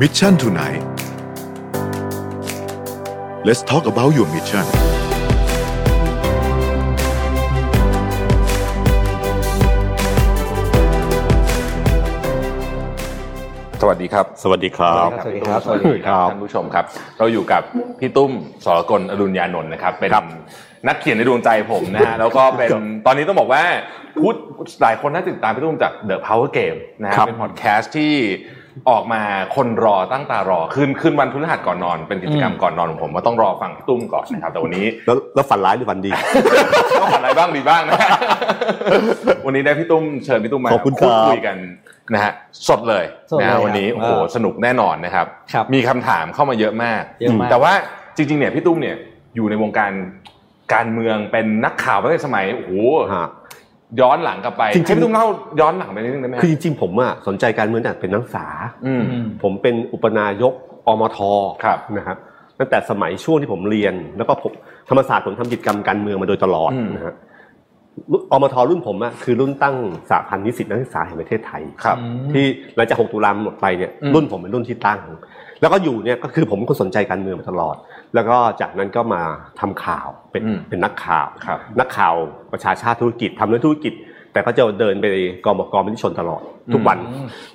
Mission tonight Let's talk about your mission สวัสดีครับ สวัสดีครับ สวัสดีครับ สวัสดีครับท่านผู้ชมครับ เราอยู่กับพี่ตุ้มสรกลอรุณยานนท์นะครับ เป็นนักเขียนในดวงใจผมนะฮะ แล้วก็เป็นตอนนี้ต้องบอกว่าพูดหลายคนน่าติดตามพี่ตุ้มจาก The Power Game นะฮะครับเป็นพอดแคสต์ที่ ออกมาคนรอตั้งตารอคืนคืนวันพฤหัสก่อนนอน เป็นกิจกรรมก่อนนอนของผมว่าต้องรอฟังพี่ตุ้มก่อนนะครับแต่วันนี้แล้วแล้วฝันร้ายหรือฝันดีก็ฝันอะไรบ้างดีบ้างนะวันนี้ได้พี่ตุ้มเชิญพี่ตุ้มมาขอบคุณครับพูดคุยกันนะฮะสดเลยสดเลยนะครัฮะบวันนี้โอ้โหเออสนุกแน่นอนนะครับครับมีคำถามเข้ามาเยอะมากเยอะมาก แต่ว่าจริงๆเนี่ยพี่ตุ้มเนี่ยอยู่ในวงการการเมืองเป็นนักข่าวตั้งแต่สมัยโอ้โหฮะ ย้อนหลังกลับไปจริงๆ ให้พี่ตุ้มเล่าย้อนหลังไปนิดนึงได้ไหมฮะ คือจริงๆผมอะสนใจการเมืองตั้งแต่เป็นนักศึกษา อืม ผมเป็นอุปนายกอมทครับนะครับตั้งแต่สมัยช่วงที่ผมเรียน แล้วก็ผมธรรมศาสตร์ผมทำกิจกรรมการเมืองมาโดยตลอดอืม นะฮะอมทรุ่นผมอะคือรุ่นตั้งสาพันธ์นิสิตนักศึกษาแห่งประเทศไทย ครับ ที่หลังจาก 6 ตุลาหมดไปเนี่ยอืม รุ่นผมเป็นรุ่นที่ตั้ง แล้วก็อยู่เนี่ยก็คือผมเป็นคนสนใจการเมืองมาตลอด แล้วก็จากนั้นก็มาทำข่าวเป็นอืมเป็นนักข่าวครับนักข่าวประชาชาติธุรกิจทำเรื่องธุรกิจ แต่ก็จะเดินไปกองบกมิชนตลอด ทุกวัน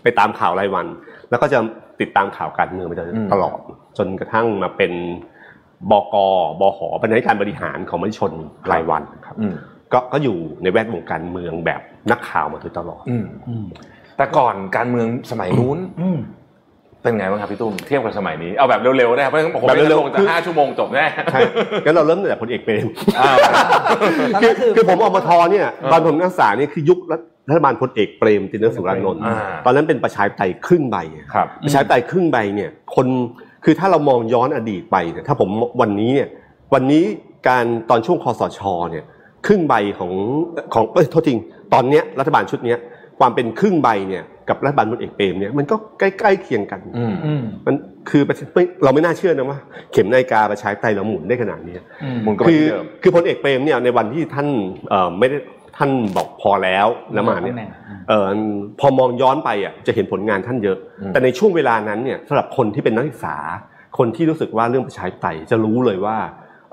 ไปตามข่าวรายวัน แล้วก็จะติดตามข่าวการเมืองมาตลอด จนกระทั่งมาเป็นบกบหบรรณาธิการบริหารของมติชนรายวันครับอืมก็ก็อยู่ในแวดวงการเมืองแบบนักข่าวมาโดยตลอดอืมแต่ก่อนการเมืองสมัยนู้นอืม เป็นไงบ้างครับพี่ตุ้มเทียบกับสมัยนี้เอาแบบเร็วๆนะครับเพราะฉะนั้นผมแบบไม่เร็ได้วๆลงแต่คือห้าชั่วโมงจบแน่ใช่งั้นเราเริ่มตั้งแต่พลเอกเปรมอ่าตอนคืนั้อนคือคือผมอมทเนี่ยเออตอนผมนักศึกษานี่คือยุครัฐบาลพลเอกเปรมตินสุรานนท์อ่าตอนนั้นเป็นประชาธิปไตยครึ่งใบครับประชาธิปไตยครึ่งใบเนี่ย คนคือถ้าเรามองย้อนอดีตไปเนี่ยถ้าผมวันนี้เนี่ยวันนี้การตอนช่วงคอสชเนี่ยครึ่งใบของของเอ้ยโทษจริงตอนเนี้ยรัฐบาลชุดเนี้ยความเป็นครึ่งใบเนี่ย กับรัฐบาลพลเอกเปรมเนี่ยมันก็ใกล้ๆเคียงกันอืมอืมมันคือประชาไม่เราไม่น่าเชื่อนะว่า เข็มนาฬิกาประชาธิปไตยเราหมุนได้ขนาดนี้อืมมุนก็คืไม่อเดิมคือพลเอกเปรมเนี่ยในวันที่ท่านเอ่อไม่ได้ท่านบอกพอแล้วแล้วมาเนี่ยตำแหน่งเอ่อพอมองย้อนไปอะจะเห็นผลงานท่านเยอะอืมแต่ในช่วงเวลานั้นเนี่ยสำหรับคนที่เป็นนักศึกษา คนที่รู้สึกว่าเรื่องประชาธิปไตยจะรู้เลยว่า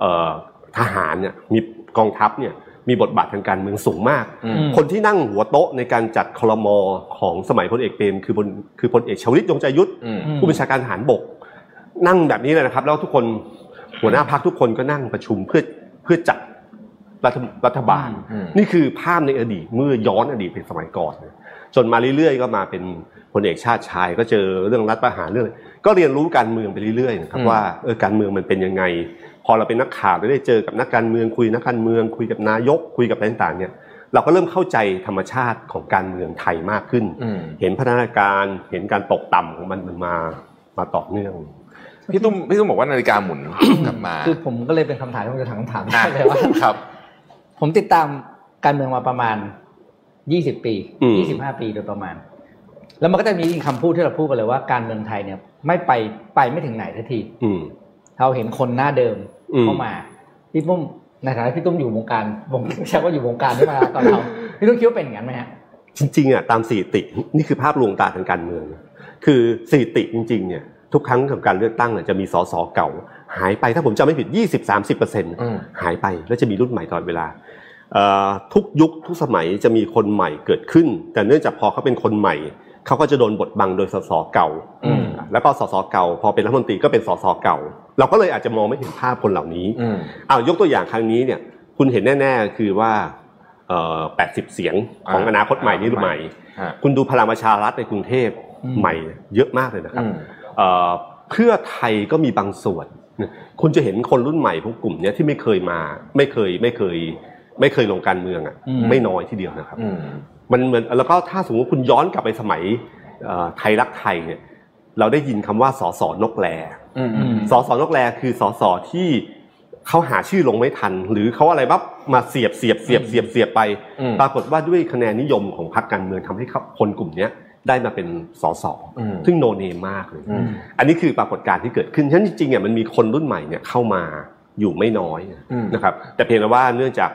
เอ่อทหารเนี่ยมีกองทัพเนี่ย มีบทบาททางการเมืองสูงมากอืมคนที่นั่งหัวโต๊ะในการจัดคลมอของสมัยพลเอกเปรมคือพลคือพลเอกชวลิตยงใจยุทธอืมอืมผู้บัญชาการทหารบก นั่งแบบนี้เลยนะครับ แล้วทุกคนหัวหน้าพักทุกคนก็นั่งประชุมเพื่อเพื่อจัดรัฐรัฐบาลอืมนี่คือภาพในอดีตเมื่อย้อนอดีตเป็นสมัยก่อนนะจนมาเรื่อยๆ ก็มาเป็นพลเอกชาติชาย ก็เจอเรื่องรัฐประหารเรื่องอะไรก็เรียนรู้การเมืองไปเรื่อยๆนะครับว่าเออการเมืองมันเป็นยังไง พอเราเป็นนักข่าวเราได้เจอกับนักการเมืองคุยนักการเมือง คุยกับนายกคุยกับอะไรต่างๆเนี่ยเราก็เริ่มเข้าใจธรรมชาติของการเมืองไทยมากขึ้นอืมเห็นพัฒนาการเห็นการตกต่ำของมันมามาต่อเนื่องพี่ตุ้มพี่ตุ้มบอกว่านาฬิกาหมุนกลับมาคือผมก็เลยเป็นคำถามที่ผมจะถามคำถามอะได้เลยว่าครับ ผมติดตามการเมืองมาประมาณยี่สิบปีอืมยี่สิบห้าปีโดยประมาณ แล้วมันก็จะมีคำพูดที่เราพูดกันเลยว่าการเมืองไทยเนี่ย ไม่ไปไปไม่ถึงไหนทันทีอืม เราเห็นคนหน้าเดิมอืมเข้ามาพี่ตุ้มในฐานะพี่ตุ้มอยู่วงการวงใช่ว่าอยู่วงการที่มาตอนเราพี่ตุ้มคิดว่าเป็นอย่างนั้นไหมฮะจริงๆอะตามสถิตินี่คือภาพลวงตาทางการเมืองนะคือสถิติจริง ๆ เนี่ยทุกครั้งของการเลือกตั้งเนี่ยจะมีสสเก่า หายไปถ้าผมจำไม่ผิด 20-30%เปอร์เซ็นต์อืมหายไปแล้วจะมีรุ่นใหม่ตลอดเวลาเอ่อทุกยุคทุกสมัยจะมีคนใหม่เกิดขึ้น แต่เนื่องจากพอเขาเป็นคนใหม่ เขาก็จะโดนบทบังโดยสสเก่าอืมแล้วก็สสเก่า พอเป็นรัฐมนตรีก็เป็นสสเก่า เราก็เลยอาจจะมองไม่เห็นภาพคนเหล่านี้อืมเอายกตัวอย่างครั้งนี้เนี่ย คุณเห็นแน่ๆคือว่าเอ่อ80เสียงของอ่าอนาคตใหม่นี่หรือใหม่ฮะคุณดูพลังประชารัฐในกรุงเทพอืมใหม่เยอะมากเลยนะครับอืมเอ่อเพื่อไทยก็มีบางส่วน คุณจะเห็นคนรุ่นใหม่พวกกลุ่มเนี้ยที่ไม่เคยมา ไม่เคยไม่เคย ไม่เคยลงการเมืองอะอืมไม่น้อยทีเดียวนะครับอื มมันเหมือนแล้วก็ถ้าสมมติคุณย้อนกลับไปสมัยเอ่อไทยรักไทยเนี่ยเราได้ยินคำว่าสอสอนกแลอืมอืมสอสอนกแลคือสอสอที่เขาหาชื่อลงไม่ทัน หรือเขาอะไรบับมาเสียบเสียบเสียบเสียบเสียบไปอืมปรากฏว่าด้วยคะแนนนิยมของพรรคการเมืองทำให้เขาคนกลุ่มเนี้ยได้มาเป็นสสอืมซึ่งโนเนมมากเลยอืมอันนี้คือปรากฏการณ์ที่เกิดขึ้นฉะนั้นจริงๆเนี่ยมันมีคนรุ่นใหม่เนี่ยเข้ามาอยู่ไม่น้อยอืมนะครับ แต่เพียงแต่ว่าเนื่องจาก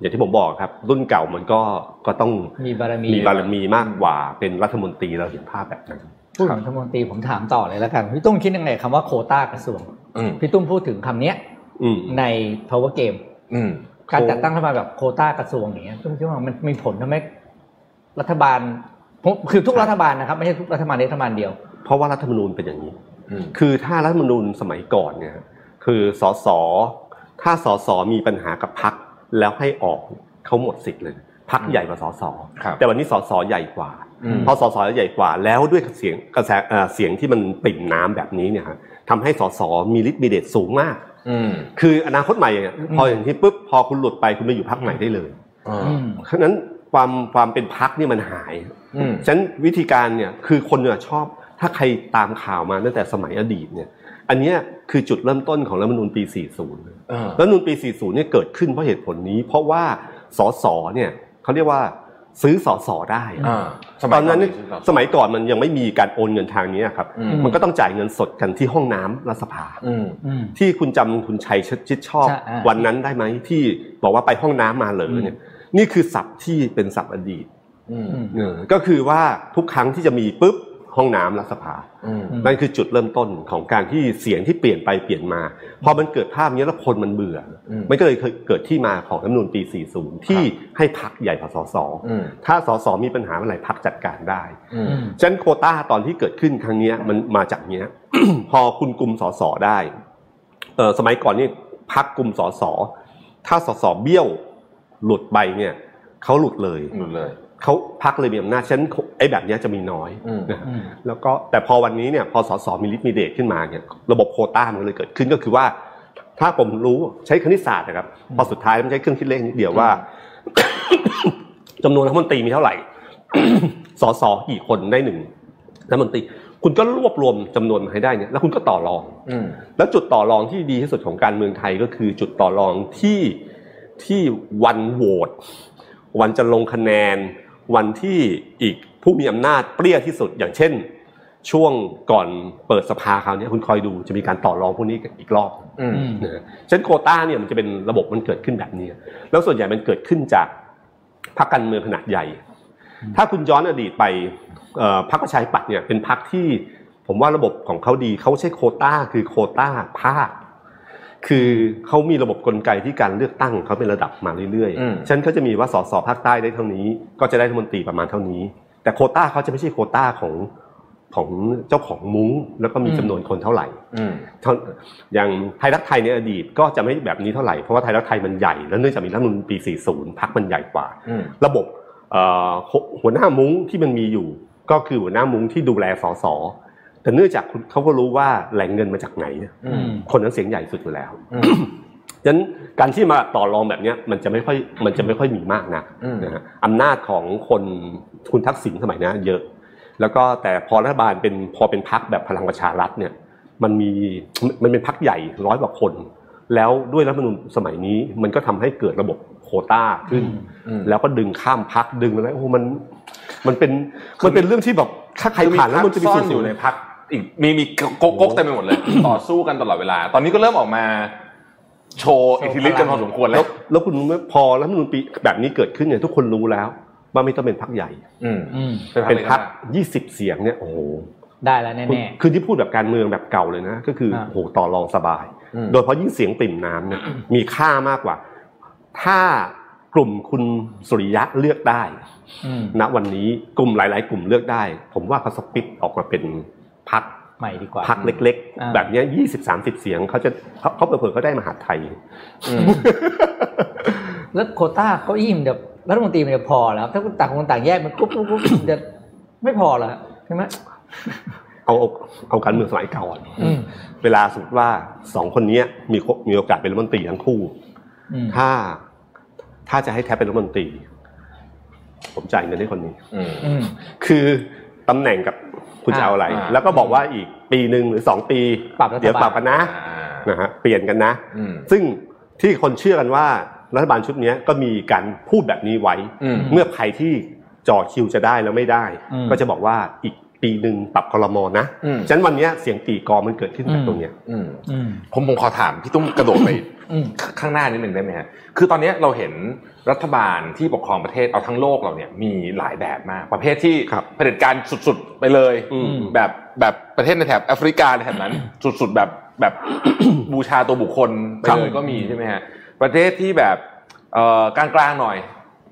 อย่างที่ผมบอกครับ รุ่นเก่ามันก็ก็ต้องมีบารมีมีบารมีมากกว่าเป็นรัฐมนตรีเราเห็นภาพแบบนั้นพูดถึงรัฐมนตรีผมถามต่อเลยแล้วกันพี่ตุ้มคิดยังไงคำว่าโควต้ากระทรวงอืมพี่ตุ้มพูดถึงคำเนี้ยอืมใน power game อืมการจัดตั้งรัฐบาลแบบโควต้ากระทรวงอย่างเงี้ยตุ้มคิดว่ามันมีผลทำให้รัฐบาลผมคือทุกรัฐบาลนะครับไม่ใช่ทุกรัฐบาลรัฐบาลเดียว เพราะว่ารัฐธรรมนูญเป็นอย่างนี้อืมคือถ้ารัฐธรรมนูญสมัยก่อนเนี่ยคือสสถ้าสสมีปัญหากับพัก แล้วให้ออกเขาหมดสิทธิ์เลยพักใหญ่กว่าสสครับแต่วันนี้สสใหญ่กว่าอืมพอสสใหญ่กว่าแล้วด้วยเสียงกระแสเอ่อเสียงที่มันปริ่มน้ำแบบนี้เนี่ยฮะทำให้สสมีฤทธิ์มีเดชสูงมากอืมคืออนาคตใหม่เนี่ยพออย่างที่ปุ๊บพอคุณหลุดไปคุณไปอยู่พักใหม่ได้เลยอ่าอืมฉะนั้นความความเป็นพักนี่ยมันหายอืมฉะนั้นวิธีการเนี่ยคือคนเนี่ยชอบถ้าใครตามข่าวมาตั้งแต่สมัยอดีตเนี่ย อันเนี้ยคือจุดเริ่มต้นของรัฐธรรมนูญปี 40เออรัฐธรรมนูญปี 40 เนี่ยเกิดขึ้นเพราะเหตุผลนี้ เพราะว่าสสเนี่ยเขาเรียกว่าซื้อสสได้อะอ่าสตอนนั้นก่เนี่ยสมัยก่อนมันยังไม่มีการโอนเงินทางนี้ครับอืมมันก็ต้องจ่ายเงินสดกันที่ห้องน้ำรัฐสภาอืมอืมที่คุณจำคุณชัยชิดชอบใช่อ่าวันนั้นได้ไหมที่บอกว่าไปห้องน้ำมาเหรอเนี่ยนี่คือศัพท์ที่เป็นศัพท์อดีตอืมอืมเออก็คือว่าทุกครั้งที่จะมีปุ๊บ ห้องน้ำรัฐสภาอืมนั่นคือจุดเริ่มต้นของการที่เสียงที่เปลี่ยนไปเปลี่ยนมา พอมันเกิดภาพนี้แล้วคนมันเบื่ออมมันก็เลยเกิดที่มาของรัฐธรรมนูญปี 40 ที่ให้พักใหญ่กว่าสสอืมถ้าสสมีปัญหาเมื่อไหร่พักจัดการได้อืมฉะนันโควต้าตอนที่เกิดขึ้นครั้งเนี้ยมันมาจากเนี้ย พอคุณกลุ่มสสได้เออสมัยก่อนนี่พักกลุ่มสสถ้าสสเบี้ยวหลุดไปเนี่ยเขาหลุดเลยหลุดเลย เขาพักเลยมีอำนาจฉะนันไอ้แบบเนี้ยจะมีน้อยอืมนะอืมแล้วก็แต่พอวันนี้เนี่ยพอสสมีฤทธิ์มีเดชขึ้นมาเนี่ยระบบโควต้ามันเลยเกิดขึ้นก็คือว่า ถ้าผมรู้ใช้คณิตศาสตร์นะครับ พอสุดท้ายมันใช้เครื่องคิดเลขนิดเดียวว่าจำนวนรัฐมนตรีมีเท่าไหร่สสกี่คนได้หนึ่งรัฐมนตรี คุณก็รวบรวมจำนวนมาให้ได้เนี่ยแล้วคุณก็ต่อรองอืมแล้วจุดต่อรองที่ดีที่สุดของการเมืองไทยก็คือ จุดต่อรองที่ที่วันโหวตวันจะลงคะแนน วันที่อีกผู้มีอำนาจเปรี้ยที่สุดอย่างเช่น ช่วงก่อนเปิดสภาคราวนี้คุณคอยดูจะมีการต่อรองพวกนี้อีกรอบอืมอืมนะฮะฉะนันโควต้าเนี่ยมันจะเป็นระบบมันเกิดขึ้นแบบนี้ แล้วส่วนใหญ่มันเกิดขึ้นจากพรรคการเมืองขนาดใหญ่ ถ้าคุณย้อนอดีตไปเอ่อพรรคประชาธิปัตย์เนี่ยเป็นพรรคที่ผมว่าระบบของเขาดีเขาใช้โควต้าคือโควต้าภาค คือเขามีระบบกลไกที่การเลือกตั้งของเขาเป็นระดับมาเรื่อยอืมๆฉะนันก็จะมีว่าสสภาคใต้ได้เท่านี้ ก็จะได้รัฐมนตรีประมาณเท่านี้ แต่โควต้าเขาจะไม่ใช่โควต้าของของเจ้าของมุ้งแล้วก็มีจำนวนคนเท่าไหร่อืมเท่าอย่างไทยรักไทยในอดีตก็จะไม่แบบนี้เท่าไหร่ เพราะว่าไทยรักไทยมันใหญ่ แล้วเนื่องจากมีรัฐธรรมนูญปี 40พักมันใหญ่กว่าอืมระบบเอ่อหัวหัวหน้ามุ้งที่มันมีอยู่ ก็คือหัวหน้ามุ้งที่ดูแลสส แต่เนื่องจากคุณเขาก็รู้ว่าแหล่งเงินมาจากไหนอืมคนนั้นเสียงใหญ่สุดอยู่แล้วอืมฉะนั้นการที่มาต่อรองแบบเนี้ยมันจะไม่ค่อยมันจะไม่ค่อยมีมากนะอืมนะฮะอำนาจของคนคุณทักษิณสมัยนั้นเยอะ แล้วก็แต่พอรัฐบาลเป็นพอเป็นพักแบบพลังประชารัฐเนี่ยมันมีมันเป็นพักใหญ่ร้อยกว่าคน แล้วด้วยรัฐธรรมนูญสมัยนี้มันก็ทำให้เกิดระบบโควต้าขึ้นอืมแล้วก็ดึงข้ามพักดึงอะไรโอ้โหมันมันเป็นมันเป็นเรื่องที่แบบถ้าใครผ่านแล้วมันจะมีซ่อส่วนนอยู่ในพัก อีกมีมีก๊กก๊กเต็มไปหมดเลย ต่อสู้กันตลอดเวลา ตอนนี้ก็เริ่มออกมา โชว์อิทธิฤทธิ์กันพอสมควรแล้แล้ววแล้วคุณรู้ไหมพอรัฐธรรมนูญปีแบบนี้เกิดขึ้นเนี่ยทุกคนรู้แล้วว่าไม่ต้องเป็นพักใหญ่อืมอืมเป็นพักลยยี่สิบเสียงเนี่ยโอ้โหได้แล้วแน่คุณแน่คือที่พูดแบบการเมืองแบบเก่าเลยนะ ก็คืออ่าโอ้โหต่อรองสบายอืมโดยเฉพาะยิ่งเสียงปริ่มน้ำเนี่ยมีค่ามากกว่า ถ้ากลุ่มคุณสุริยะเลือกได้อืมณวันนี้กลุ่มหลาย ๆ กลุ่มเลือกได้ ผมว่าเขาสปิตออกมาเป็น พักใหม่ดีกว่าพักเล็กอ่าๆแบบเนี้ยี่สิบสามสิบเสียงเขาจะเขาเขาเผื่อๆเขาได้มหาดไทยอืมแล้วโควต้าเก้าอี้มันเดี๋ยวรัฐมนตรีมันจะพอแล้วถ้าคุณต่างคนต่างแยกมันกรุ๊บกรุ๊บกรุ๊บเดี๋ยวไม่พอแล้วใช่ไหมเอาเอาเอาการเมืองสมัยเก่าอะอืมเวลาสมมติว่าสองคนเนี้ยมีโคมีโอกาสเป็นรัฐมนตรีทั้งคู่อืมถ้าถ้าจะให้แทบเป็นรัฐมนตรี ผมจ่ายเงินให้คนนี้อืมอืมคือตำแหน่งกับ คุณจะเอาอะไรอ่าแล้วก็บอกว่าอีกปีหนึ่งหรือสองปีปรับรัฐบาลเดี๋ยวปรับกันนะอ่านะฮะเปลี่ยนกันนะอืมซึ่งที่คนเชื่อกันว่ารัฐบาลชุดเนี้ยก็มีการพูดแบบนี้ไว้อืมเมื่อใครที่จ่อคิวจะได้แล้วไม่ได้อืมก็จะบอกว่าอีก ปีหนึ่งปรับคอรมอนะอืมฉะนั้นวันเนี้ยเสียงตีกอมันเกิดขึ้นจากตรงเนี้ยอืมอืมผมผมขอถามพี่ตุ้มกระโดดไปอืมข้างหน้านิดหนึ่งได้ไหมฮะคือตอนนี้เราเห็นรัฐบาลที่ปกครองประเทศเอาทั้งโลกเราเนี่ยมีหลายแบบมาก ประเภทที่ครับเผด็จการสุดๆไปเลยอืมแบบแบบประเทศในแถบแอฟริกาในแถบนั้น สุดๆแบบแบบบูชาตัวบุคคลไปเลยก็มีใช่ไหมฮะประเทศที่แบบเอ่อกลางๆหน่อย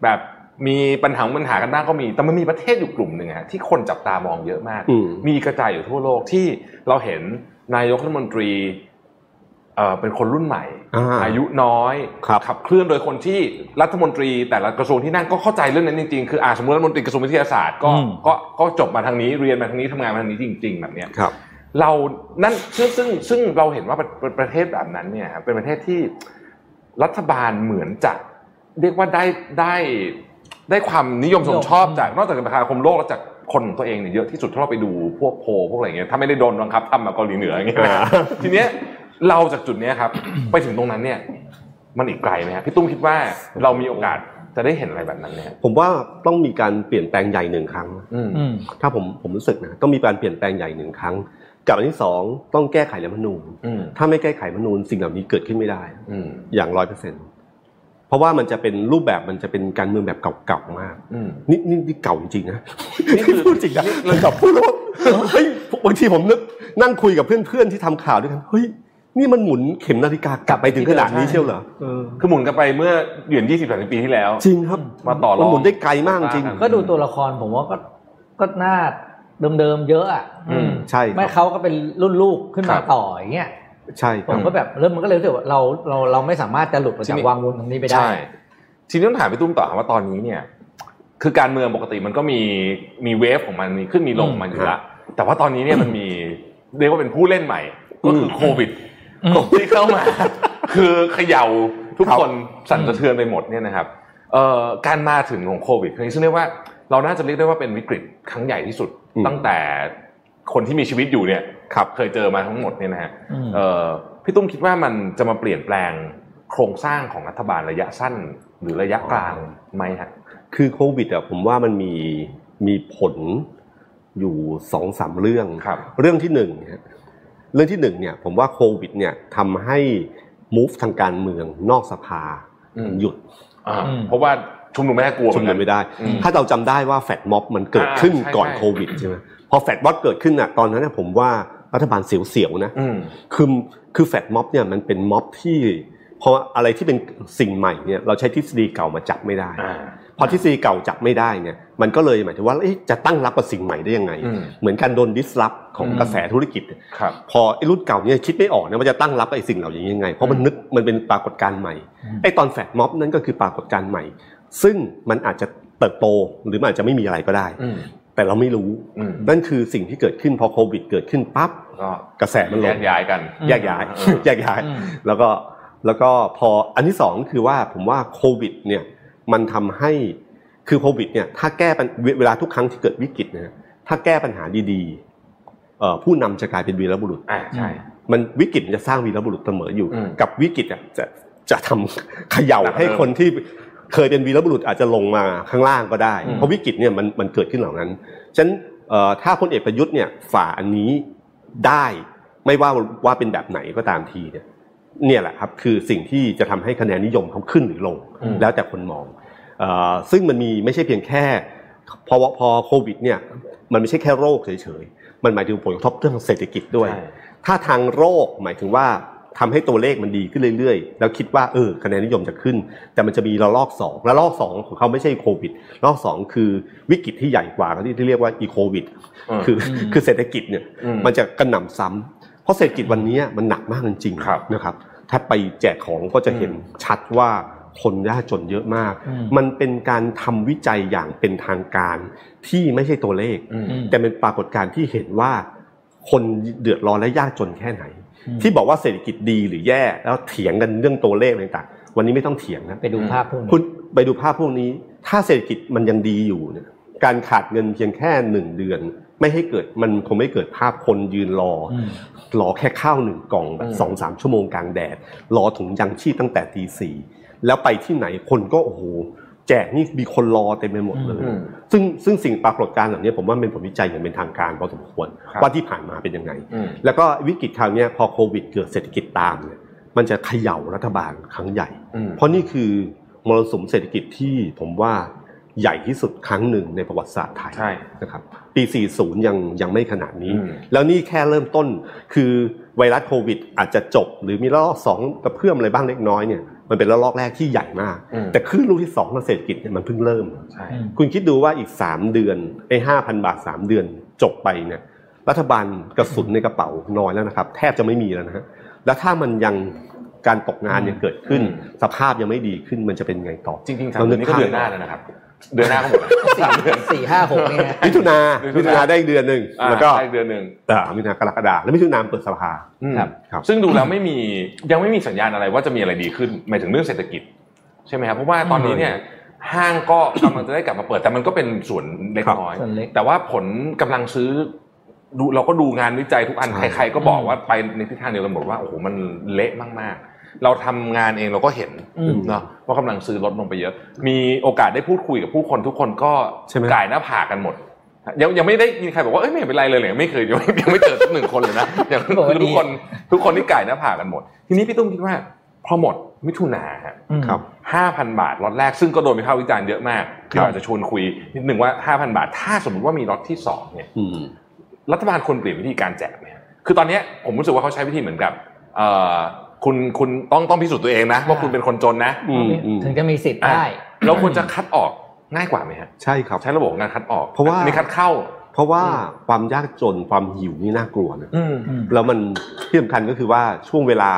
แบบ มีปัญหาปัญหากันบ้างก็มี แต่มันมีประเทศอยู่กลุ่มหนึ่งฮะที่คนจับตามองเยอะมากอืมมีกระจายอยู่ทั่วโลกที่เราเห็นนายกรัฐมนตรีเอ่อเป็นคนรุ่นใหม่อ่าอายุน้อยครับขับเคลื่อนโดยคนที่รัฐมนตรี แต่ละกระทรวงที่นั่นก็เข้าใจเรื่องนั้นจริงๆ คืออาสมมติรัฐมนตรีกระทรวงวิทยาศาสตร์ก็อืมก็ก็จบมาทางนี้เรียนมาทางนี้ทำงานมาทางนี้จริง ๆ แบบเนี้ยครับ เรานั่นซึ่งซึ่งซึ่งเราเห็นว่าประประประเทศแบบนั้นเนี่ยครับเป็นประเทศที่รัฐบาลเหมือนจะเรียกว่าได้ได้ ได้ความนิยมชมชอบจากนอกจากประชาคมโลกแล้วจากคนของตัวเองเนี่ยเยอะที่สุดถ้าเราไปดูพวกโพลพวกอะไรเงี้ยถ้าไม่ได้โดนบังคับทำมาเกาหลีเหนืออย่างเงี้ยนะอ่าทีเนี้ยเราจากจุดเนี้ยครับ ไปถึงตรงนั้นเนี่ย มันอีกไกลไหมครับพี่ตุ้มคิดว่าเรามีโอกาสจะได้เห็นอะไรแบบนั้นเนี่ยผมว่าต้องมีการเปลี่ยนแปลงใหญ่หนึ่งครั้งอืมอืมถ้าผมผมรู้สึกนะต้องมีการเปลี่ยนแปลงใหญ่หนึ่งครั้งกับอันที่สองต้องแก้ไขรัฐธรรมนูญอืมถ้าไม่แก้ไขรัฐธรรมนูญสิ่งเหล่านี้เกิดขึ้นไม่ได้อืมอย่างร้อยเปอร์เซ็นต์เพ ราะว่ามันจะเป็นรูปแบบมันจะเป็นการเมืองแบบเก่าๆมากอืมนี่นี่นี่เก่าจริงๆนะนี่คือพูดจริงนะเรากลับพูดแล้วว่าเฮ้ยบางทีผมนึกนั่งคุยกับเพื่อนๆที่ทำข่าวด้วยกันเฮ้ยนี่มันหมุนเข็มนาฬิกากลับไปถึงขนาดนี้เชียวเหรอเออคือหมุนกันไปเมื่อเหรียญยี่สิบสามปีที่แล้ว จริงครับ มาต่อรองมันหมุนได้ไกลมากจริง ก็ดูตัวละครผมว่าก็ก็น่าเดิมๆเยอะอะอืมใช่ครับแม่เขาก็เป็นรุ่นลูกขึ้นครัมาบต่ออย่างเงี้ย ใช่คผรับมก็แบบเริ่มมันก็เลยรู้สึกว่าเราเราเราไม่สามารถจะหลุดออกจากวังวนตรงนี้ไปได้ใช่ทีนี้ต้องถามพี่ตุ้มต่อครับว่าตอนนี้เนี่ย คือการเมืองปกติมันก็มีมีเวฟของมันมีขึ้นมีลงของมันอยู่แล้วแต่ว่าตอนนี้เนี่ยมันมีเรียกว่าเป็นผู้เล่นใหม่ ก็คือโควิดอืมที่เข้ามา คือเขย่าทุกครับคนสั่นสะเทือนไปหมดเนี่ยนะครับเอ่อการมาถึงของโควิดครั้งนี้ซึ่งเรียกว่าเราน่าจะเรียกได้ว่าเป็นวิกฤตครั้งใหญ่ที่สุดตั้งแต่คนที่มีชีวิตอยู่เนี่ย ครับเคยเจอมาทั้งหมดเนี่ยนะฮะอืมเอ่อพี่ตุ้มคิดว่ามันจะมาเปลี่ยนแปลงโครงสร้างของรัฐบาลระยะสั้นหรือระยะกลางไหมฮะคือโควิดอะผมว่ามันมีมีผลอยู่สองสามเรื่องครับเรื่องที่หนึ่งเนี่ยเรื่องที่หนึ่งเนี่ยผมว่าโควิดเนี่ยทำให้ move ทางการเมืองนอกสภาอืมหยุดอ่าอืมเพราะว่าชุมนุมไม่ได้กลัวเหชุมืมอนนุกัมนไม่ได้อืมถ้าเราจำได้ว่าแฟดม็อบมันเกิดขึ้นอ่าใช่ก่อนใช่โควิดใช่ไหมพอแฟดม็อบเกิดขึ้นอะตอนนั้นน่ะผมว่า รัฐบาลเสียวๆนะอืมคือคือแฟดม็อบเนี่ยมันเป็นม็อบที่เพราะอะไรที่เป็นสิ่งใหม่เนี่ยเราใช้ทฤษฎีเก่ามาจับไม่ได้อ่าพอทฤษฎีเก่าจับไม่ได้เนี่ยมันก็เลยหมายถึงว่าเอ๊ะจะตั้งรับกับสิ่งใหม่ได้ยังไงอืมเหมือนการโดนดิสลอฟของอืมกระแสธุรกิจเนี่ยครับพอไอ้รุ่นเก่าเนี่ยคิดไม่ออกนะว่าจะตั้งรับกับไอ้สิ่งเหล่านี้ยังไง เพราะมันนึกมันเป็นปรากฏการณ์ใหม่อืมไอ้ตอนแฟดม็อบนั่นก็คือปรากฏการณ์ใหม่ ซึ่งมันอาจจะเติบโตหรือมันอาจจะไม่มีอะไรก็ได้อืม แต่เราไม่รู้อืมนั่นคือสิ่งที่เกิดขึ้นพอโควิด เกิดขึ้นปั๊บก็กระแสมันลแยงกย้ายกันแยกย้ายอืมแยกย้ายอืมแล้วก็แล้วก็พออันที่สองคือว่าผมว่าโควิด เนี่ยมันทำให้คือโควิด เนี่ยถ้าแก้ปัญเวเวลาทุกครั้งที่เกิดวิกฤตนะถ้าแก้ปัญหาดีๆเอ่อผู้นำจะกลายเป็นวีรบุรุษอ่าใช่มันวิกฤตมันจะสร้างวีรบุรุษเสมออยู่อืมกับวิกฤตอะจะจะทำเขย่าหนักให้เริ่มคนที่ เคยเป็นวีรบุรุษอาจจะลงมาข้างล่างก็ได้อืมเพราะวิกฤตเนี่ยมันมันเกิดขึ้นเหล่านั้นฉะนั้นเอ่อถ้าพลเอกประยุทธ์เนี่ยฝ่าอันนี้ได้ไม่ว่าว่าเป็นแบบไหนก็ตามทีเนี่ยเนี่ยแหละครับคือสิ่งที่จะทำให้คะแนนนิยมเขาขึ้นหรือลงอืมแล้วแต่คนมองเอ่อซึ่งมันมีไม่ใช่เพียงแค่พอพอโควิดเนี่ยมันไม่ใช่แค่โรคเฉยๆ มันหมายถึงผลกระทบเรื่องเศรษฐกิจด้วยใช่ถ้าทางโรคหมายถึงว่า ทำให้ตัวเลขมันดีขึ้นเรื่อยๆ แล้วคิดว่าเออคะแนนนิยมจะขึ้น แต่มันจะมีระลอกสองระลอกสองของเขาไม่ใช่โควิดระลอกสองคือวิกฤตที่ใหญ่กว่าที่ที่เรียกว่าอีโควิดอืมคืออืมคือเศรษฐกิจเนี่ยอืมมันจะกระหน่ำซ้ำเพราะเศรษฐกิจวันนี้มันหนักมากจริงครับๆนะครับถ้าไปแจกของก็จะเห็นอืมชัดว่าคนยากจนเยอะมากอืมมันเป็นการทำวิจัยอย่างเป็นทางการที่ไม่ใช่ตัวเลขอืมอืมแต่เป็นปรากฏการณ์ที่เห็นว่าคนเดือดร้อนและยากจนแค่ไหนอืม ที่บอกว่าเศรษฐกิจดีหรือแย่แล้วเถียงกันเรื่องตัวเลขอะไรต่างๆ วันนี้ไม่ต้องเถียงนะไปดูภาพพวกนี้คุณไปดูภาพพวกนี้ ถ้าเศรษฐกิจมันยังดีอยู่เนี่ยการขาดเงินเพียงแค่หนึ่งเดือน ไม่ให้เกิดมันคงไม่เกิดภาพคนยืนรออมรอแค่ข้าวหนึ่งกล่องแบอืบมสองสามชั่วโมงกลางแดด รอถุงยังชีพตั้งแต่ตีสี่แล้วไปที่ไหนคนก็โอ้โห แจกนี่มีคนรอเต็มไปหมดเลยอืมซึ่งซึ่งสิ่งปรากฏการณ์เหล่านี้ผมว่าเป็นผลวิจัยอย่างเป็นทางการพอสมควรครับว่าที่ผ่านมาเป็นยังไงอืมแล้วก็วิกฤตคราวเนี้ยพอโควิดเกิดเศรษฐกิจตามเนี่ยมันจะเขย่ารัฐบาลครั้งใหญ่อืมเพราะนี่คือมรสุมเศรษฐกิจที่ผมว่าใหญ่ที่สุดครั้งหนึ่งในประวัติศาสตร์ไทยใช่นะครับปี 40 ยังยังไม่ขนาดนี้อืมแล้วนี่แค่เริ่มต้นคือไวรัสโควิดอาจจะจบ หรือมีระลอกสองกระเพื่อมอะไรบ้างเล็กน้อยเนี่ย มันเป็นระลอกแรกที่ใหญ่มากอืมแต่คลื่นลูกที่สองของเศรษฐกิจเนี่ยมันเพิ่งเริ่มใช่อืมคุณคิดดูว่าอีก 3 เดือนไอ้ห้าพันบาท 3 เดือนจบไปเนี่ยรัฐบาลกระสุนในกระเป๋าน้อยแล้วนะครับ แทบจะไม่มีแล้วนะฮะแล้วถ้ามันยังการตกงานยังเกิดขึ้น สภาพยังไม่ดีขึ้นมันจะเป็นไงต่อจริงๆสามเดือนนี้ก็เดือนหน้าแล้วนะครับ เดือนหน้าก็หมดแล้วสี่สี่ห้าหกนี่ฮะมิถุนามิมิถุถุนานาได้อีกเดือนหนึ่งอ่าแล้วก็ได้เดือนหนึ่งอ่ามิถุนากรกฎาแล้วมิถุนาเปิดสภาอืมครับครับ ซึ่งดูแล้วไม่มียังไม่มีสัญญาณอะไรว่าจะมีอะไรดีขึ้นหมายถึงเรื่องเศรษฐกิจ ใช่ไหมครับเพราะว่าตอนนี้เนี่ยห้างก็กำลังจะได้กลับมาเปิดแต่มันก็เป็นส่วนเล็กครับน้อยส่วนเล็กแต่ว่าผลกำลังซื้อดูเราก็ดูงานวิจัยทุกอันใช่ใครๆก็บอกว่าไปในทิศทางเดียวกันหมดว่าโอ้โหมันเละมากๆ เราทำงานเองเราก็เห็นอืมเนาะว่ากำลังซื้อลดลงไปเยอะ มีโอกาสได้พูดคุยกับผู้คนทุกคนก็ใช่ไหมก่ายหน้าผากกันหมดยังยังไม่ได้มีใครบอกว่าเอ้ยไม่เห็นเป็นไรเลยเลยไม่เคยยังยังไม่เจอสักหนึ่งคนเลยนะอย่างบอกว่าดีทุกคนทุกคนที่ก่ายหน้าผากกันหมด ทีนี้พี่ตุ้มคิดว่าพอหมดมิถุนาฮะอืมครับห้าพันบาทล็อตแรกซึ่งก็โดนวิพากษ์วิจารณ์เยอะมากครับเราอาจจะชวนคุยนิดหนึ่งว่าห้าพันบาท ถ้าสมมติว่ามีล็อตที่สองเนี่ยอืมรัฐบาลควรเปลี่ยนวิธีการแจกไหมคือตอนเนี้ยผมรู้สึกว่าเขาใช้วิธีเหมือนกับเอ่อ คุณคุณต้องต้องพิสูจน์ตัวเองนะว่าคุณเป็นคนจนนะอืมอืมถึงจะมีสิทธิ์อะได้เราควรจะคัดออกง่ายกว่าไหมฮะใช่ครับใช้ระบบการคัดออก เพราะว่าอันนี้คัดเข้า เพราะว่าความยากจนความหิวนี่น่ากลัวนะอืมอืมแล้วมันที่สำคัญก็คือว่าช่วงเวลา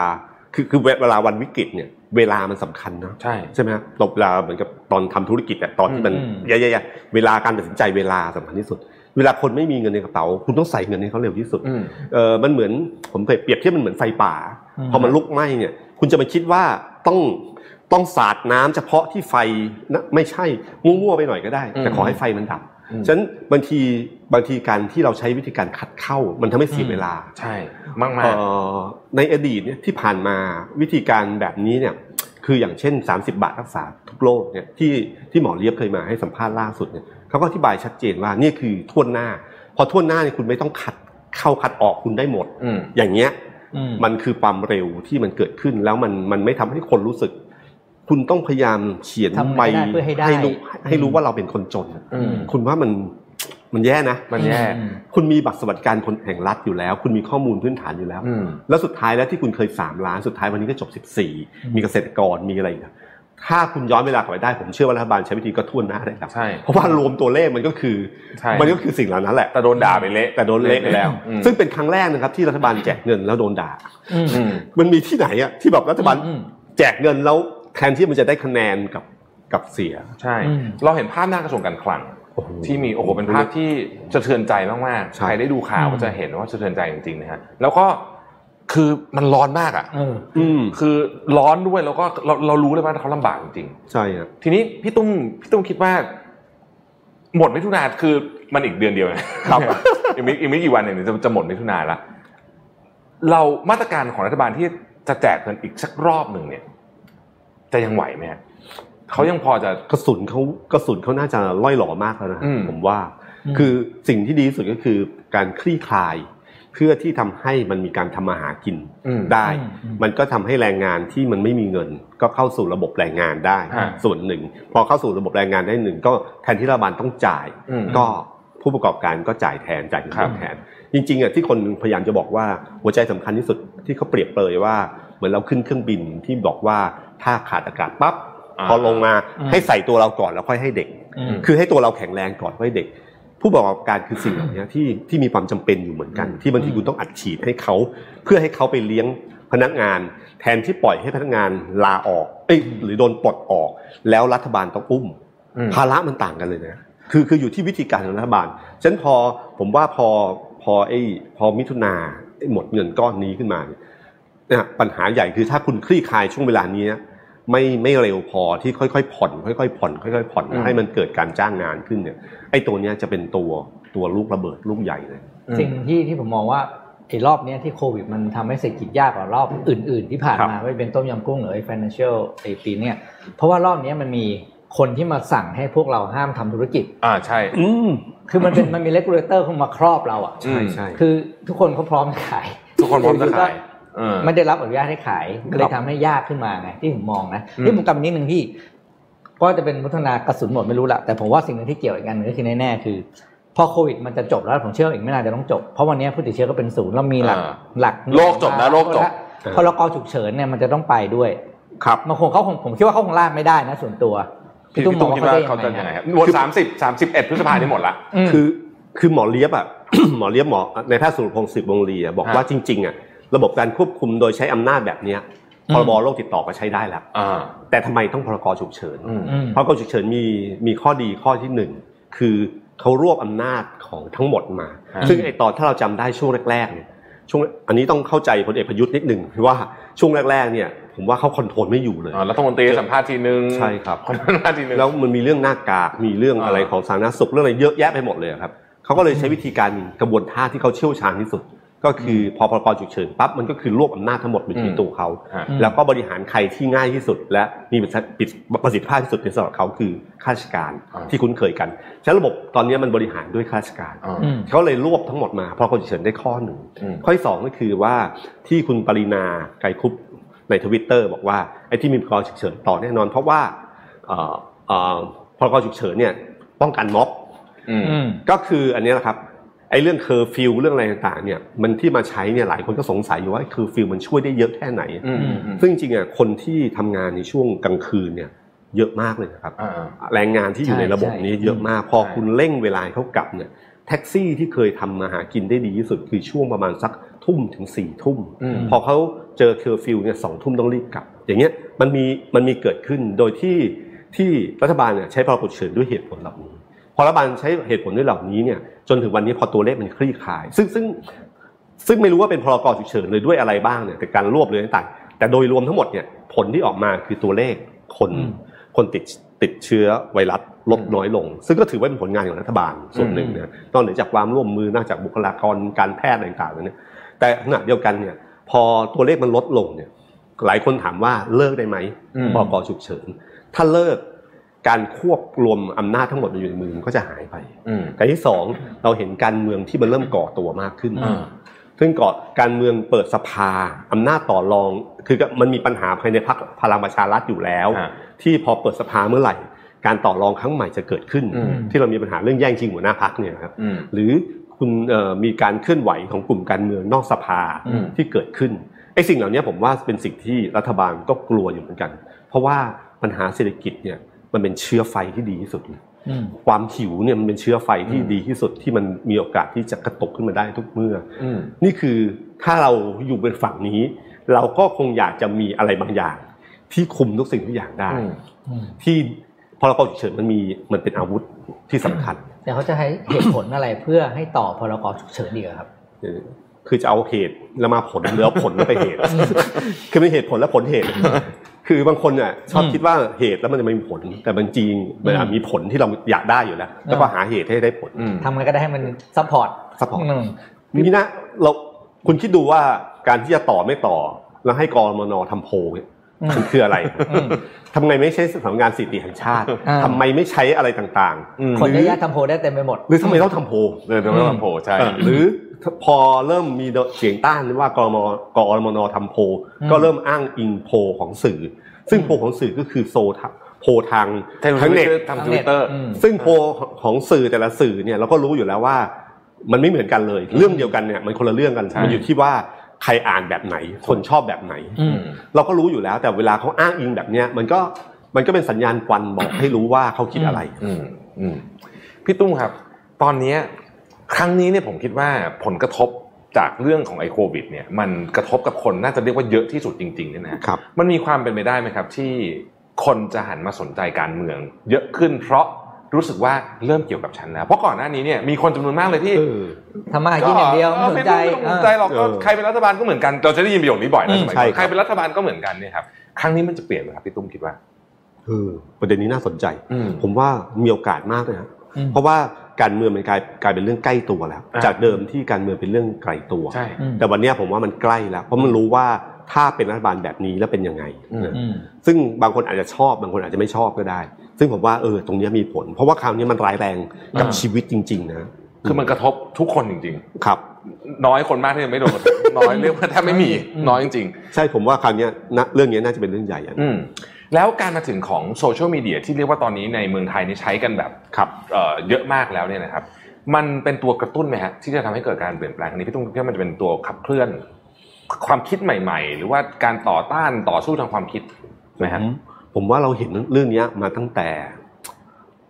คือคือเวลาวันวิกฤตเนี่ยเวลามันสำคัญนะใช่ใช่ไหมครับตบเวลาเหมือนกับตอนทำธุรกิจอะตอนที่มันอืมแย่ๆๆเวลาการตัดสินใจเวลาสำคัญที่สุด เวลาคนไม่มีเงินในกระเป๋า คุณต้องใส่เงินให้เขาเร็วที่สุดอืมเออมันเหมือนผมเคยเปรียบเทียบมันเหมือนไฟป่าอืม พอมันลุกไหม้เนี่ย คุณจะมาคิดว่าต้องต้องสาดน้ำเฉพาะที่ไฟนะไม่ใช่มั่วๆไปหน่อยก็ได้ แต่ขอให้ไฟมันดับอืมฉะนั้นบางทีบางทีการที่เราใช้วิธีการขัดเข้า มันทำให้เสียเวลา ใช่มากมาเอ่กอในอดีตเนี่ยที่ผ่านมาวิธีการแบบนี้เนี่ยคืออย่างเช่น 30 บาทรักษาทุกโรคเนี่ยที่ที่หมอเลียบเคยมาให้สัมภาษณ์ล่าสุดเนี่ยเขาก็อธิบายชัดเจนว่านี่คือท่วนหน้า พอท่วนหน้าเนี่ยคุณไม่ต้องคัดเข้าคัดออกคุณได้หมดอืมอย่างเงี้ยอื มมันคือความเร็วที่มันเกิดขึ้นแล้วมันมันไม่ทำให้คนรู้สึก คุณต้องพยายามเขียนทำใบไงก็ได้เพื่อให้ได้รู้ให้รู้ว่าเราเป็นคนจนอืมคุณว่ามันมันแย่นะ มันแย่อืมคุณมีบัตรสวัสดิการคนแห่งรัฐอยู่แล้ว คุณมีข้อมูลพื้นฐานอยู่แล้วอืมแล้วสุดท้ายแล้วที่คุณเคย3ล้าน สุดท้ายวันนี้ก็จบ14มีเกษตรกรมีอะไรอีกอะ ถ้าคุณย้อนเวลากลับไปได้ผมเชื่อว่ารัฐบาลใช้วิธีก็ทุ่นหน้าได้ครับใช่เพราะว่ารวมตัวเลขมันก็คือใช่มันก็คือสิ่งเหล่านั้นแหละแต่โดนด่าไปเละแต่โดนเละไปแล้วอืมซึ่งเป็นครั้งแรกนะครับที่รัฐบาลแจกเงินแล้วโดนด่าอืมอืมมันมีที่ไหนอะที่แบบรัฐบาลอืมแจกเงินแล้วแทนที่มันจะได้คะแนนกับกับเสีย ใช่อืมเราเห็นภาพหน้ากระทรวงการคลังโอ้โหที่มีโอ้โหเป็นภาพที่สะเทือนใจมากๆใช่ใครได้ดูข่าวอืมก็จะเห็นว่าสะเทือนใจจริงๆนะฮะแล้วก็ คือมันร้อนมากอะเอออืมคือร้อนด้วยแล้วก็เราเรารู้เลยว่าเขาลำบากจริงใช่ครับๆทีนี้พี่ตุ้มพี่ตุ้มคิดว่า หมดมิถุนาคือมันอีกเดือนเดียวนะครับอีกไม่อีกไม่กี่วันเองจะจะหมดมิถุนาละเรามาตรการของรัฐบาลที่จะแจกเงินอีกสักรอบหนึ่งเนี่ย จะยังไหวไหมฮะเขายังพอจะกระสุนเขากระสุนเขาน่าจะล่อยหล่อมากแล้วนะอืมผมว่าอืมคือสิ่งที่ดีที่สุดก็คือการคลี่คลายเพื่อที่ทำให้มันมีการทำมาหากินอืมได้อืมอืมมันก็ทำให้แรงงานที่มันไม่มีเงิน ก็เข้าสู่ระบบแรงงานได้ฮะส่วนหนึ่ง พอเข้าสู่ระบบแรงงานได้หนึ่ง ก็แทนที่รัฐบาลต้องจ่ายอืมก็ผู้ประกอบการก็จ่ายแทนจ่ายเงินครับแทน จริงๆอะที่คนพยายามจะบอกว่าหัวใจสำคัญที่สุดที่เขาเปรียบเปรยว่า เหมือนเราขึ้นเครื่องบินที่บอกว่าถ้าขาดอากาศปั๊บอ่าพอลงมาอืมให้ใส่ตัวเราก่อนแล้วค่อยให้เด็กอืมคือให้ตัวเราแข็งแรงก่อนค่อยเด็ก ผู้ประกอบการคือสิ่งเหล่านี้ที่ที่มีความจำเป็นอยู่เหมือนกัน ที่บางทีคุณต้องอัดฉีดให้เขา เพื่อให้เขาไปเลี้ยงพนักงาน แทนที่ปล่อยให้พนักงานลาออกเอ้ยหรือโดนปลดออก แล้วรัฐบาลต้องอุ้มอืมภาระมันต่างกันเลยนะคือคืออยู่ที่วิธีการของรัฐบาลฉะนั้นพอผมว่าพอพอไอ้พอมิถุนาไอ้หมดเงินก้อนนี้ขึ้นมาเนี่ยเนี่ยปัญหาใหญ่คือถ้าคุณคลี่คลายช่วงเวลานี้นะ ไม่ไม่เร็วพอที่ค่อยๆผ่อนค่อยๆผ่อนค่อยๆผ่อนอืมให้มันเกิดการจ้างงานขึ้นเนี่ยไอ้ตัวเนี้ยจะเป็นตัวตัวลูกระเบิดลูกใหญ่เลยสิ่งที่ที่ผมมองว่าไอ้รอบเนี้ยที่โควิดมันทำให้เศรษฐกิจยากกว่ารอบอื่น ๆ ที่ผ่านมาครับไม่ว่าจะเป็นต้มยำกุ้งหรือไอ้ financial ไอ้ปีเนี้ยเพราะว่ารอบเนี้ยมันมีคนที่มาสั่งให้พวกเราห้ามทำธุรกิจ อ่าใช่ อืมคือมันเป็นมันมี regulator เข้ามาครอบเราอะใช่ใช่คือทุกคนเขาพร้อมจะขาย ทุกคนพร้อมจะขายเออ ไม่ได้รับอนุญาตให้ขายก็เลยทำให้ยากขึ้นมาไงที่ผมมองนะอืมนี่ผมกลับมานิดนึงพี่ ก็จะเป็นพัฒนากระสุนหมดไม่รู้ละแต่ผมว่าสิ่งหนึ่งที่เกี่ยวอีกอันหนึงก็คือแน่ๆคือพอโควิดมันจะจบแล้วผมเชื่อว่าอีกไม่นานจะต้องจบ เพราะวันนี้ผู้ติดเชื้อก็เป็นศูนย์แล้วมีหลักอ่าหลักโลกจบแล้วโลกจบพรกฉุกเฉินเนี่ยมันจะต้องไปด้วย ครับมันคงเขาคงผมคิดว่าเขาคงลากไม่ได้นะ ส่วนตัวพี่ตุ้มคิดว่าเขาจะยังไงครับหมดสามสิบสามสิบเอ็ดพฤษภานี่หมดละมคือคือหมอเลียบอะหมอเลียบหมอในแพทย์สุรพงศ์สิบวงศ์ลีอะบอกฮะว่าจริงๆอะ ระบบการควบคุมโดยใช้อำนาจแบบเนี้ยพรบโรคติดต่อก็ใช้ได้แล้วอ่าแต่ทำไมต้องพรกฉุกเฉินอืมอืมพรกฉุกเฉินมีมีข้อดีข้อที่หนึ่งคือเขารวบอำนาจของทั้งหมดมาฮะซึ่งไอตอนถ้าเราจำได้ช่วงแรกๆเนี่ยช่วงอันนี้ต้องเข้าใจพลเอกประยุทธ์นิดหนึ่งคือว่าช่วงแรกๆเนี่ยผมว่าเขาคอนโทรลไม่อยู่เลยอ่ารัฐมนตรีสัมภาษณ์ทีนึงใช่ครับคนนั้นมาทีนึงแล้วมันมีเรื่องหน้ากากมีเรื่องอะไรอ่าของสาธารณสุขเรื่องอะไรเยอะแยะไปหมดเลยครับเขาก็เลยใช้วิธีการกระบวนท่าที่เขาเชี่ยวชาญที่สุด ก็คือพอพรกฉุกเฉินปั๊บมันก็คือรวบอำนาจทั้งหมดไปที่ตัวเขาฮะอืมแล้วก็บริหารใครที่ง่ายที่สุด และมีประสิทธิภาพที่สุดในสำหรับเขาคือข้าราชการอ่าที่คุ้นเคยกันใช้ระบบตอนนี้มันบริหารด้วยข้าราชการอ่าอืมเขาเลยรวบทั้งหมดมาพรกฉุกเฉินได้ข้อหนึ่งอืมข้อที่สองก็คือว่าที่คุณปารีณาไกรคุปต์ในทวิตเตอร์บอกว่าไอ้ที่มีพรกฉุกเฉินต่อแน่นอน เพราะว่าเอ่อเอ่อพรกฉุกเฉินเนี่ยป้องกันม็อบอืมอืมก็คืออันเนี้ยแหละครับ ไอ้เรื่องเคอร์ฟิวเรื่องอะไรต่างๆเนี่ยมันที่มาใช้เนี่ยหลายคนก็สงสัยอยู่ว่าเคอร์ฟิวมันช่วยได้เยอะแค่ไหนอืมอืมอืมซึ่งจริงๆอะคนที่ทำงานในช่วงกลางคืนเนี่ยเยอะมากเลยนะครับอ่าแรงงานที่อยู่ใช่ในระบบนี้ใช่เยอะมากพอใช่คุณเร่งเวลาให้เขากลับเนี่ยแท็กซี่ที่เคยทำมาหากินได้ดีที่สุดคือช่วงประมาณสักทุ่มถึงสี่ทุ่มอืมพอเขาเจอเคอร์ฟิวเนี่ยสองทุ่มต้องรีบกลับ อย่างเงี้ยมันมีมันมีเกิดขึ้นโดยที่ที่รัฐบาลเนี่ยใช้พรกฉุกเฉินด้วยเหตุผลเหล่านี้ พอรัฐบาลใช้เหตุผลด้วยเหล่านี้เนี่ยจนถึงวันนี้พอตัวเลขมันคลี่คลาย ซึ่งซึ่งซึ่งไม่รู้ว่าเป็นพรกฉุกเฉินเลยด้วยอะไรบ้างเนี่ยแต่การรวบเลยต่างๆแต่โดยรวมทั้งหมดเนี่ยผลที่ออกมาคือตัวเลขคนอืมคนติดติดเชื้อไวรัสลดน้อยลง ซึ่งก็ถือว่าเป็นผลงานของรัฐบาลส่วนหนึ่งนะนอกเหนือจากความร่วมมือนอกจากบุคลากรการแพทย์อะไรต่างๆเนี่ยแต่ขณะเดียวกันเนี่ยพอตัวเลขมันลดลงเนี่ยหลายคนถามว่าเลิกได้ไหมอืมพรกฉุกเฉิน ถ้าเลิก การควบรวมอำนาจทั้งหมดมาอยู่ในมือมันก็จะหายไปอืมการที่สองเราเห็นการเมืองที่มันเริ่มก่อตัวมากขึ้นอ่าซึ่งก่อการเมืองเปิดสภาอำนาจต่อรอง คือมันมีปัญหาภายในพรรคพลังประชารัฐอยู่แล้วฮะที่พอเปิดสภาเมื่อไหร่ การต่อรองครั้งใหม่จะเกิดขึ้นอืมที่เรามีปัญหาเรื่องแย่งชิงหัวหน้าพรรคเนี่ยนะครับอืมหรือคุณเอ่อมีการเคลื่อนไหวของกลุ่มการเมืองนอกสภาอืมที่เกิดขึ้นไอ้สิ่งเหล่านี้ผมว่าเป็นสิ่งที่รัฐบาลก็กลัวอยู่เหมือนกัน เพราะว่าปัญหาเศรษฐกิจเนี่ย มันเป็นเชื้อไฟที่ดีที่สุดอืมความหิวเนี่ยมันเป็นเชื้อไฟที่อืมดีที่สุดที่มันมีโอกาสที่จะกระตกขึ้นมาได้ทุกเมื่ออืมนี่คือถ้าเราอยู่เป็นฝั่งนี้ เราก็คงอยากจะมีอะไรบางอย่าง ที่คุมทุกสิ่งทุกอย่างได้อืมอืมที่พรกฉุกเฉินมันมีมันเป็นอาวุธที่สำคัญ แต่เขาจะให้เหตุผลอะไรเพื่อให้ต่อพรกฉุกเฉินดีกว่าครับเออคือจะเอาเหตุแล้วมาผลหรือเอาผลแล้วไปเหตุ คือเป็นเหตุผลและผลเหตุ คือบางคนเนี่ยชอบอืมคิดว่าเหตุแล้วมันจะไม่มีผล แต่บางจริงมันอาจมีผลที่เราอยากได้อยู่แล้วแล้วก็หาเหตุให้ได้ผลอืมทำไงก็ได้ให้มันซัพพอร์ตซัพพอร์ตอืมนี่นะเราคุณคิดดูว่าการที่จะต่อไม่ต่อ แล้วให้กอ.รมน. ทำโพลเนี่ยอืมมันคืออะไรอืมทำไงไม่ใช้สำนักงานสถิติแห่งชาติอ่าทำไมไม่ใช้อะไรต่างอืมคนหรืเยออะแยะทำโพลได้เต็มไปหมดๆหรือทำไมต้องทำโพลเดินไปทำโพลใช่เออหรือ พอเริ่มมีเสียงต้านว่ากอ.กอ.รมน. ทำโพลก็เริ่มอ้างอิงโพลของสื่อ ซึ่งโพของสื่อก็คือโซทโพทางทางทางเน็ตทางทวิตเตอร์ซึ่งโพของสื่อแต่ละสื่อเนี่ยเราก็รู้อยู่แล้วว่า มันไม่เหมือนกันเลย เรื่องเดียวกันเนี่ยมันคนละเรื่องกันใช่มันอยู่ที่ว่าใครอ่านแบบไหน คนชอบแบบไหนเราก็รู้อยู่แล้ว แต่เวลาเขาอ้างอิงแบบเนี้ย มันก็มันก็เป็นสัญญาณควันบอกให้รู้ว่าเขาคิดอะไรพี่ตุ้มครับ ตอนเนี้ย ครั้งนี้เนี่ยผมคิดว่าผลกระทบจากเรื่องของไอ้โควิดเนี่ยมันกระทบกับคนน่าจะเรียกว่าเยอะที่สุดจริงๆเนี่ยนะฮะครับมันมีความเป็นไปได้ไหมครับ ที่คนจะหันมาสนใจการเมือง เยอะขึ้นเพราะรู้สึกว่าเริ่มเกี่ยวกับฉันแล้วเพราะก่อนหน้านี้เนี่ยมีคนจำนวนมากเลยที่เออทำมาหากินอย่างเดียวไม่สนใจไม่ต้องสนใจหรอกก็เออใครเป็นรัฐบาลก็เหมือนกันเราจะได้ยินประโยคนี้บ่อยนะอืมสมัยใช่ก่อนครับใครเป็นรัฐบาลก็เหมือนกันเนี่ยครับครั้งนี้มันจะเปลี่ยนไหมครับพี่ตุ้มคิดว่าเออประเด็นนี้น่าสนใจอืมผมว่ามีโอกาสมากเลยนะอืมเพราะว่า การเมืองมันกลายกลายเป็นเรื่องใกล้ตัวแล้วอ่าจากเดิมที่การเมืองเป็นเรื่องไกลตัว ใช่อืมแต่วันเนี้ยผมว่ามันใกล้แล้ว เพราะมันรู้ว่าถ้าเป็นรัฐบาลแบบนี้แล้วเป็นยังไงอืมนะอืมซึ่งบางคนอาจจะชอบบางคนอาจจะไม่ชอบก็ได้ ซึ่งผมว่าเออตรงเนี้ยมีผล เพราะว่าคราวนี้มันร้ายแรงกับอ่าชีวิตจริง ๆ นะ คือมันกระทบทุกคนจริงครับๆน้อยคนมากที่จะไม่โดนกระทบน้อยเรียกว่าแทบไม่มีอืมน้อยจริงใช่ผมว่าคราวเนี้ยนะเรื่องเนี้ยน่าจะเป็นเรื่องใหญ่อะๆอืม แล้วการมาถึงของโซเชียลมีเดียที่เรียกว่าตอนนี้ในเมืองไทยนี่ใช้กันแบบครับเอ่อเยอะมากแล้วเนี่ยนะครับ มันเป็นตัวกระตุ้นไหมฮะที่จะทำให้เกิดการเปลี่ยนแปลงอันนี้พี่ตุ้มคิดว่ามันจะเป็นตัวขับเคลื่อน ความคิดใหม่ ๆ หรือว่าการต่อต้านต่อสู้ทางความคิดไหมฮะผมผมว่าเราเห็นเรื่องเนี้ยมาตั้งแต่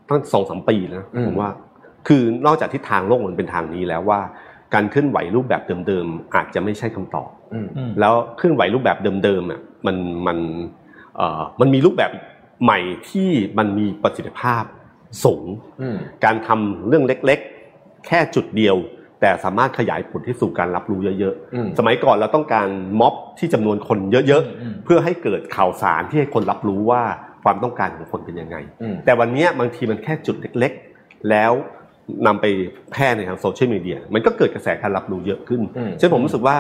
ตั้งสองสามปีนะอืมผมว่า คือนอกจากทิศทางโลกมันเป็นทางนี้แล้วว่า การเคลื่อนไหวรูปแบบเดิมๆอาจจะไม่ใช่คำตอบอืมอืมแล้วเคลื่อนไหวรูปแบบเดิมๆอะมันมันเอ่อ มันมีรูปแบบใหม่ที่มันมีประสิทธิภาพสูงอืมการทำเรื่องเล็กๆ แค่จุดเดียว แต่สามารถขยายผลที่สู่การรับรู้เยอะอืมๆสมัยก่อนเราต้องการม็อบที่จำนวนคนเยอะอืมๆเพื่อให้เกิดข่าวสารที่ให้คนรับรู้ว่าความต้องการของคนเป็นยังไงอืมแต่วันเนี้ยบางทีมันแค่จุดเล็กๆ แล้วนำไปแพร่ในทางโซเชียลมีเดีย มันก็เกิดกระแสการรับรู้เยอะขึ้นอืมฉะนั้นผมรู้สึกว่า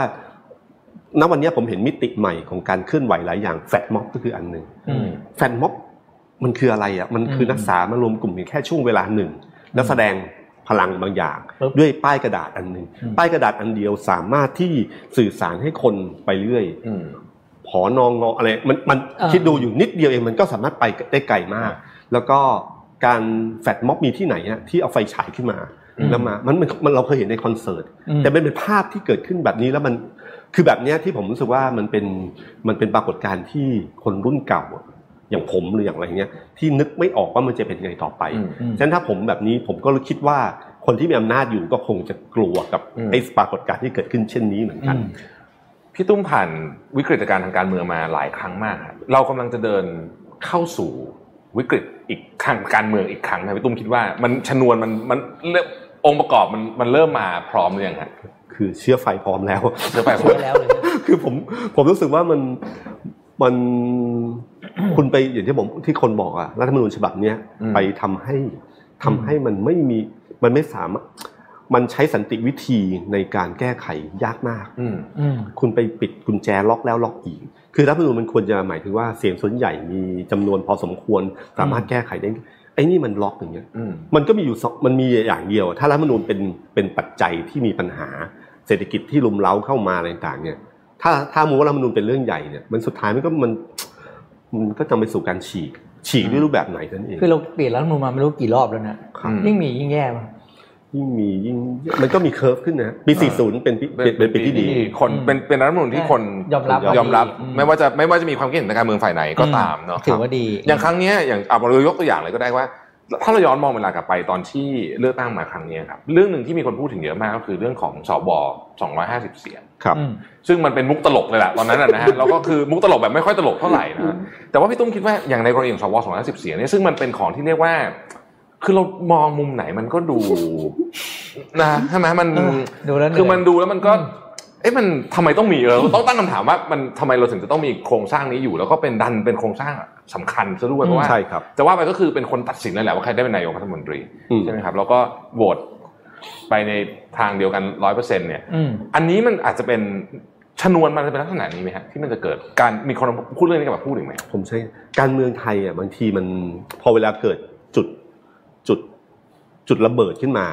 ณวันเนี้ยผมเห็นมิติใหม่ของการเคลื่อนไหวหลายอย่างแฟดม็อบก็คืออันหนึ่งอืมแฟนม็อบมันคืออะไรอะมันคืออมนักศึกษามารวมกลุ่มกันแค่ช่วงเวลาหนึ่ง แล้วแสดงพลังบางอย่างปึ๊บด้วยป้ายกระดาษอันหนึ่งอืมป้ายกระดาษอันเดียวสามารถที่สื่อสารให้คนไปเรื่อยอืมผอนองงออะไรมันมันอ่าคิดดูอยู่นิดเดียวเองมันก็สามารถไปได้ไกลมาก แล้วก็การแฟดม็อบมีที่ไหนอะที่เอาไฟฉายขึ้นมาอืมแล้วมามันมันมันเราเคยเห็นในคอนเสิร์ตอืมแต่เป็นเป็นภาพที่เกิดขึ้นแบบนี้แล้วมัน คือแบบเนี้ยที่ผมรู้สึกว่ามันเป็นมันเป็นปรากฏการณ์ที่คนรุ่นเก่าอะอย่างผมหรืออย่างอะไรเงี้ยที่นึกไม่ออกว่ามันจะเป็นยังไงต่อไปอืมอืมฉะนั้นถ้าผมแบบนี้ผมก็คิดว่าคนที่มีอำนาจอยู่ก็คงจะกลัวกับอืมไอ้ปรากฏการณ์ที่เกิดขึ้นเช่นนี้เหมือนกันอืมพี่ตุ้มผ่านวิกฤตการณ์ทางการเมืองมาหลายครั้งมากครับเรากำลังจะเดินเข้าสู่วิกฤตอีกทางการเมืองอีกครั้งนะพี่ตุ้มคิดว่ามันชนวนมันมันเริ่มองค์ประกอบมันมันเริ่มมาพร้อมหรือยังฮะ คือเชื้อไฟพร้อมแล้วเชื่อไปผช่วมยแล้วเลยนะคือผมผมรู้สึกว่ามันมันคุณไปอย่างที่ผมที่คนบอกอะรัฐธรรมนูญฉบับเนี้ยอืมไปทำให้ทำให้มันไม่มีมันไม่สามารถมันใช้สันติวิธีในการแก้ไขยากมากอืมอืมคุณไปปิดกุญแจล็อกแล้วล็อกอีก คือรัฐธรรมนูญมันควรจะหมายถึงว่าเสียงส่วนใหญ่มีจำนวนพอสมควรสามารถแก้ไขได้ไอ้นี่มันล็อกอย่างเงี้ยอืมมันก็มีอยู่สองมันมีอย่างเดียว ถ้ารัฐธรรมนูญเป็นเป็นปัจจัยที่มีปัญหา เศรษฐกิจที่รุมเร้าเข้ามาอะไรต่างๆเนี่ยถ้าถ้ามองว่ารัฐธรรมนูญเป็นเรื่องใหญ่เนี่ยมันสุดท้ายมันก็มันมันก็จะไปสู่การฉีก ฉีกด้วยรูปแบบไหนนั่นเองคือเราเปลี่ยนรัฐธรรมนูญมาไม่รู้กี่รอบแล้วนะครับยิ่งมียิ่งแย่ป่ะยิ่งมียิ่งมันก็มี curve ขึ้นนะปี 40 เป็นปีเป็นเป็นปีที่ดีคนอืมเป็นเป็นรัฐธรรมนูญที่คนยอมรับยอมรับอืมไม่ว่าจะไม่ว่าจะมีความคิดเห็นทางการเมืองฝ่ายไหนก็ตามเนาะถือว่าดี อย่างครั้งเนี้ยอย่างเอาเรายกตัวอย่างเลยก็ได้ว่า ถ้าเราย้อนมองเวลากลับไปตอนที่เลือกตั้งมาครั้งเนี้ยครับเรื่องหนึ่งที่มีคนพูดถึงเยอะมากก็คือเรื่องของสว250 เสียงครับอืมซึ่งมันเป็นมุกตลกเลยแหละตอนนั้นนะนะฮะแล้วก็คือมุกตลกแบบไม่ค่อยตลกเท่าไหร่นะฮะแต่ว่าพี่ตุ้มคิดว่าอย่างในกรณีของสว250 เสียงเนี่ยซึ่งมันเป็นของที่เรียกว่า คือเรามองมุมไหนมันก็ดูนะใช่ไหมมันเออดูแล้วเหนื่อยคือมันดูแล้วมันก็ เอ๊ะมันทำไมต้องมีเออต้องตั้งคำถามว่ามันทำไมเราถึงจะต้องมีโครงสร้างนี้อยู่ แล้วก็เป็นดันเป็นโครงสร้างสำคัญซะด้วยเพราะว่าใช่ครับจะว่าไปก็คือเป็นคนตัดสินเลยแหละว่าใครได้เป็นนายกรัฐมนตรีอืมใช่ไหมครับ แล้วก็โหวตไปในทางเดียวกันร้อยเปอร์เซ็นต์เนี่ยอืมอันนี้มันอาจจะเป็นชนวนมันจะเป็นลักษณะนี้ไหมฮะที่มันจะเกิดการมีคนพูดเรื่องนี้กับมาพูดอีกไหมผมใช้การเมืองไทยอะบางทีมันพอเวลาเกิดจุดจุดจุดระเบิดขึ้นมา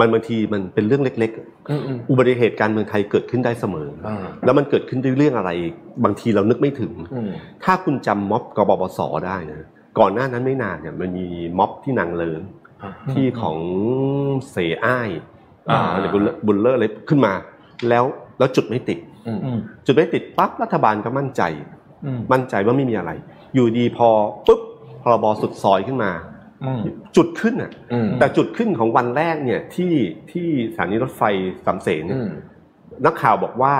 มันบางทีมันเป็นเรื่องเล็กอืมอืมๆอุบัติเหตุการเมืองไทยเกิดขึ้นได้เสมออ่าแล้วมันเกิดขึ้นด้วยเรื่องอะไร บางทีเรานึกไม่ถึงอืมถ้าคุณจำม็อบกปปสได้นะก่อนหน้านั้นไม่นานเนี่ยมันมีม็อบที่นางเลิ้งอ่าที่ของเสธ.อ้ายอ่าอะไรบุลเลอร์บุลเลอร์อะไรขึ้นมา แล้วแล้วจุดไม่ติดอืมอืมจุดไม่ติดปั๊บรัฐบาลก็มั่นใจอืมมั่นใจว่าไม่มีอะไร อยู่ดีพอปุ๊บพรบสุดซอยขึ้นมาอืม จุดขึ้นอะอืมแต่จุดขึ้นของวันแรกเนี่ยที่ที่สถานีรถไฟสามเสนเนี่อืยมนักข่าวบอกว่า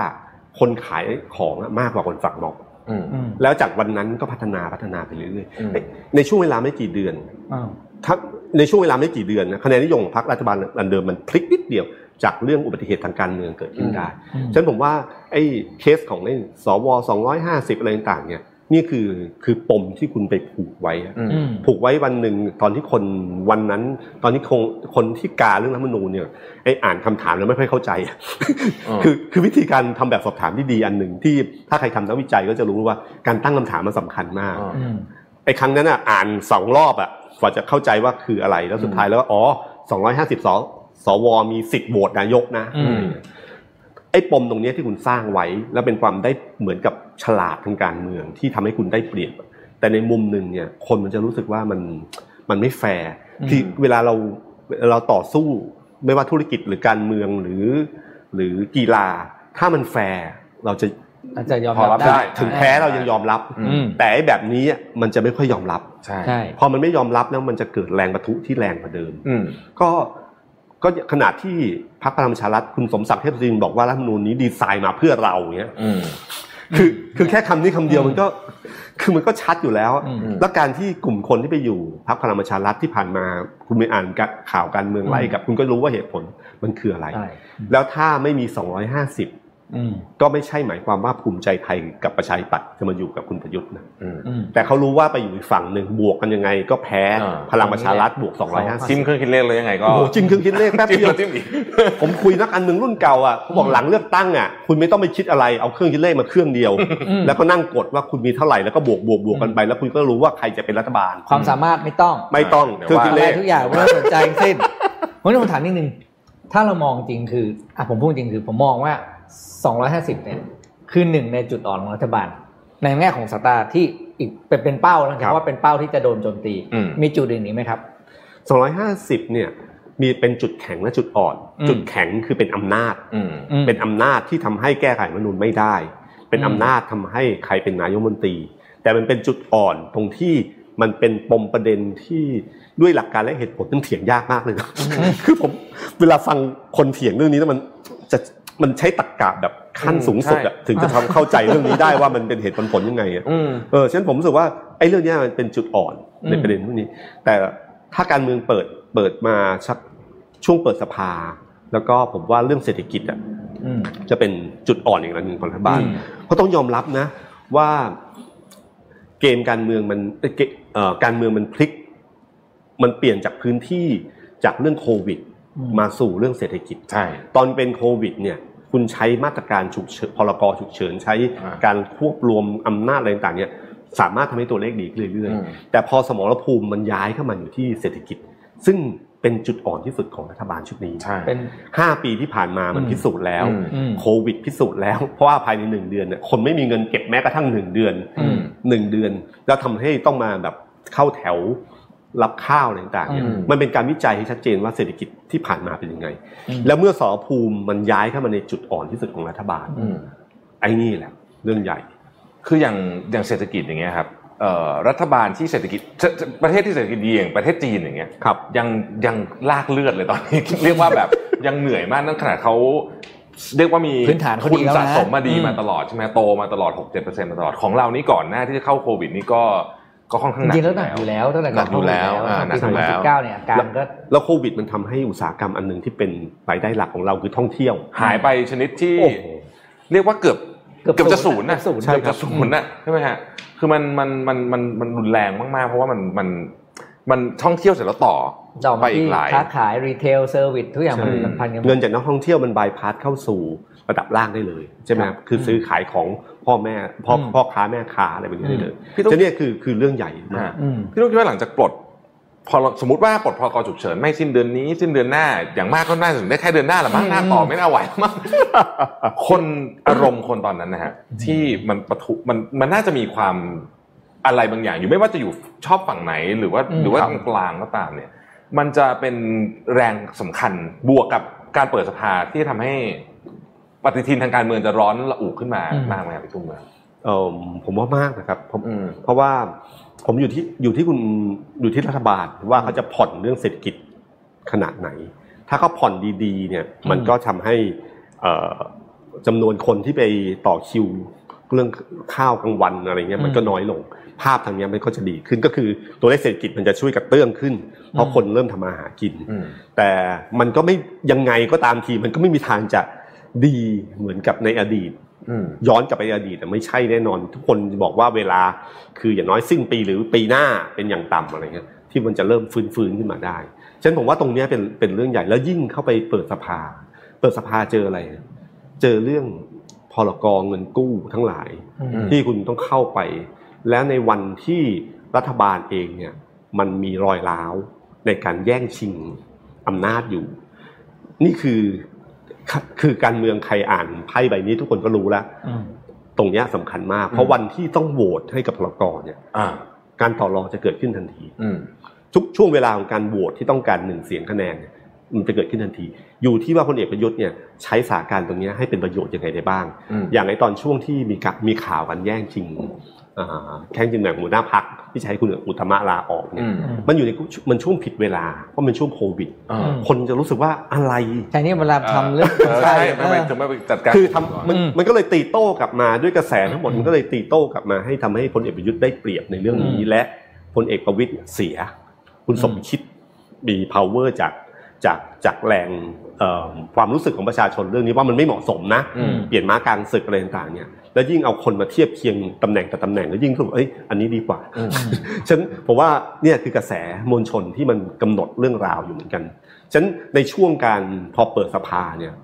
คนขายของอะมากกว่าคนฝักม็อบอืมอืมแล้วจากวันนั้นก็พัฒนาพัฒนาไปเรื่อยอืมๆเอ้ยในช่วงเวลาไม่กี่เดือนอ้าวถ้าในช่วงเวลาไม่กี่เดือนนะคะแนนนิยมของพรรครัฐบาลอันเดิมมันพลิกนิดเดียวจากเรื่องอุบัติเหตุทางการเมืองเกิดขึ้นได้อืมฉะนั้นผมว่าไอ้เคสของไอ้สว250อะไรต่างๆเนี่ย นี่คือคือปมที่คุณไปผูกไว้อะอืมอืมผูกไว้วันหนึ่งตอนที่คนวันนั้น ตอนที่คงคนที่กาเรื่องรัฐธรรมนูญเนี่ยไออ่านคำถามแล้วไม่ค่อยเข้าใจอ๋อคือคือวิธีการทำแบบสอบถามที่ดีอันหนึ่งที่ถ้าใครทำนักวิจัยก็จะรู้ว่าการตั้งคำถามมันสำคัญมากอ๋ออืมไอ้ครั้งนั้นอะอ่านสองรอบอะกว่าจะเข้าใจว่าคืออะไรแล้วสุดท้ายแล้วก็อ๋อสองร้อยห้าสิบสสวมีสิทธิ์โหวตนายกนะอืมไอ้ปมตรงเนี้ยที่คุณสร้างไว้ แล้วเป็นความได้เหมือนกับ ฉลาดทางการเมืองที่ทำให้คุณได้เปรียบ แต่ในมุมหนึ่งเนี่ยคนมันจะรู้สึกว่ามันมันไม่แฟร์อืมคือเวลาเราเราต่อสู้ไม่ว่าธุรกิจหรือการเมืองหรือ หรือกีฬา ถ้ามันแฟร์เราจะอาจจะยอมพอรัรับบได้ได้ ถึงแพ้เรายังยอมรับอืมแต่ไอ้แบบนี้อะมันจะไม่ค่อยยอมรับใช่ใช่พอมันไม่ยอมรับแล้วมันจะเกิดแรงปะทุที่แรงกว่าเดิมอืมก็ก็ขนาดที่พรรคพลังประชารัฐคุณสมศักดิ์เทพสุทินบอกว่ารัฐธรรมนูญนี้ดีไซน์มาเพื่อเราเนี้ยอืม คือคือแค่คำนี้คำเดียวอืมมันก็คือมันก็ชัดอยู่แล้วอืมแล้วการที่กลุ่มคนที่ไปอยู่พรรคพลังประชารัฐที่ผ่านมาคุณไปอ่านข่าวการเมืองไล่กับ คุณก็รู้ว่าเหตุผลมันคืออะไรใช่แล้วถ้าไม่มี 250อืม ก็ไม่ใช่หมายความว่าภูมิใจไทยกับประชาธิปัตย์จะมาอยู่กับคุณประยุทธ์นะอืมอืมแต่เขารู้ว่าไปอยู่อีกฝั่งหนึ่งบวกกันยังไง ก็แพ้อ่าพลังประชารัฐบวก250จิ้มเครื่องคิดเลขเลยยังไงก็โอ้โหจริงคือคิดเลขแป๊บจิ้มเดียวแล้วจิ้มอีกผมคุยนักการเมืองรุ่นเก่าอะเขาบอกหลังเลือกตั้งอะคุณไม่ต้องไปคิดอะไรเอาเครื่องคิดเลขมาเครื่องเดียวอืมแล้วก็นั่งกดว่าคุณมีเท่าไหร่แล้วก็บวกบวกบวกกันไป แล้วคุณก็รู้ว่าใครจะเป็นรัฐบาล ความสามารถไม่ต้องไม่ต้องเดี๋ยวเครื่องคิดอะไรเลขทุกอย่างไม่ต้องสนใจทั้งสิ้นผมจะผมถามนิดนึงถ้าเรามองจริงคืออะผมพูดจริงคือผมมองว่า 250เนี่ยคือหนึ่งในจุดอ่อนของรัฐบาล ในแง่ของสตาร์ที่อีกเป็นเป็นเป้านะคครัรับบว่าเป็นเป้าที่จะโดนโจมตีอืมมีจุดอื่นอีกไหมครับ250เนี่ยมีเป็นจุดแข็งและจุดอ่อนอืมจุดแข็งคือเป็นอำนาจอืมอืมเป็นอำนาจที่ทำให้แก้ไขรัฐธรรมนูญไม่ได้ เป็นอืมอำนาจทำให้ใครเป็นนายกรัฐมนตรี แต่มันเป็นจุดอ่อนตรงที่มันเป็นปมประเด็นที่ด้วยหลักการและเหตุผลต้องเถียงยากมากเลยนะคือผมเวลาฟังคนเถียงเรื่องนี้แล้วมันจะ มันใช้ตรรกะแบบขั้นสูงสุดอะใช่ถึงจะทำเข้าใจเรื่องนี้ได้ว่ามันเป็นเหตุผลผลยังไงอะอืมเออฉะนั้นผมรู้สึกว่าไอ้เรื่องเนี้ยมันเป็นจุดอ่อนในประเด็นพวกนี้ แต่ถ้าการเมืองเปิดเปิดมาชักช่วงเปิดสภา แล้วก็ผมว่าเรื่องเศรษฐกิจอะอืมจะเป็นจุดอ่อนอีกอันหนึ่งของรัฐบาลอืมเพราะต้องยอมรับนะว่าเกมการเมืองมันเอ่อเกเอ่อการเมืองมันพลิก มันเปลี่ยนจากพื้นที่จากเรื่องโควิด มาสู่เรื่องเศรษฐกิจใช่ตอนเป็นโควิดเนี่ยคุณใช้มาตรการฉุกเฉินพรกฉุกเฉินใช้อ่าการควบรวมอำนาจอะไรต่างๆเนี่ยสามารถทำให้ตัวเลขดีขึ้นเรื่อยอืมๆแต่พอสมรภูมิมันย้ายเข้ามาอยู่ที่เศรษฐกิจ ซึ่งเป็นจุดอ่อนที่สุดของรัฐบาลชุดนี้ใช่เป็นห้าปีที่ผ่านมามันอืมพิสูจน์แล้วอืมอืมโควิดพิสูจน์แล้ว เพราะว่าภายในหนึ่งเดือนเนี่ยคนไม่มีเงินเก็บแม้กระทั่งหนึ่งเดือนอืมหนึ่งเดือน แล้วทำให้ต้องมาแบบเข้าแถว รับข้าวอะไรต่างๆเนี่ยอืมมันเป็นการวิจัยให้ชัดเจนว่าเศรษฐกิจที่ผ่านมาเป็นยังไงอืมแล้วเมื่อสอภูมิมันย้ายเข้ามาในจุดอ่อนที่สุดของรัฐบาลอืมไอ้นี่แหละเรื่องใหญ่ คืออย่างอย่างเศรษฐกิจอย่างเงี้ยครับเอ่อรัฐบาลที่เศรษฐกิจจะจะประเทศที่เศรษฐกิจดีอย่างประเทศจีนอย่างเงี้ยครับยังยังลากเลือดเลยตอนนี้เรียกว่าแบบยังเหนื่อยมากนั่นขนาดเขาเรียกว่ามีพื้นฐานเขาทุดีนแล้วนะสะสมมาดีอืมมาตลอดใช่ไหมโตมาตลอด 6 7มาตลอดของเรานี่ก่อนหน้าที่จะเข้าโควิดนี่ก็ ก็ค่อนข้างจหนักริงๆแล้วหนักอยู่แล้วตั้งแต่หนักอยู่แล้วก่อนอ่าเข้าหนักปีอยู่แล้ว2019เนี่ยอาการก็แล้วโควิดมันทำให้อุตสาหกรรมอันหนึ่งที่เป็นรายได้หลักของเราคือท่องเที่ยว หายไปชนิดที่โอ้โหเรียกว่าเกือบเกือบเกือบจะศูนย์นะเกือบศูนย์เกือบจะศูนย์นะใช่ไหมฮะคือมันมันมันมันมันรุนแรงมากๆ เพราะว่ามันมันมันท่องเที่ยวเสร็จแล้วต่อต่อไปมาอีที่หลายค้าขาย retail service ทุกอย่างมันใช่มันพันกันหมดเงินจากนักท่องเที่ยวมันบายพาสเข้าสู่ระดับล่างได้เลยใช่ไหมครับคือซื้อขายของ พ่อแม่พ่ออืมพ่อค้าแม่ค้าอะไรแบบนี้ได้เลยพี่ตุ๊กจะเนี่ยคือคือเรื่องใหญ่มากอืมพี่ต้องคิดว่าหลังจากปลดพอเราสมมติว่าปลดพรกฉุกเฉินไม่สิ้นเดือนนี้ สิ้นเดือนหน้า อย่างมากก็น่าจะถึงได้แค่เดือนหน้าแหละมั้งอืมหน้าต่อไม่น่าไหวมั้งคนอารมณ์คนตอนนั้นนะฮะที่มันปะทุมันมันน่าจะมีความอะไรบางอย่าง อยู่ไม่ว่าจะอยู่ชอบฝั่งไหนหรือว่าอืมหรือว่าครับกลางๆก็ตามเนี่ย มันจะเป็นแรงสำคัญบวกกับการเปิดสภาที่ทำให้ ปฏิทินทางการเมืองจะร้อนระอุขึ้นมาอืมมากไหมครับพี่ตุ้มครับเออผมว่ามากนะครับผมอืมเพราะว่าผมอยู่ที่อยู่ที่คุณอยู่ที่รัฐบาลว่าเขาจะผ่อนเรื่องเศรษฐกิจขนาดไหน ถ้าเขาผ่อนดีๆ เนี่ย มันก็ทำให้เอ่อจำนวนคนที่ไปต่อคิวเรื่องข้าวกลางวันอะไรเงี้ยมันก็น้อยลง ภาพทางเนี้ยมันก็จะดีขึ้นก็คือตัวเลขเศรษฐกิจมันจะช่วยกระเตื้องขึ้น เพราะคนเริ่มทำมาหากินอืมแต่มันก็ไม่ยังไงก็ตามทีมันก็ไม่มีทางจะ ดีเหมือนกับในอดีตอืมย้อนกลับไปอดีตแต่ไม่ใช่แน่นอน ทุกคนบอกว่าเวลาคืออย่างน้อยสิ้นปีหรือปีหน้าเป็นอย่างต่ำอะไรเงี้ยที่มันจะเริ่มฟื้นฟื้นขึ้นมาได้ฉะนันผมว่าตรงเนี้ยเป็นเป็นเรื่องใหญ่แล้วยิ่งเข้าไปเปิดสภา เปิดสภาเจออะไร เจอเรื่องพรกเงินกู้ทั้งหลายอืมที่คุณต้องเข้าไป แล้วในวันที่รัฐบาลเองเนี่ยมันมีรอยร้าวในการแย่งชิงอำนาจอยู่ นี่คือ คือคือการเมืองใครอ่านไพ่ใบนี้ทุกคนก็รู้แล้วอืมตรงเนี้ยสำคัญมาก เพราะวันที่ต้องโหวตให้กับพลกรเนี่ยอ่าการต่อรองจะเกิดขึ้นทันทีอืมทุกช่วงเวลาของการโหวตที่ต้องการหนึ่งเสียงคะแนนเนี่ยมันจะเกิดขึ้นทันที อยู่ที่ว่าพลเอกประยุทธ์เนี่ยใช้สถานการณ์ตรงเนี้ยให้เป็นประโยชน์ยังไงได้บ้างอืมอย่างในตอนช่วงที่มีกะมีข่าวกันแย่งชิงอ่าแข่งชิงแบ่งหัวหน้าพัก ที่ใช้คุณอุตตมะลาออกเนี่อืยมมันอยู่ในมันช่วงผิดเวลาเพราะมันช่วงโควิดอ่าคนจะรู้สึกว่าอะไรแทนที่เวลาทำเรื่องเออใช่ไม่ไปถึงไม่ไปจัดการคือทำมันอืมมันก็เลยตีโต้กลับมาด้วยกระแสทั้งหมดมันก็เลยตีโต้กลับมาให้ทำให้พลเอกประยุทธ์ได้เปรียบในเรื่องนี้อืมและพลเอกประวิตยเสีย คุณสมคิดมี power จาก จากจากแรงเอ่อความรู้สึกของประชาชนเรื่องนี้ว่ามันไม่เหมาะสมนะอืมเปลี่ยนม้ากลางศึกอะไรต่างๆเนี่ยแล้วยิ่งเอาคนมาเทียบเคียงตำแหน่งกับตำแหน่งแล้วยิ่งรู้สึกว่าเอ้ยอันนี้ดีกว่าอืมฉันผมว่าเนี่ยคือกระแสมวลชนที่มันกำหนดเรื่องราวอยู่เหมือนกันฉะนันในช่วงการพอเปิดสภาเนี่ย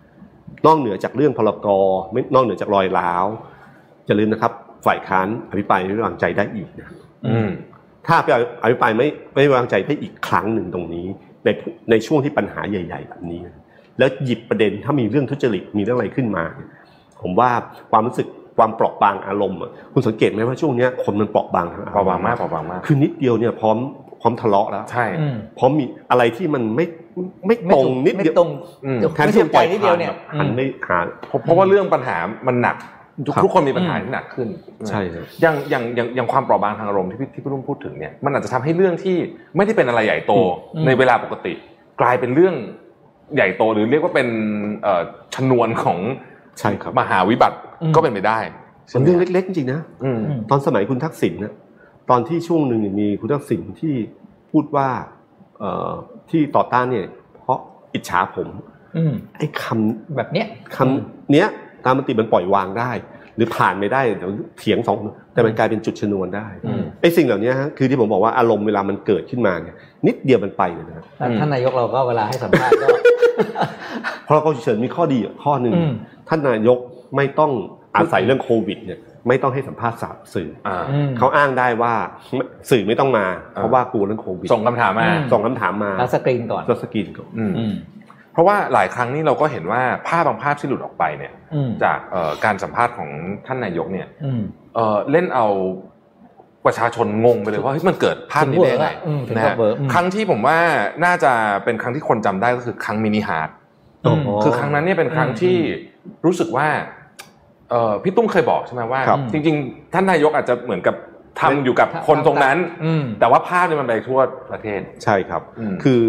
นอกเหนือจากเรื่องพลกรไม่นอกเหนือจากรอยร้าวอย่าลืมนะครับ ฝ่ายค้านอภิปรายไม่ไว้วางใจได้อีกนะอืมถ้าอภิปรายไม่ไม่ไว้วางใจได้อีกครั้งหนึ่งตรงนี้ ในในช่วงที่ปัญหาใหญ่ ๆ แบบนี้ แล้วหยิบประเด็นถ้ามีเรื่องทุจริตมีเรื่องอะไรขึ้นมาเนี่ยผมว่าความรู้สึกความเปราะบางอารมณ์อะคุณสังเกตไหมว่าช่วงเนี้ยคนมันเปราะบางทางอารมณ์เบาบางมากเบาบางมากคือนิดเดียวเนี่ยพร้อมพร้อมทะเลาะแล้วใช่อืมพร้อมมีอะไรที่มันไม่ไม่ตรงนิดไม่เดียวตรงอืมเดี๋ยวแทนไม่ที่ถูกใจนิดเดียวเนี่ยผ่านไม่หาเพราะเพราะว่าเรื่องปัญหามันหนัก ทุกครับทุกคนมีปัญหาที่หนักขึ้นใช่ครับอย่างอย่างอย่างอย่างความเปราะบางทางอารมณ์ที่พี่ที่พี่รุ่มพูดถึงเนี่ยมันอาจจะทำให้เรื่องที่ไม่ได้เป็นอะไรใหญ่โตอืมในเวลาปกติ กลายเป็นเรื่องใหญ่โตหรือเรียกว่าเป็นเอ่อชนวนของใช่ครับมหาวิบัติก็เป็นไปได้ใช่มันไหมเรื่องเล็กๆจริงๆนะอืมอืมตอนสมัยคุณทักษิณนะตอนที่ช่วงหนึ่งมีคุณทักษิณที่พูดว่าเอ่อที่ต่อต้านเนี่ย เพราะอิจฉาผมอืมไอ้คำแบบเนี้ยคำเนี้ย ตามมติมันปล่อยวางได้ หรือผ่านไม่ได้เดี๋ยวเถียงสองแต่มันกลายเป็นจุดชนวนได้อืมไอ้สิ่งเหล่านี้ฮะคือที่ผมบอกว่าอารมณ์เวลามันเกิดขึ้นมาเนี่ยนิดเดียวมันไปเลยนะครับแล้วท่านนายกเราก็เวลาให้สัมภาษณ์ก็เพราะเราก็เฉินมีข้อดีอยู่ข้อหนึ่งอืมท่านนายกไม่ต้องอาศัยเรื่องโควิดเนี่ยไม่ต้องให้สัมภาษณ์สาสื่ออ่าอืมเขาอ้างได้ว่าสื่อไม่ต้องมา เพราะว่ากลัวเรื่องโควิดส่งคำถามมาอืมส่งคำถามมาแล้วสกรีนก่อนก็สกรีนก่อนอืมอืม เพราะว่าหลายครั้งนี่เราก็เห็นว่าภาพบางภาพที่หลุดออกไปเนี่ยอืมจากเอ่อการสัมภาษณ์ของท่านนายกเนี่ยอืมเอ่อเล่นเอาประชาชนงงไปเลยว่าเฮ้ยมันเกิดภาพนี้ได้ยังไงถึงเวอร์อะอืมถึงกับเวอร์นะฮะอืมครั้งที่ผมว่าน่าจะเป็นครั้งที่คนจำได้ก็คือครั้ง mini heartอืมคือครั้งนั้นเนี่ยเป็นครั้งที่รู้สึกว่าเอ่อพี่ตุ้มเคยบอกใช่ไหมว่าครับจริง ๆ ท่านนายกอาจจะเหมือนกับทำอยู่กับคนตรงนั้นอืมแต่ว่าภาพเนี่ยมันไปทั่วประเทศใช่ครับอืมคือ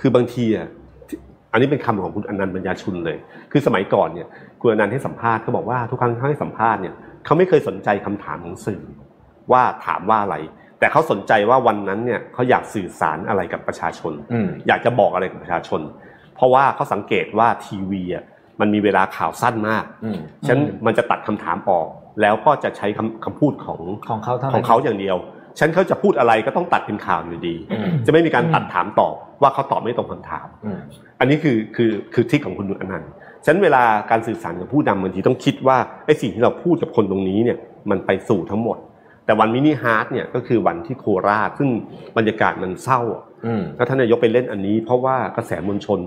คือบางทีอะที่ อันนี้เป็นคำของคุณอนันต์ปัญญาชุนเลย คือสมัยก่อนเนี่ยคุณอนันต์ให้สัมภาษณ์เขาบอกว่าทุกครั้งที่เขาให้สัมภาษณ์เนี่ยเขาไม่เคยสนใจคำถามของสื่อ ว่าถามว่าอะไร แต่เขาสนใจว่าวันนั้นเนี่ยเขาอยากสื่อสารอะไรกับประชาชนอืมอยากจะบอกอะไรกับประชาชน เพราะว่าเขาสังเกตว่าทีวีอะมันมีเวลาข่าวสั้นมากอืมฉะนันมันจะตัดคำถามออก แล้วก็จะใช้คำคำพูดของของเขาเท่านั้นของเขาอย่างเดียว ฉันเขาจะพูดอะไรก็ต้องตัดเป็นข่าวอยู่ดีอืมจะไม่มีการตัดถามตอบว่าเขาตอบไม่ตรงคำถามอืมอันนี้คือคือคือ trick ของคุณนุชอนันต์ฉะนันเวลาการสื่อสารกับผู้นำบางทีต้องคิดว่าไอ้สิ่งที่เราพูดกับคนตรงนี้เนี่ยมันไปสู่ทั้งหมด แต่วัน mini heart เนี่ยก็คือวันที่โคราชซึ่งบรรยากาศมันเศร้าอะอืมแล้วท่านนายกไปเล่นอันนี้ เพราะว่ากระแสมวลชน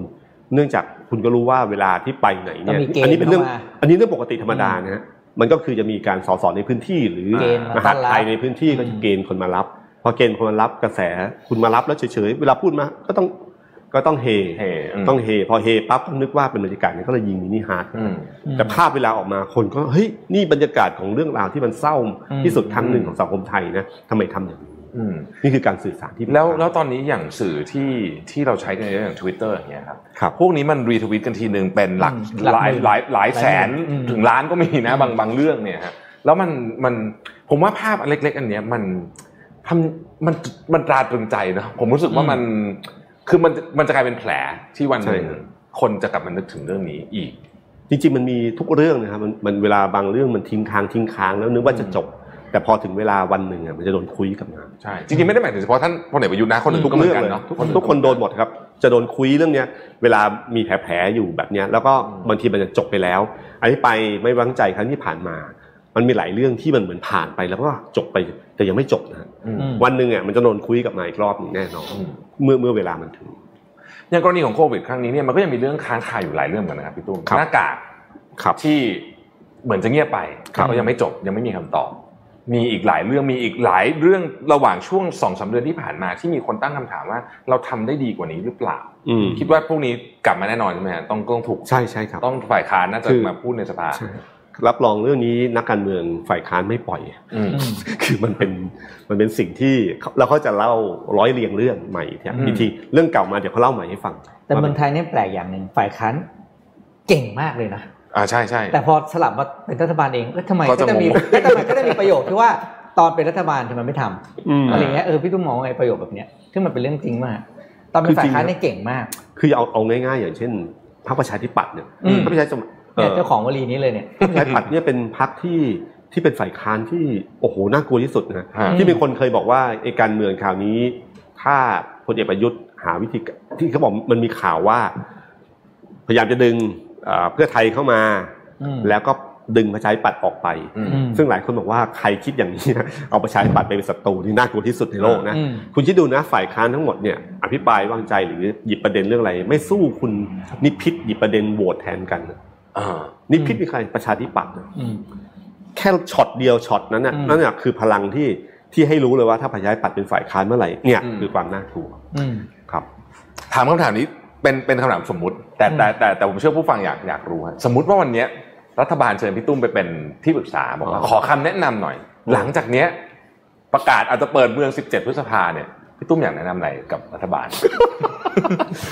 เนื่องจากคุณก็รู้ว่าเวลาที่ไปไหนเนี่ยต้องมีเกณฑ์อันี้เป็นเรื่องเข้ามาอันนี้เรื่องปกติธรรมดานะฮะ มันก็คือจะมีการสอสอในพื้นที่หรือเกณฑ์มมาหาต้อนดรับไทยในพื้นที่ก็จะเกณฑ์คนมารับพอเกณฑ์คนมารับกระแสคุณมารับแล้วเฉยๆเวลาพูดมาก็ต้องก็ต้องเฮเฮอืมต้องเฮพอเฮปั๊บก็นึกว่าเป็นบรรยากาศนี้ก็เลยยิง mini heart อืมแต่ภาพเวลาออกมาคนก็เฮ้ยนี่บรรยากาศของเรื่องราวที่มันเศร้าอืมที่สุดครั้งหนึ่งของสังคมไทยนะทำไมทำอย่างนี้อืม นี่คือการสื่อสารที่แล้วแล้วตอนนี้อย่างสื่อที่ที่เราใช้กันเยอะอย่าง Twitter อย่างเงี้ยครับครับ พวกนี้มัน retweet กันทีหนึ่งเป็นหลักอืมหลักหลายหมื่นหลายหลายแสนหลายหมื่นอืมถึงล้านก็มีนะบางบางเรื่องเนี่ยฮะแล้วมันมันผมว่าภาพอันเล็ก ๆ อันเนี้ยมันทำมันมันตราตรึงใจนะผมรู้สึกว่ามันคือมันมันจะกลายเป็นแผลที่วันหนึ่งใช่ครับคนจะกลับมานึกถึงเรื่องนี้อีกจจริงๆมันมีทุกเรื่องนะครับมันมันเวลาบางเรื่องมันทิ้งค้างทิ้งค้างแล้วนึกว่าจะจบ แต่พอถึงเวลาวันหนึ่งอะมันจะโดนคุยกลับมาใช่จริงๆไม่ได้หมายถึงเฉพาะท่านพลเอกประยุทธ์นะคนอื่นทุกก็เหมือเรื่องนกันเลยเนาะทุกคนทุกคนโดนหมดครับ จะโดนคุยเรื่องเนี้ยเวลามีแผลๆอยู่แบบเนี้ยแล้วก็อืมบางทีมันจะจบไปแล้วอันนี้ไปไม่วางใจครั้งที่ผ่านมา มันมีหลายเรื่องที่มันเหมือนผ่านไปแล้วก็จบไปแต่ยังไม่จบนะฮะอืมอืมวันหนึ่งอะมันจะโดนคุยกลับมาอีกรอบหนึ่งแน่นอนอืมเมื่อเมื่อเวลามันถึงอย่างกรณีของโควิดครั้งนี้เนี่ยมันก็ยังมีเรื่องค้างคาอยู่หลายเรื่องเหมือนกันนะครับพี่ตุ้มครับหน้ากากครับที่เหมือนจะเงียบไปครับก็ยังไม่จบยังไม่มีคำตอบ มีอีกหลายเรื่องมีอีกหลายเรื่องระหว่างช่วงสองสาเดือนที่ผ่านมาที่มีคนตั้งคำถามว่า เราทำได้ดีกว่านี้หรือเปล่าอืมคิดว่าพวกนี้กลับมาแน่นอนใช่ไหมฮะต้องต้องถูกใช่ใช่ครับต้องฝ่ายค้านน่าจะคือมาพูดในสภาใช่รับรองเรื่องนี้นักการเมืองฝ่ายค้านไม่ปล่อยอืมอืมคือมันเป็นมันเป็นสิ่งที่เราก็จะเล่าร้อยเรียงเรื่องใหม่เนี่ยอืมบางทีเรื่องเก่ามาเดี๋ยวเขาเล่าใหม่ให้ฟัง แต่เมืองไทยเนี่ยแปลกอย่างหนึ่งฝ่ายค้านเก่งมากเลยนะ อ่าใช่ใช่แต่พอสลับมาเป็นรัฐบาลเองเอ้ยทำไมก็ก็จะจะมีงงก็ทำไมก็ได้มีประโยชน์ที่ว่าตอนเป็นรัฐบาลทำไมไม่ทำอืมอะไรเงี้ยเออพี่ตุ้มมองไงประโยชน์แบบเนี้ยซึ่งมันเป็นเรื่องจริงมากตอนเป็นฝ่ายค้านเนี่ยเก่งมาก คือเอาเอาง่ายๆ อย่างเช่นพรรคประชาธิปัตย์เนี่ยอืมพรรคประชาธิปัตย์เอ่เนี่ยอเจ้าของวลีนี้เลยเนี่ยพรรคประชาธิปัตย์เนี่ยเป็นพรรคที่ที่เป็นฝ่ายค้านที่โอ้โหน่ากลัวที่สุดนะฮะที่มีคนเคยบอกว่าไอ้การเมืองคราวนี้ ถ้าพลเอกประยุทธ์หาวิธีการที่เขาบอกมันมีข่าวว่า พยายามจะดึง เอ่อเพื่อไทยเข้ามาอืมแล้วก็ดึงประชาธิปัตย์ออกไปอืมอืมซึ่งหลายคนบอกว่าใครคิดอย่างนี้นะเอาประชาธิปัตย์ไปเป็นศัตรูที่น่ากลัวที่สุดในโลกนะอืมคุณคิดดูนะฝ่ายค้านทั้งหมดเนี่ยอภิปรายว่างใจหรือหยิบประเด็นเรื่องอะไร ไม่สู้คุณนิพิษหยิบประเด็นโหวตแทนกันนะอ่านิพิษมีใครประชาธิปัตย์นะอืมแค่ช็อตเดียวช็อตนั้นน่ะอืมนั่นน่ะคือพลังที่ที่ให้รู้เลยว่าถ้าประชาธิปัตย์เป็นฝ่ายค้านเมื่อไหร่เนี่ยอืมคือความน่ากลัวอืมครับ ถามคำถามนี้ เป็นเป็นคำถามสมมุติ แต่แต่แต่แต่ผมเชื่อผู้ฟังอยากอยากรู้ฮะสมมติว่าวันเนี้ยรัฐบาลเชิญพี่ตุ้มไปเป็นที่ปรึกษาบอกว่าอ๋อขอคำแนะนำหน่อย หลังจากเนี้ยประกาศอาจจะเปิดเมือง 17 พฤษภาเนี่ยพี่ตุ้มอยากแนะนำอะไรกับรัฐบาล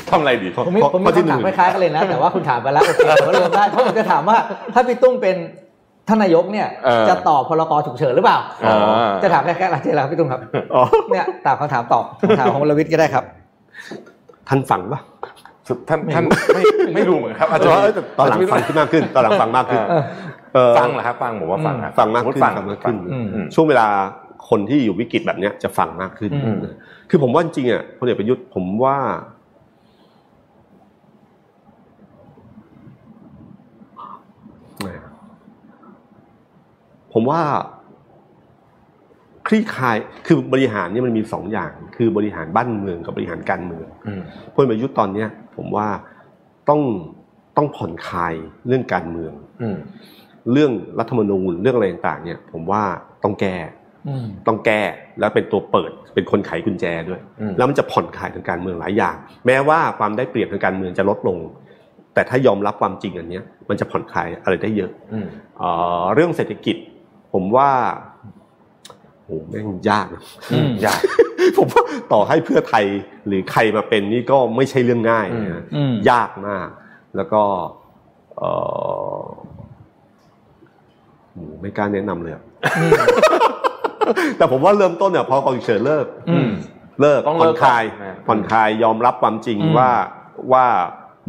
ทำอะไรดีผมมีข้อผมมีข้อที่คำถามหนึ่งคล้ายๆกันเลยนะ แต่ว่าคุณถามไปแล้วโอเคผมก็เริ่มได้เพราะผมจะถามว่า ถ้าพี่ตุ้มเป็นท่านนายกเนี่ยเออจะตอบพรกฉุกเฉินหรือเปล่าอ๋อจะถามแค่แค่หลักเจนแล้วพี่ตุ้มครับอ๋อเนี่ยตอบคำถามตอบคำถามของวรวิทย์ก็ได้ครับ ท่านฟังปะท่านท่านไม่ไม่รู้เหมือนกันครับอาจจะเออแต่ตอนหลังฟังขึ้นมากขึ้นตอนหลังฟังมากขึ้นเออเอ่อฟังเหรอครับฟังผมว่าฟังครับฟังมากขึ้นสติฟังฟังมากขึ้นอืมอืมช่วงเวลาคนที่อยู่วิกฤตแบบเนี้ยจะฟังมากขึ้นอืมคือผมว่าจริงๆอะพลเอกประยุทธ์ผมว่า ผมว่าค ลี่คลายคือบริหารเนี่ยมันมีสองอย่าง คือบริหารบ้านเมืองกับบริหารการเมืองอืมพลเอกประยุทธ์ตอนเนี้ยผมว่าต้องต้องผ่อนคลายเรื่องการเมืองอืมเรื่องรัฐธรรมนูญเรื่องอะไรต่างๆเนี่ย ผมว่าต้องแก้อืมต้องแก้แล้วเป็นตัวเปิดเป็นคนไขกุญแจด้วยอืมแล้วมันจะผ่อนคลายทางการเมืองหลายอย่าง แม้ว่าความได้เปรียบทางการเมืองจะลดลง แต่ถ้ายอมรับความจริงอันเนี้ยมันจะผ่อนคลายอะไรได้เยอะอืมเอ่อเรื่องเศรษฐกิจ ผมว่า โอ้แม่งยากนะอืมยากผมว่าต่อให้เพื่อไทยหรือใครมาเป็นนี่ก็ไม่ใช่เรื่องง่ายนะอืมยากมาก แล้วก็เอ่อโหไม่กล้าแนะนำเลยอะอืมแต่ผมว่าเริ่มต้นเนี่ยพอกองเฉินเลิกอืมเลิกต้องผ่เลิอนกคลายก่อนนะผ่อนคลายยอมรับความจริงอืมว่าว่า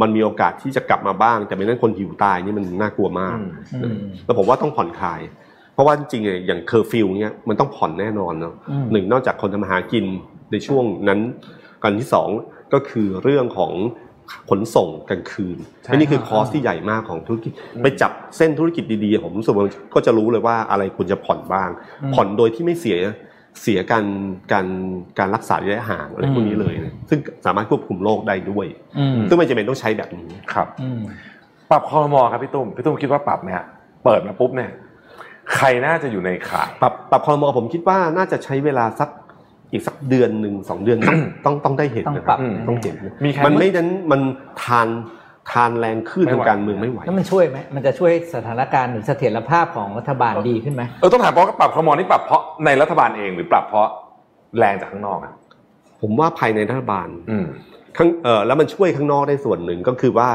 มันมีโอกาสที่จะกลับมาบ้าง แต่ไม่นั้นคนหิวตายนี่มันน่ากลัวมากอืมอืมแล้วผมว่าต้องผ่อนคลายเพ ราะว่าจริงๆเนี่ยอย่างเคอร์ฟิวเนี่ยมันต้องผ่อนแน่นอนเนาะอืมหนึ่งนอกจากคนทำมาหากินในช่วงนั้นกันที่สองก็คือเรื่องของขนส่งกลางคืนใช่อันนี้คือ cost ที่ใหญ่มากของธุรกิจ ไปจับเส้นธุรกิจดีๆ ผมรู้สึกว่าก็จะรู้เลยว่าอะไรควรจะผ่อนบ้างอืมผ่อนโดยที่ไม่เสียเสียการการการรักษาระยะห่างอะไรพวกนี้เลยนะซึ่งสามารถควบคุมโรคได้ด้วยอืมซึ่งไม่จำเป็นต้องใช้แบบนี้ครับอืมปรับคอรมอครับพี่ตุ้มพี่ตุ้มคิดว่าปรับไหมฮะเปิดมาปุ๊บเนี่ย ใครน่าจะอยู่ในข่าย ปรับปรับคอรมอผมคิดว่าน่าจะใช้เวลาสักอีกสักเดือนหนึ่งสองเดือนต้องต้องต้องได้เห็นต้องนะคปรัรับบต้องเห็นมีใครมันไม่นั้นมันทานทานแรงขึ้นไม่ทาไหวงการเมืองไม่ไหวแล้วมันช่วยไหมมันจะช่วยสถานการณ์หรือเสถียรภาพของรัฐบาลดีขึ้นไหมเออต้องถามเพราะปรับคอรมอนี่ปรับเพราะในรัฐบาลเองหรือปรับเพราะแรงจากข้างนอกอะผมว่าภายในรัฐบาลอืมข้างเออแล้วมันช่วยข้างนอกได้ส่วนหนึ่งก็คือว่า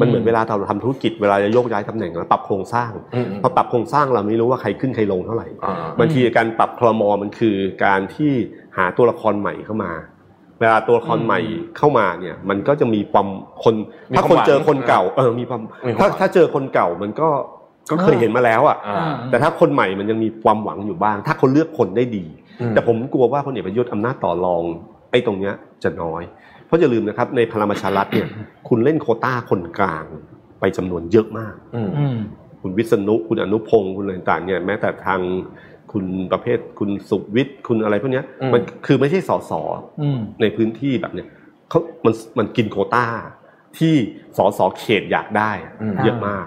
มันเหมือนอืมเวลาเราทำธุรกิจเวลาจะโยกย้ายตำแหน่งเราปรับโครงสร้างอืมพอปรับโครงสร้างเราไม่รู้ว่าใครขึ้นใครลงเท่าไหร่อ่าบางทีการปรับคลมอมันคือการที่หาตัวละครใหม่เข้ามา เวลาตัวละครใหม่เข้ามาเนี่ย มันก็จะมีความคนมีถ้าความคนเจอหวังคนเก่า เออมีความมีความหวังถ้าถ้าเจอคนเก่ามันก็ก็เคยเห็นมาแล้วอะอ่าแต่ถ้าคนใหม่มันยังมีความหวังอยู่บ้าง ถ้าคนเลือกคนได้ดีอืมแต่ผมกลัวว่าพลเอกประยุทธ์อำนาจต่อรองไอ้ตรงเนี้ยจะน้อยเพ ราะอย่าลืมนะครับในพลังประชารัฐเนี่ยคุณเล่นโควต้าคนกลางไปจำนวนเยอะมากอืมอืมคุณวิษณุคุณอนุพงศ์คุณอะไรต่างๆเนี่ยแม้แต่ทางคุณประเภทคุณสุวิทย์คุณอะไรพวกเนี้ยอืมมันคือไม่ใช่สสอืมในพื้นที่แบบเนี้ยเขามันมันกินโควต้าที่สสเขตอยากได้อะอืมเยอะมาก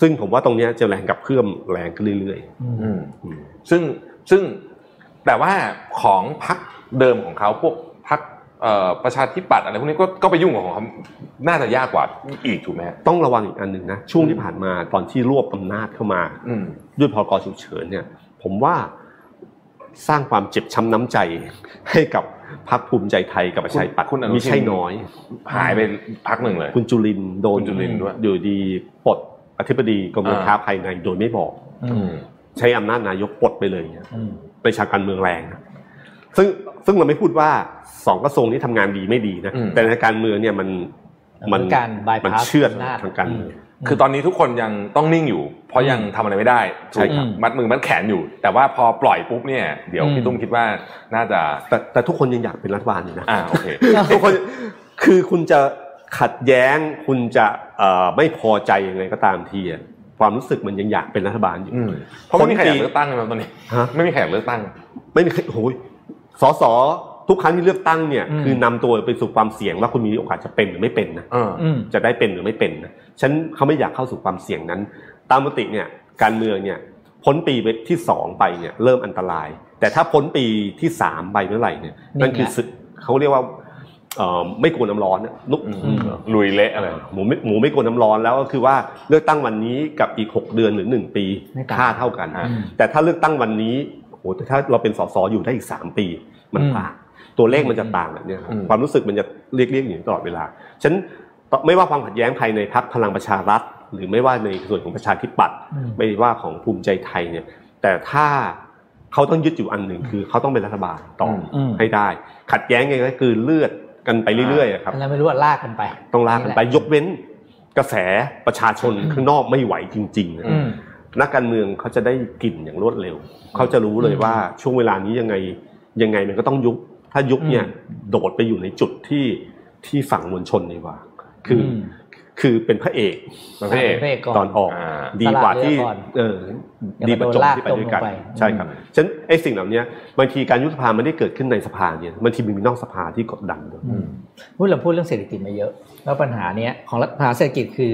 ซึ่งผมว่าตรงเนี้ยจะแรงกับเพื่อมแรงขึ้นเรื่อยอืมอืมๆอืมซึ่งซึ่งแต่ว่าของพักเดิมของเขาพวกพัก ประชาธิปัตย์อะไรพวกนี้ก็ก็ไปยุ่งกับของเขาน่าจะยากกว่าอีกถูกไหมฮะต้องระวังอีกอันหนึ่งนะช่วงที่ผ่านมาตอนที่รวบอำนาจเข้ามาอืมด้วยพรกฉุกเฉินเนี่ย ผมว่าสร้างความเจ็บช้ำน้ำใจให้กับพรรคภูมิใจไทยกับประชาธิปัตย์คุณอนุทินไม่ใช่น้อย หายไปพักหนึ่งเลย คุณจุลินทร์โดนคุณจุลินทร์ด้วยอยู่ดีปลดอธิบดีกรมการอ่าค้าภายในโดยไม่บอกอือืมมใช้อำนาจนายกปลดไปเลยเนี่ยอืมไปชาการเมืองแรงนะซึ่ง ซึ่งเราไม่พูดว่าสองกระทรวงนี้ทำงานดีไม่ดีนะอืมแต่ในการเมืองเนี่ยมันมันการ bypass มันเชื่อดอำนาจทางการเมืองคือตอนนี้ทุกคนยังต้องนิ่งอยู่ เพราะยังทำอะไรไม่ได้ใช่ครับถูกมัดมือมัดแขนอยู่ แต่ว่าพอปล่อยปุ๊บเนี่ยเดี๋ยวอืมพี่ตุ้มคิดว่าน่าจะแต่แต่ทุกคนยังอยากเป็นรัฐบาลอยู่นะอ่าโอเคทุกคนคือคุณจะขัดแย้งคุณจะเอ่อไม่พอใจยังไงก็ตามทีอะความรู้สึกมันยังอยากเป็นรัฐบาลอยู่อืมเพราะไม่มีใครอยากเลือกตั้งเลยมั้งตอนนี้ฮะไม่มีใครอยากเลือกตั้ง ไม่มีใครโอ้ย สสทุกครั้งที่เลือกตั้งเนี่ยอืมคือนำตัวไปสู่ความเสี่ยงว่าคุณมีโอกาสจะเป็นหรือไม่เป็นนะเอออืมจะได้เป็นหรือไม่เป็นนะฉันเขาไม่อยากเข้าสู่ความเสี่ยงนั้น ตามมติเนี่ยการเมืองเนี่ยพ้นปีที่สองไปเนี่ยเริ่มอันตราย แต่ถ้าพ้นปีที่สามไปเมื่อไหร่เนี่ยนี่ไงนั่นคือศึกเขาเรียกว่าเอ่อไม่กลัวน้ำร้อนนะลุกอืมลุยเละอะไรหมูไม่หมูไม่กลัวน้ำร้อนแล้วก็คือว่าเลือกตั้งวันนี้กับอีกหกเดือนหรือหนึ่งปีไม่ต่างค่าเท่ากันอ่าแต่ถ้าเลือกตั้งวันนี้โอ้โหแต่ถ้าเราเป็นสสอยู่ได้อีกสามปี มันอืมต่างตัวเลขมันจะต่างแบบเนี้ยครับอืมความรู้สึกมันจะเรียกเรียกอยู่ตลอดเวลาฉะนันไม่ว่าความขัดแย้งภายในพรรคพลังประชารัฐ หรือไม่ว่าในส่วนของประชาธิปัตย์อืมไม่ว่าของภูมิใจไทยเนี่ย แต่ถ้าเขาต้องยึดอยู่อันหนึ่งคือเขาต้องเป็นรัฐบาลต่ออมให้ได้ ขัดแย้งไงก็คือเลือดกันไปเรื่อยๆอะครับแล้วไม่รู้ว่าลากกันไป ต้องลากกันไปนี่แหละยกเว้น กระแสประชาชนข้างนอกไม่ไหวจริง ๆ นะอืมนักการเมืองเขาจะได้กลิ่นอย่างรวดเร็ว เขาจะรู้เลยว่าช่วงเวลานี้ยังไงยังไงมันก็ต้องยุบ ถ้ายุบเนี่ยอืมโดดไปอยู่ในจุดที่ที่ฝั่งมวลชนดีกว่า คืออมคือเป็นพระเอกประเภทพระเอกก่อนตอนออกอ่าดีกว่าที่สละเรือก่อนเอออย่าดีมากว่าโดจนมลากที่ไปด้วยกันจมลงไปใช่ครับฉะนั้นไอ้สิ่งเหล่านี้บางทีการยุบสภาไม่ได้เกิดขึ้นในสภาเนี่ยบางทีมันมีนอกสภาที่กดดันด้วยอืมพูดเราพูดเรื่องเศรษฐกิจมาเยอะ แล้วปัญหาเนี้ยของรัฐปัญหาเศรษฐกิจคือ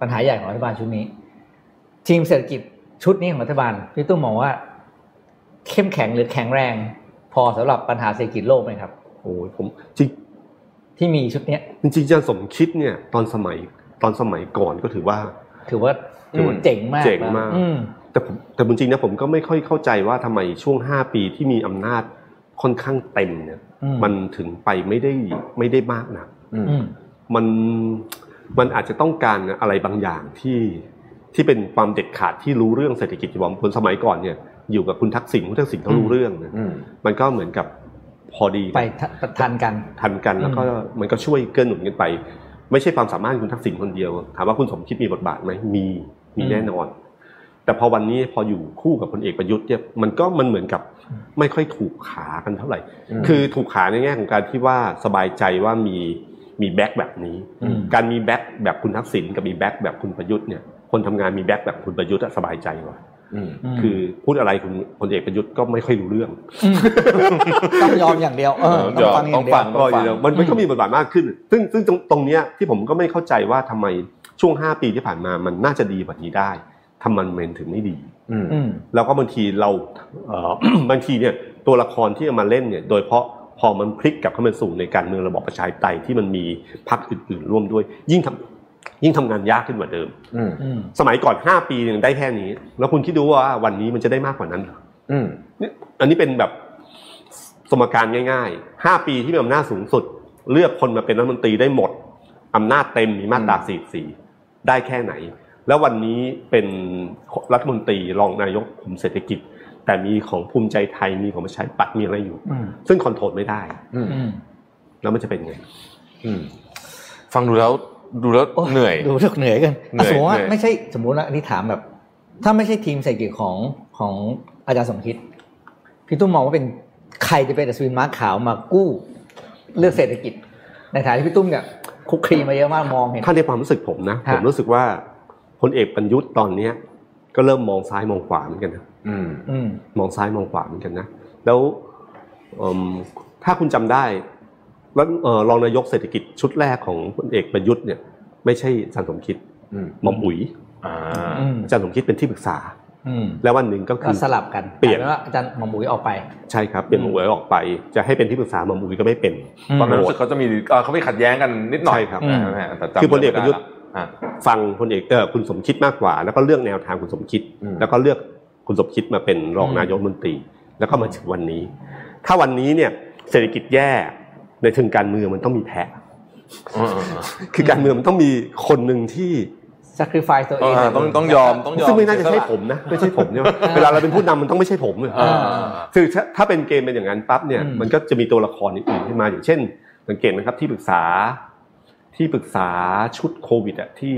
ปัญหาใหญ่ของรัฐบาลชุดนี้ ทีมเศรษฐกิจชุดนี้ของรัฐบาลพี่ตุ้มมองว่า เข้มแข็งหรือแข็งแรง พอสำหรับปัญหาเศรษฐกิจโลกไหมครับโอ้ยผมจริงที่มีชุดเนี้ยจริงๆอาจารย์สมคิดเนี่ยตอนสมัยตอนสมัยก่อนก็ถือว่า ถือว่าถือว่าเจ๋งมากเจ๋งมากอืมแต่ผมแต่จริงๆนะผมก็ไม่ค่อยเข้าใจว่าทำไมช่วงห้าปีที่มีอำนาจค่อนข้างเต็มเนี่ยอืมมันถึงไปไม่ได้ไม่ได้มากนักอืมอืมมันมันอาจจะต้องการอะไรบางอย่างที่ ที่เป็นความเด็ดขาดที่รู้เรื่องเศรษฐกิจอยู่บคนสมัยก่อนเนี่ย อยู่กับคุณทักษิณคุณทักษิณเขารู้เรื่องนะอืมมันก็เหมือนกับพอดีไปทันกันทันกันแล้วก็อืมมันก็ช่วยเกื้อหนุนกันไป ไม่ใช่ความสามารถคุณทักษิณคนเดียวถามว่าคุณสมคิดมีบทบาทไหมมีมีแน่นอน แต่พอวันนี้พออยู่คู่กับพลเอกประยุทธ์เนี่ยมันก็มันเหมือนกับไม่ค่อยถูกขากันเท่าไหร่อืมคือถูกขาในแง่ของการที่ว่าสบายใจว่ามีมีแบ็คแบบนี้อืมการมีแบ็คแบบคุณทักษิณกับมีแบ็คแบบคุณประยุทธ์เนี่ย คนทำงานมีแบ็คแบบคุณประยุทธ์อะสบายใจกว่าอืมมคือพูดอะไรคุณพลเอกประยุทธ์ก็ไม่ค่อยรู้เรื่องมต้องยอมอย่างเดียวเออต้องฟังอย่างเดียวต้องฟังก็เดี๋ยวมันมันก็มีบทบาทมากขึ้น ซึ่งซึ่งตรงตรงเนี้ยที่ผมก็ไม่เข้าใจว่าทำไมช่วง 5 ปีที่ผ่านมามันน่าจะดีกว่านี้ได้ทำไมมันถึงไม่ดีอืมอืมแล้วก็บางทีเราเอ่อบางทีเนี่ยตัวละครที่เอามาเล่นเนี่ย โดยเฉพาะพอมันพลิกกลับเข้ามาสู่ในการเมืองระบอบประชาธิปไตยที่มันมีพรรคอื่นๆร่วมด้วย ยิ่งทำ ยิ่งทำงานยากขึ้นกว่าเดิมอืมอืมสมัยก่อน5ปียังได้แค่นี้ แล้วคุณคิดดูว่าวันนี้มันจะได้มากกว่านั้นเหรออืมเนี่ยอันนี้เป็นแบบสมการง่ายๆ5ปีที่มีอำนาจสูงสุด เลือกคนมาเป็นรัฐมนตรีได้หมดอำนาจเต็มมีมาตรา44ได้แค่ไหน แล้ววันนี้เป็นรัฐมนตรีรองนายกคุมเศรษฐกิจ แต่มีของภูมิใจไทยมีของประชาธิปัตย์มีอะไรอยู่อืมซึ่งคอนโทรลไม่ได้อืมอืมแล้วมันจะเป็นไงอืมฟังดูแล้ว ดูแล้วโอ้เหนื่อย ดูเรื่องเหนื่อยกันเหนื่อยสมมติว่าเหนื่อยไม่ใช่สมมติว่าอันนี้ถามแบบ ถ้าไม่ใช่ทีมเศรษฐกิจของของอาจารย์สมคิด พี่ตุ้มมองว่าเป็นใครจะเป็นอัศวินม้าขาวมากู้เรื่องเศรษฐกิจ ในฐานะที่พี่ตุ้มเนี่ยคุกคลีมาเยอะมากมองเห็นถ้าในความรู้สึกผมนะฮะผมรู้สึกว่าพลเอกประยุทธ์ตอนเนี้ย ก็เริ่มมองซ้ายมองขวาเหมือนกันนะอืมอืมมองซ้ายมองขวาเหมือนกันนะ แล้วเอิ่มถ้าคุณจำได้ แล้วเอ่อรองนายกเศรษฐกิจชุดแรกของพลเอกประยุทธ์เนี่ยไม่ใช่อาจารย์สมคิดอืมหม่อมอุ๋ยอ่าอืมอาจารย์สมคิดเป็นที่ปรึกษาอืมแล้ววันหนึ่งก็คืก็อสลับกันเปลี่ยนกาว่าอาจารย์หมอหมุยออกไป ใช่ครับเปลี่ยนหม่อมอุ๋ยออกไป จะให้เป็นที่ปรึกษาหม่อมอุ๋ยก็ไม่เป็นอืมตอนนั้นรู้สึกเขาจะมีเอ่อเขาไม่ขัดแย้งกันนิดหน่อยใช่ครับนะฮะแต่จำคือพลเอกประยุทธ์ไม่ได้ละอะฟังพลเอกเออคุณสมคิดมากกว่า แล้วก็เลือกแนวทางคุณสมคิดอืมแล้วก็เลือกคุณสมคิดมาเป็นรองนายกรัฐมนตรี แล้วก็มาถึงวันนี้ ถ้าวันนี้เนี่ยเศรษฐกิจแย่ ในถึงการเมืองมันต้องมีแพ้อืมอืมอืมคือการเมืองมันต้องมีคนหนึ่งที่ sacrifice ตัวเองเออต้องต้องยอมต้องยอมซึ่งไม่น่าจะใช่ผมนะไม่ใช่ผมเนี่ยเวลาเราเป็นผู้นำมันต้องไม่ใช่ผมเลยอ่าคือถ้าถ้าเป็นเกมเป็นอย่างนั้นปั๊บเนี่ยอืมมันก็จะมีตัวละครอื่นๆขึ้นมาอย่างเช่น สังเกตนะครับที่ปรึกษาที่ปรึกษาชุดโควิดอะที่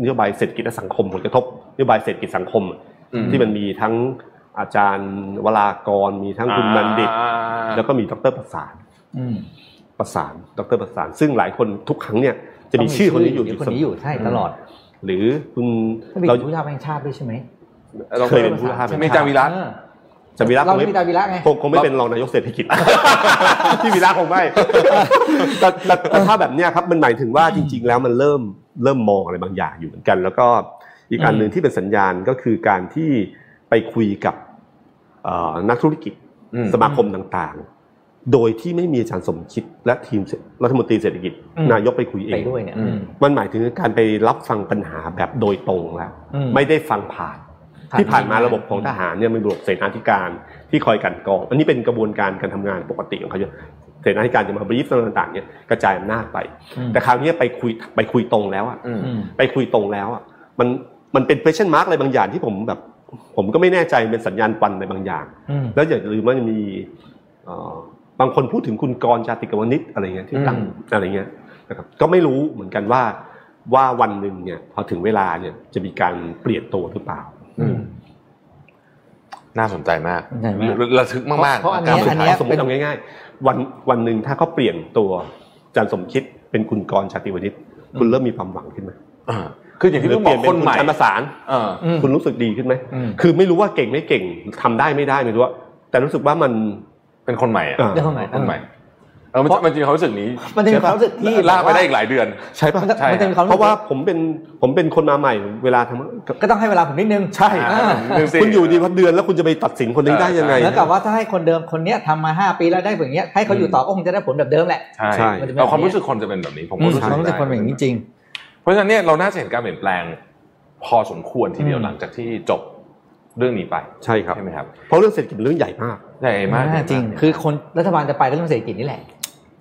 นโยบายเศรษฐกิจและสังคมผลกระทบนโยบายเศรษฐกิจสังคมอะอืมที่มันมีทั้งอาจารย์วรากรมีทั้งคุณบัณฑิตอ่าแล้วก็มีดรประสานอืม ประสานดรประสาน ซึ่งหลายคนทุกครั้งเนี่ยจะมีชื่อคนนี้อยู่คนนี้อยู่ใช่ตลอด หรือคุณมีเราผู้ชาแห่งชาติด้วยใช่ไหมเราเคยเป็นผู้ว่ามีจาวิรัตเออจะวีระคเรางไม่มีดาวิระไงคงคงไม่เป็นรองนายกเศรษฐกิจที่วีระคงไม่แต่แต่แต่ถ้าแบบเนี้ยครับมันหมายถึงว่าจริง ๆ แล้วมันเริ่มเริ่มมองอะไรบางอย่างอยู่เหมือนกัน แล้วก็อีกอันหนึ่งที่เป็นสัญญาณก็คือการที่ไปคุยกับเอ่อนักธุรกิจอืมสมาคมต่างๆ โดยที่ไม่มีอาจารย์สมคิดและทีมรัฐมนตรีเศรษฐกิจอืมนายกไปคุยเอไปงด้วยเนี่ยอืมมันหมายถึงการไปรับฟังปัญหาแบบโดยตรงแล้วอืมไม่ได้ฟังผ่านผ่านที่ผ่านมาทีมงานระบบของทหารเนี่ยมันมีระบบเสนาธิการที่คอยกลันกรอง อันนี้เป็นกระบวนการการทำงานปกติของเขาอยู่เสนาธิการจะมาบรีฟต่างๆเนี่ยกระจายอำนาจไปอืมแต่คราวนี้ไปคุยไปคุยตรงแล้วอะอืมอืมไปคุยตรงแล้วอะมันมันเป็น question mark อะไรบางอย่างที่ผมแบบ ผมก็ไม่แน่ใจเป็นสัญญาณปันอะไรบางอย่างอืมแล้วอย่าลืมว่ามันมีเอ่อ บางคนพูดถึงคุณกรณ์ชาติกวนิชอะไรเงี้ยที่ตั้งอืมอะไรเงี้ยนะครับก็ไม่รู้เหมือนกันว่าว่าวันหนึ่งเนี่ยพอถึงเวลาเนี่ยจะมีการเปลี่ยนตัวหรือเปล่าอืมน่าสนใจมากใช่ไหมระทึกมากๆเพราะอันกานี้รสุดอันท้าเนี้ยยสมมเป็ตินเอาง่าย ๆ วันวันหนึ่งถ้าเขาเปลี่ยนตัวอาจารย์สมคิดเป็นคุณกรณ์ชาติวนิชคุณเริ่มมีความหวังขึ้นไหมอ่าคืออย่างที่หรืพี่เปบลี่อยกนเป็คนนคุณใหม่ชันประสานเอออืมคุณรู้สึกดีขึ้นไหมอืมคือไม่รู้ว่าเก่งไม่เก่งทำได้ไม่ได้ไม่รู้ว่าแต่รู้สึกว่ามัน เป็นคนใหม่อะอ่าเรื่องคนใหม่คนใหม่เออมันมันจริงเขามรู้สึกนี้ มันจะมีความรู้สึกที่ลากไปได้อีกหลายเดือน ใช่ปะมันจะใช่มันจะมีความเพราะว่าผมเป็นผมเป็นคนมาใหม่ เวลาทำก็ต้องให้เวลาผมนิดนึง ใช่อ่าหนึ่งสิคุณอยู่ดีพันเดือนแล้วคุณจะไปตัดสินคนนี้ได้ยังไงแล้วกับว่าถ้าให้คนเดิมคนเนี้ยทำมาห้าปีแล้วได้แบบเนี้ยให้เขาอยู่ต่อก็คงจะได้ผลแบบเดิมแหละใช่ใช่มันจะเป็นเราความแบบนี้รู้สึกคนจะเป็นแบบนี้ผมอืก็มรู้สึกความรู้สึกคนเป็นอย่างนี้จริง เพราะฉะนั้นเนี่ยเราน่าจะเห็นการเปลี่ยนแปลง พอสมควรทีเดียวอืมหลังจากที่จบเรื่องนี้ไปใช่ครับใช่ไหมครับเพราะเรื่องเศรษฐกิจเป็นเรื่องใหญ่มาก ใหญ่มากอ่าจริง คือคนรัฐบาลจะไปก็เรื่องเศรษฐกิจนี่แหละ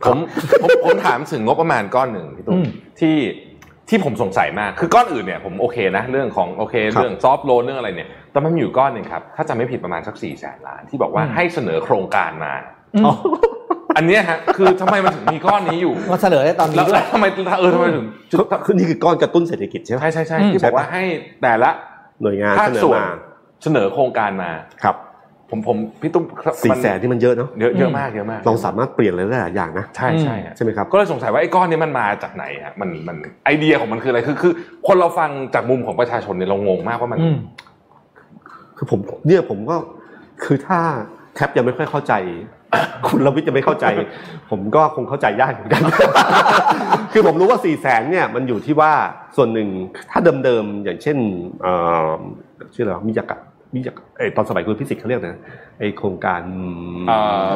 ผมผมผมถามถึงงบประมาณก้อนหนึ่งพี่ตุ้อืมมที่ที่ผมสงสัยมาก คือก้อนอื่นเนี่ยผมโอเคนะเรื่องของโอเคครับเรื่องซอฟต์โลนเรื่องอะไรเนี่ยแต่มันมีอยู่ก้อนหนึ่งครับถ้าจำไม่ผิดประมาณสักสี่แสนล้าน ที่บอกว่าให้เสนอโครงการมาอืมอันเนี้ยฮะคือทำไมมันถึงมีก้อนนี้อยู่มาเสนอได้ตอนนี้แล้วด้วแล้ยวทำไมเออทำไมถึงคือนี่คือก้อนกระตุ้นเศรษฐกิจใช่ไหมใช่ใช่ใช่อืมที่บอกว่าให้แต่ละหน่วยงานภาคเสนอส่วนมาเสนอโครงการมาครับ ผมผมพี่ตุ้มครับสี่มันแสนที่มันเยอะเนาะเยอะเยอะมากเยอะมาก เราสามารถเปลี่ยนอะไรได้หลายอย่างนะ ใช่ใช่ฮะใช่ไหมครับ ก็เลยสงสัยว่าไอ้ก้อนนี้มันมาจากไหนฮะมันมันไอเดียของมันคืออะไรคือคือคนเราฟังจากมุมของประชาชนเนี่ยเรางงมากว่ามันอืมคือผมเนี่ยผมก็คือถ้าแทบยังไม่ค่อยเข้าใจ คุณรวิทย์จะไม่เข้าใจ ผมก็คงเข้าใจยากเหมือนกัน คือผมรู้ว่าสี่แสนเนี่ยมันอยู่ที่ว่าส่วนหนึ่งถ้าเดิมๆอย่างเช่นเอ่อชื่ออะไรวะมิยากะ มิยากะเอยตอนสมัยคุณฟิสิกส์เขาเรียกนะไอโครงการเอ่อ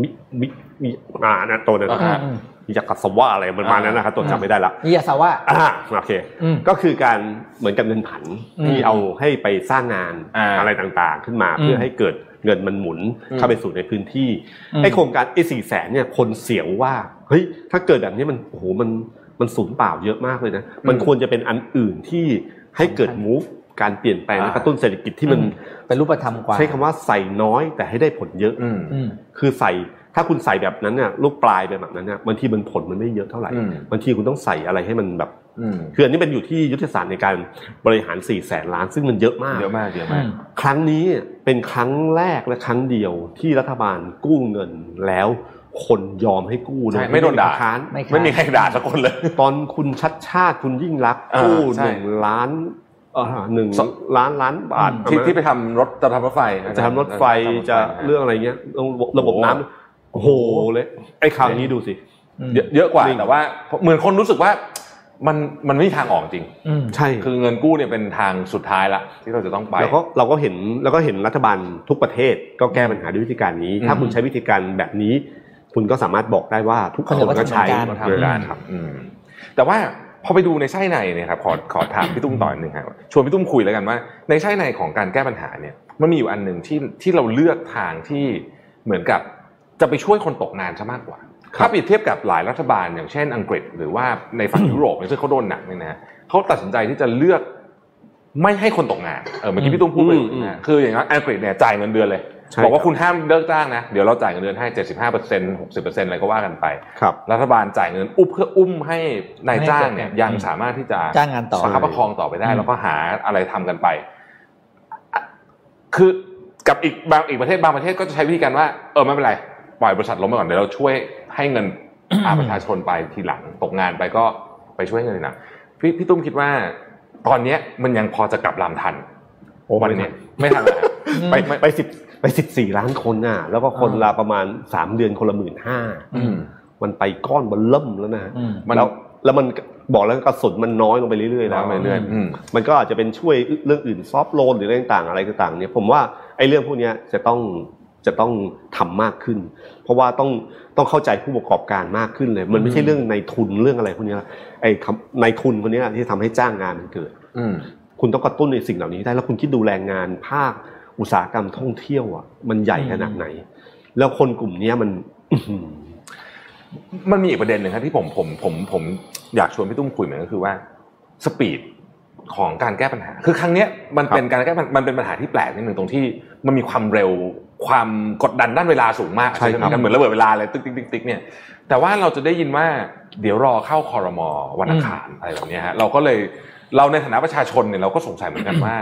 มิมิมิอ่านะตัวนั้นอ่าฮะมิยากะสวะอะไรประมาณนั้นนะครับตัวจำไม่ได้ละนี่ยาซาว่าอ่าโอเคอืมก็คือการเหมือนกับเงินผันอืมที่เอาให้ไปสร้างงานอ่าอะไรต่างๆ ขึ้นมาอืมเพื่อให้เกิดเงินมันหมุนอืมเข้าไปสู่ในพื้นที่อืมไอ้โครงการไอ้สี่แสนเนี่ยคนเสียวว่าเฮ้ยถ้าเกิดแบบนี้มันโอ้โหมันมันสูญเปล่าเยอะมากเลยนะ มันควรจะเป็นอันอื่นที่ให้เกิด move การเปลี่ยนแปลงและกระตุ้นเศรษฐกิจที่มันเป็นรูปธรรมกว่า ใช้คำว่าใส่น้อยแต่ให้ได้ผลเยอะอืมอืมคือใส่ถ้าคุณใส่แบบนั้นเนี่ยลูกปลายแบบนั้นเนี่ยบางทีมันผลมันไม่เยอะเท่าไหร่อืมบางทีคุณต้องใส่อะไรให้มันแบบอืมคืออันนี้เป็นอยู่ที่ยุทธศาสตร์ในการบริหาร4ี่แสนล้าน ซึ่งมันเยอะมากเยอะมากเยอะอืมากมครั้งนี้เป็นครั้งแรกและครั้งเดียวที่รัฐบาลกู้เงินแล้วคนยอมให้กู้ใช่ไม่โดนด่าค้านไม่ไม่มีใครด่าสักคนเลย ตอนคุณชัดชาติคุณยิ่งรักษณ์อ่ากู้ใช่หนึ่งล้านเอ่อหนึ่งสองล้านล้านบาทที่ที่ไปทำรถจะทำรถไฟจะทำรถไฟจะเรื่องอะไรเงี้ยระบบน้ำโอ้โหเลยไอ้คราวนี้ดูสิอืมเยอะเยอะกว่าจริงแต่ว่า เหมือนคนรู้สึกว่ามันมันไม่มีทางออกจริงอืมใช่คือเงินกู้เนี่ยเป็นทางสุดท้ายละที่เราจะต้องไปแล้วก็เราก็เห็นแล้วก็เห็นรัฐบาลทุกประเทศก็แก้ปัญหาด้วยวิธีการนี้อืมถ้าคุณใช้วิธีการแบบนี้ คุณก็สามารถบอกได้ว่าทุกคนก็ใช้ก็ก็ทำทำได้ครับอืมแต่ว่า พอไปดูในไส้ในเนี่ยครับขอขอถามพี่ตุ้มต่อหนึ่งครับชวนพี่ตุ้มคุยแล้วกันว่า ในไส้ในของการแก้ปัญหาเนี่ยมันมีอยู่อันหนึ่งที่ที่เราเลือกทางที่เหมือนกับจะไปช่วยคนตกงานซะมากกว่าถ้าเปรียบเทียบกับหลายรัฐบาลอย่างเช่นอังกฤษ หรือว่าในฝั่งยุโรปเนี่ยซึ่งเขาโดนหนักเนี่ยนะเขาตัดสินใจที่จะเลือกไม่ให้คนตกงานเออเมื่อกี้พี่ตุ้มพูดไปอืมอืมนะคืออย่างนั้นอังกฤษเนี่ยจ่ายเงินเดือนเลยใช่ บอกว่าครับคุณห้ามเลิกจ้างนะเดี๋ยวเราจ่ายเงินเดือนให้เจ็ดสิบห้าเปอร์เซ็นต์หกสิบเปอร์เซ็นต์อะไรก็ว่ากันไปครับรัฐบาลจ่ายเงินอุ้มเพื่ออุ้มให้นายจ้างเนี่ยให้เกิดยังสามารถที่จะจ้างงานต่อประคับประคองต่อไปได้อืมแล้วก็หาอะไรทำกันไป คือกับอีกบางอีกประเทศบางประเทศก็จะใช้วิธีการว่าเออไม่เป็นไรปล่อยบริษัทล้มไปก่อนเดี๋ยวเราช่วยให้เงินอาประชาชนไปทีหลังตกงานไปก็ไปช่วยเงินทีหลังพี่พี่ตุ้มคิดว่า ตอนเนี้ยมันยังพอจะกลับลำทันโอ้วันไม่เนี้ทัยนไม่ทันแล้วไปไปสิบ ไปสิบสี่ล้านคนน่ะ แล้วก็คนละประมาณสามเดือนคนละหมื่นห้าอืมมันไปก้อนบนเริ่มแล้วนะอืมมันแล้วแล้วมันบอกแล้วกระสุนมันน้อยลงไปเรื่อยๆแล้แล้ววไปเรื่อยๆอืมมันก็อาจจะเป็นช่วยเรื่องอื่นซอฟต์โลนหรืออะไรต่างๆอะไรต่างๆเนี่ยผมว่าไอ้เรื่องพวกเนี้ยจะต้องจะต้องทำมากขึ้น เพราะว่าต้องต้องเข้าใจผู้ประกอบการมากขึ้นเลย มันไม่ใช่เรื่องในทุนเรื่องอะไรพวกเนี้ยไอ้คำในทุนคนเนี้ยที่ทำให้จ้างงานมันเกิดอืมคุณต้องกระตุ้นในสิ่งเหล่านี้ได้แล้วคุณคิดดูแรงงานภาค อุตสาหกรรมท่องเที่ยวอะมันใหญ่ขนาดไหน แล้วคนกลุ่มเนี้ยมันอื้อหือมันมีอีกประเด็นหนึ่งครับที่ผมผมผมผมอยากชวนพี่ตุ้มคุยเหมือนก็คือว่าสปีดของการแก้ปัญหา คือครั้งเนี้ยมันเป็นการแก้ปัญมันเป็นปัญหาที่แปลกนิดหนึ่งตรงที่มันมีความเร็วความกดดันด้านเวลาสูงมากใช่ครับไหมเหมือนระเบิดเวลาเลยติ๊กติ๊กติ๊กติ๊กเนี่ยแต่ว่าเราจะได้ยินว่าเดี๋ยวรอเข้าคอรมอวันอังคารอะไรแบบเนี้ยฮะเราก็เลยเราในฐานะประชาชนเนี่ยเราก็สงสัยเหมือนกันว่า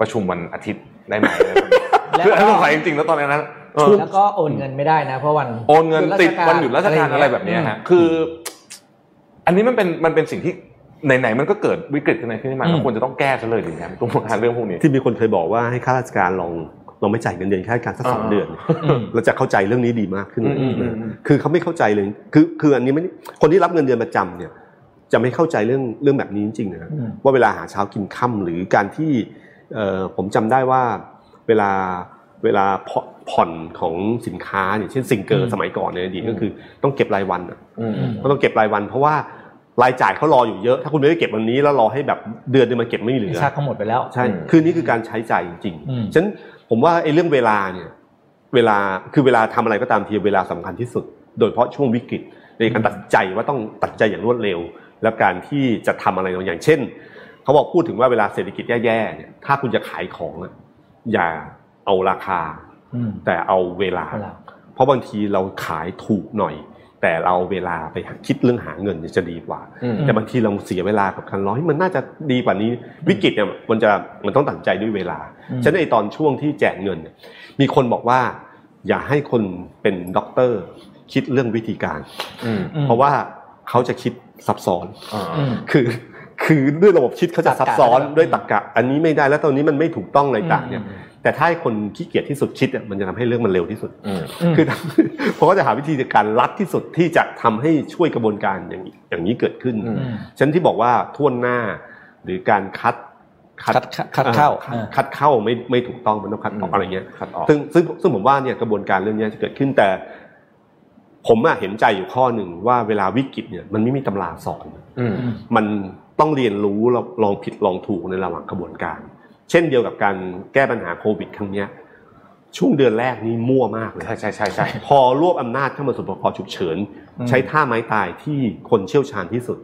ประชุมวันอาทิตย์ ได้ไหมอะไรแบบนี้แล้วคืออันนั้นสงสัยจริงๆแล้วตอนนั้นเออแล้วก็โอนเงินไม่ได้นะ เพราะวันโอนเงินติดราชการวันหยุดราชการอะไรแบบเนี้ยฮะคือ อันนี้มันเป็นมันเป็นสิ่งที่ไหนๆมันก็เกิดวิกฤตขึ้นในขึ้นมาอืมเราควรจะต้องแก้ซะเลยดีครับตรงการเรื่องพวกนี้ที่มีคนเคยบอกว่าให้ข้าราชการลองลองไม่จ่ายเงินเดือนข้าราชการสักสองอ่าเดือนอืมเราจะเข้าใจเรื่องนี้ดีมากขึ้นเลยอืมอืมอืมคือเขาไม่เข้าใจเลยคือคืออันนี้ไม่คนที่รับเงินเดือนประจำเนี่ย จะไม่เข้าใจเรื่องเรื่องแบบนี้จริงๆนะครับอืมว่าเวลาหาเช้ากินค่ำหรือการที่เอ่อ ผมจำได้ว่าเวลาเวลาผ่อนผ่อนของสินค้าเนี่ยเช่นซิงเกออืร์มสมัยก่อนเนี่ยอดีตก็คือต้องเก็บรายวันอะอืมก็ต้องเก็บรายวัน เพราะว่ารายจ่ายเขารออยู่เยอะ ถ้าคุณไม่ได้เก็บวันนี้แล้วรอให้แบบเดือนนึงมันเก็บไม่เหลือชาติเขาหมดไปแล้วใช่อืมคือนี่คือการใช้จ่ายจริงอืมๆฉะนั้นผมว่าไอ้เรื่องเวลาเนี่ยเวลาคือเวลาทำอะไรก็ตามทีเวลาสำคัญที่สุด โดยเฉพาะช่วงวิกฤตในการตัดสินใจว่าต้องตัดสินใจอย่างรวดเร็ว แล้วการที่จะทำอะไรบางอย่างเช่น เขาบอกพูดถึงว่าเวลาเศรษฐกิจแย่ๆเนี่ยถ้าคุณจะขายของอะอย่าเอาราคาอืมแต่เอาเวลาเวลา เพราะบางทีเราขายถูกหน่อย แต่เราเวลาไปคิดเรื่องหาเงินเนี่ยจะดีกว่าอืมแต่บางทีเราเสียเวลากับการรอให้มันน่าจะดีกว่านี้วิกฤตเนี่ยมันจะมันต้องตัดสินใจด้วยเวลาอืมฉะนั้นไอตอนช่วงที่แจกเงินเนี่ยมีคนบอกว่า อย่าให้คนเป็นด็อกเตอร์คิดเรื่องวิธีการอืมอืมเพราะว่าเขาจะคิดซับซ้อนอ่าอืมคือ คือด้วยระบบคิดเขาจะตรรกะซับซ้อนด้วยด้วยตรรกะ อันนี้ไม่ได้แล้วตอนนี้มันไม่ถูกต้องอะไรต่างเนี่ยอืมแต่ถ้าให้คนขี้เกียจที่สุดคิดเนี่ยมันจะทำให้เรื่องมันเร็วที่สุดอืมอืมคือเพราะเขาจะหาวิธีการลัดที่สุดที่จะทำให้ช่วยกระบวนการอย่างนี้อย่างนี้เกิดขึ้นอืมอืมฉะนันที่บอกว่าท่วนหน้าหรือการคัดคัดคัดเข้าอ่อ่าคัดเข้าไม่ไม่ถูกต้องมันต้องคัดออกอืมอะไรเงี้ยคัดออกซึ่งซึ่งซึ่งผมว่าเนี่ยกระบวนการเรื่องเนี้ยจะเกิดขึ้นแต่ ผมอะเห็นใจอยู่ข้อหนึ่งว่าเวลาวิกฤตเนี่ยมันไม่มีตำราสอนอืมมันต้องเรียนรู้แล้วลองผิดลองถูกในระหว่างกระบวนการ เช่นเดียวกับการแก้ปัญหาโควิดครั้งเนี้ยช่วงเดือนแรกนี่มั่วมากเลยใช่ใช่ใช่ใช่พอรวบอำนาจเข้ามาสู่พรกฉุกเฉินอืมใช้ท่าไม้ตายที่คนเชี่ยวชาญที่สุด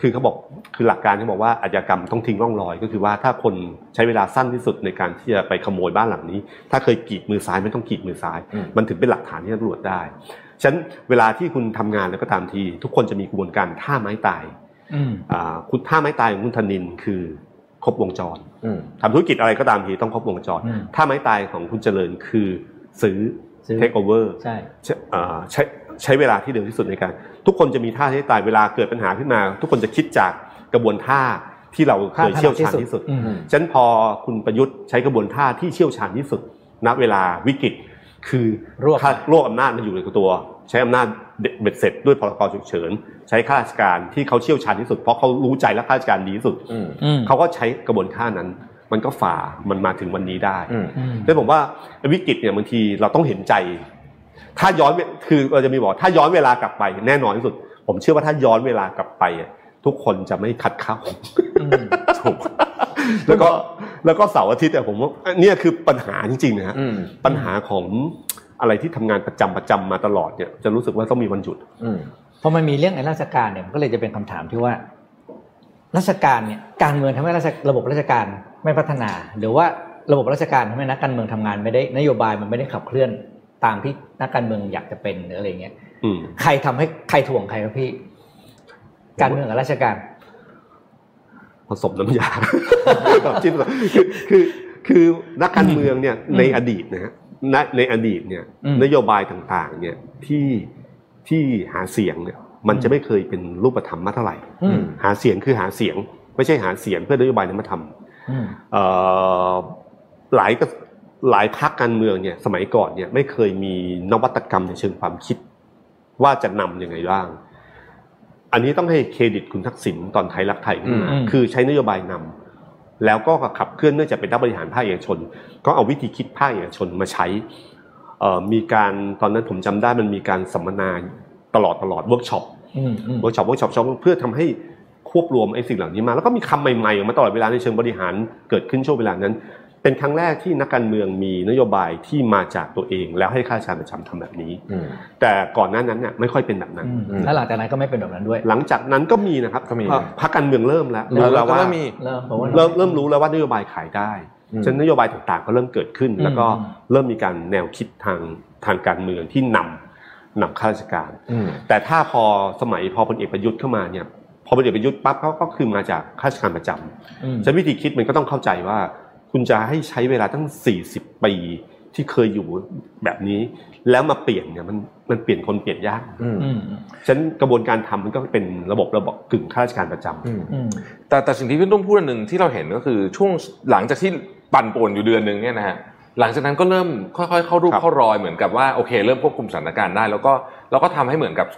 คือเขาบอกคือหลักการที่บอกว่าอาชญากรรมต้องทิ้งร่องรอย ก็คือว่าถ้าคนใช้เวลาสั้นที่สุดในการที่จะไปขโมยบ้านหลังนี้ ถ้าเคยกรีดมือซ้ายไม่ต้องกรีดมือซ้ายอืมมันถึงเป็นหลักฐานที่ตำรวจได้ ฉะนั้นเวลาที่คุณทำงานแล้วก็ตามที ทุกคนจะมีกระบวนการท่าไม้ตายอืมอ่าคุณท่าไม้ตายของคุณธนินคือครบวงจรอืมทำธุรกิจอะไรก็ตามทีต้องครบวงจรอืมท่าไม้ตายของคุณเจริญคือซื้อซื้อเทคโอเวอร์ใช่ใช้อ่าใช้ใช้เวลาที่เร็วที่สุดในการ ทุกคนจะมีท่าที่ตายเวลาเกิดปัญหาขึ้นมา ทุกคนจะคิดจากกระบวนท่าที่เราเคยเชี่ยวชาญที่สุดอืมฉะนั้นพอคุณประยุทธ์ใช้กระบวนท่าที่เชี่ยวชาญที่สุดณเวลาวิกฤต คือรวบถ้ารวบอำนาจมาอยู่ในตัว ใช้อำนาจเบ็ดเสร็จด้วยพรกฉุกเฉิน ใช้ข้าราชการที่เขาเชี่ยวชาญที่สุด เพราะเขารู้ใจและข้าราชการดีที่สุดอืมอืมเขาก็ใช้กระบวนท่านั้น มันก็ฝ่ามันมาถึงวันนี้ได้อืมอืมแต่ผมว่าวิกฤตเนี่ยบางทีเราต้องเห็นใจ ถ้าย้อนเวคือเราจะมีบอกถ้าย้อนเวลากลับไปแน่นอนที่สุด ผมเชื่อว่าถ้าย้อนเวลากลับไปอะทุกคนจะไม่คัดเข้าอืมถูก แล้วก็แล้วก็เสาร์อาทิตย์เนี่ยผมว่าเนี่ยคือปัญหาจริงๆนะฮะอืมปัญหาของอะไรที่ทำงานประจำประจำมาตลอดเนี่ย จะรู้สึกว่าต้องมีวันหยุดอืมพอมันมีเรื่องไอ้ราชการเนี่ยมันก็เลยจะเป็นคำถามที่ว่า ราชการเนี่ยการเมืองทำให้ราชระบบราชการไม่พัฒนา หรือว่าระบบราชการทำให้นักการเมืองทำงานไม่ได้นโยบายมันไม่ได้ขับเคลื่อนตามที่นักการเมืองอยากจะเป็นหรืออะไรเงี้ยอืมใครทำให้ใครถ่วงใครครับพี่ การเมืองกับราชการ ผสมน้ำยาแบบจิ้มคือคือคือนักการเมืองเนี่ยอืมในอดีตนะฮะในในอดีตเนี่ยอืมนโยบายต่างๆเนี่ยที่ที่หาเสียงเนี่ยมันจะไม่เคยเป็นรูปธรรมมากเท่าไหร่อืมหาเสียงคือหาเสียง ไม่ใช่หาเสียงเพื่อนโยบายนั้นมาทำอืมเอ่อหลายก็หลายพักการเมืองเนี่ยสมัยก่อนเนี่ยไม่เคยมีนวัตกรรมในเชิงความคิด ว่าจะนำยังไงบ้าง อันนี้ต้องให้เครดิตคุณทักษิณตอนไทยรักไทยขึ้นมาอืมคือใช้นโยบายนำแล้วก็ขับเคลื่อนเนื่องจากเป็นนักบริหารภาคเอกชน ก็เอาวิธีคิดภาคเอกชนมาใช้เอ่อมีการตอนนั้นผมจำได้มันมีการสัมมนาตลอดตลอดเวิร์กช็อปอืมอืม workshop workshop เพื่อทำให้ควบรวมไอ้สิ่งเหล่านี้มา แล้วก็มีคำใหม่ๆออกมาตลอดเวลาในเชิงบริหารเกิดขึ้นช่วงเวลานั้น เป็นครั้งแรกที่นักการเมืองมีนโยบายที่มาจากตัวเอง แล้วให้ข้าราชการประจำทำแบบนี้อืมแต่ก่อนหน้านั้นเนี่ยไม่ค่อยเป็นแบบนั้นอืมอืมแล้วหลังจากนั้นก็ไม่เป็นแบบนั้นด้วย หลังจากนั้นก็มีนะครับก็มีเอ่อพรรคการเมืองเริ่มแล้วแล้รู้วแล้วก็ว่าเริ่มมีเริ่มผมว่าเริ่มเริ่มรู้แล้วว่านโยบายขายได้อืมฉะนันนโยบายต่างๆ ก็เริ่มเกิดขึ้นอืมแล้วก็อืมเริ่มมีการแนวคิดทางทางการเมืองที่นำนำข้าราชการอืมแต่ถ้าพอสมัยพอพลเอกประยุทธ์เข้ามาเนี่ยพอพลเอกประยุทธ์ปั๊บเขาก็คือมาจากข้าราชการประจำอืมฉะนันวิธีคิดมันก็ต้องเข้าใจว่า คุณจะให้ใช้เวลาตั้ง 40 ปีที่เคยอยู่แบบนี้ แล้วมาเปลี่ยนเนี่ยมันมันเปลี่ยนคนเปลี่ยนยากอืมอืมฉะนั้นกระบวนการทำมันก็เป็นระบบระบบกึ่งข้าราชการประจำอืมอืมแต่แต่สิ่งที่พี่ตุ้มพูดอันหนึ่งที่เราเห็นก็คือช่วงหลังจากที่ปั่นป่วนอยู่เดือนหนึ่งเนี่ยนะฮะหลังจากนั้นก็เริ่มค่อยๆเข้ารูปครับเข้ารอยเหมือนกับว่าโอเค เริ่มควบคุมสถานการณ์ได้ แล้วก็แล้วก็ทำให้เหมือนกับ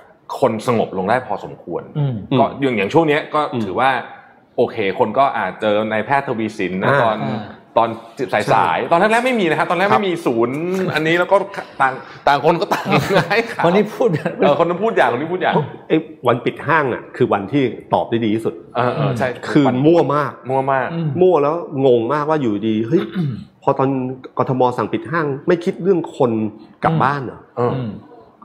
คนสงบลงได้พอสมควรอืมก็อย่างอย่างช่วงเนี้ยก็อืมถือว่าโอเค คนก็อาจเจอในายแพทย์ทวีสินนะอ่าตอนอ่า ตอนสายสายๆตอนแรกๆไม่มีนะครับตอนแรกครับไม่มีศูนย์ อันนี้แล้วก็ต่างต่างคนก็ต่างให้ข่าววันนี้พูดเออคนนั้นพูดอย่างคนนี้พูดอย่างไอ้วันปิดห้างอะคือวันที่ตอบได้ดีที่สุดเออเออใช่คือมั่วมากมั่วมากอืมมั่วแล้วงงมากว่าอยู่ดีเฮ้ยพอตอนกทมสั่งปิดห้าง ไม่คิดเรื่องคนกลับอืมบ้านเหรอเอออืม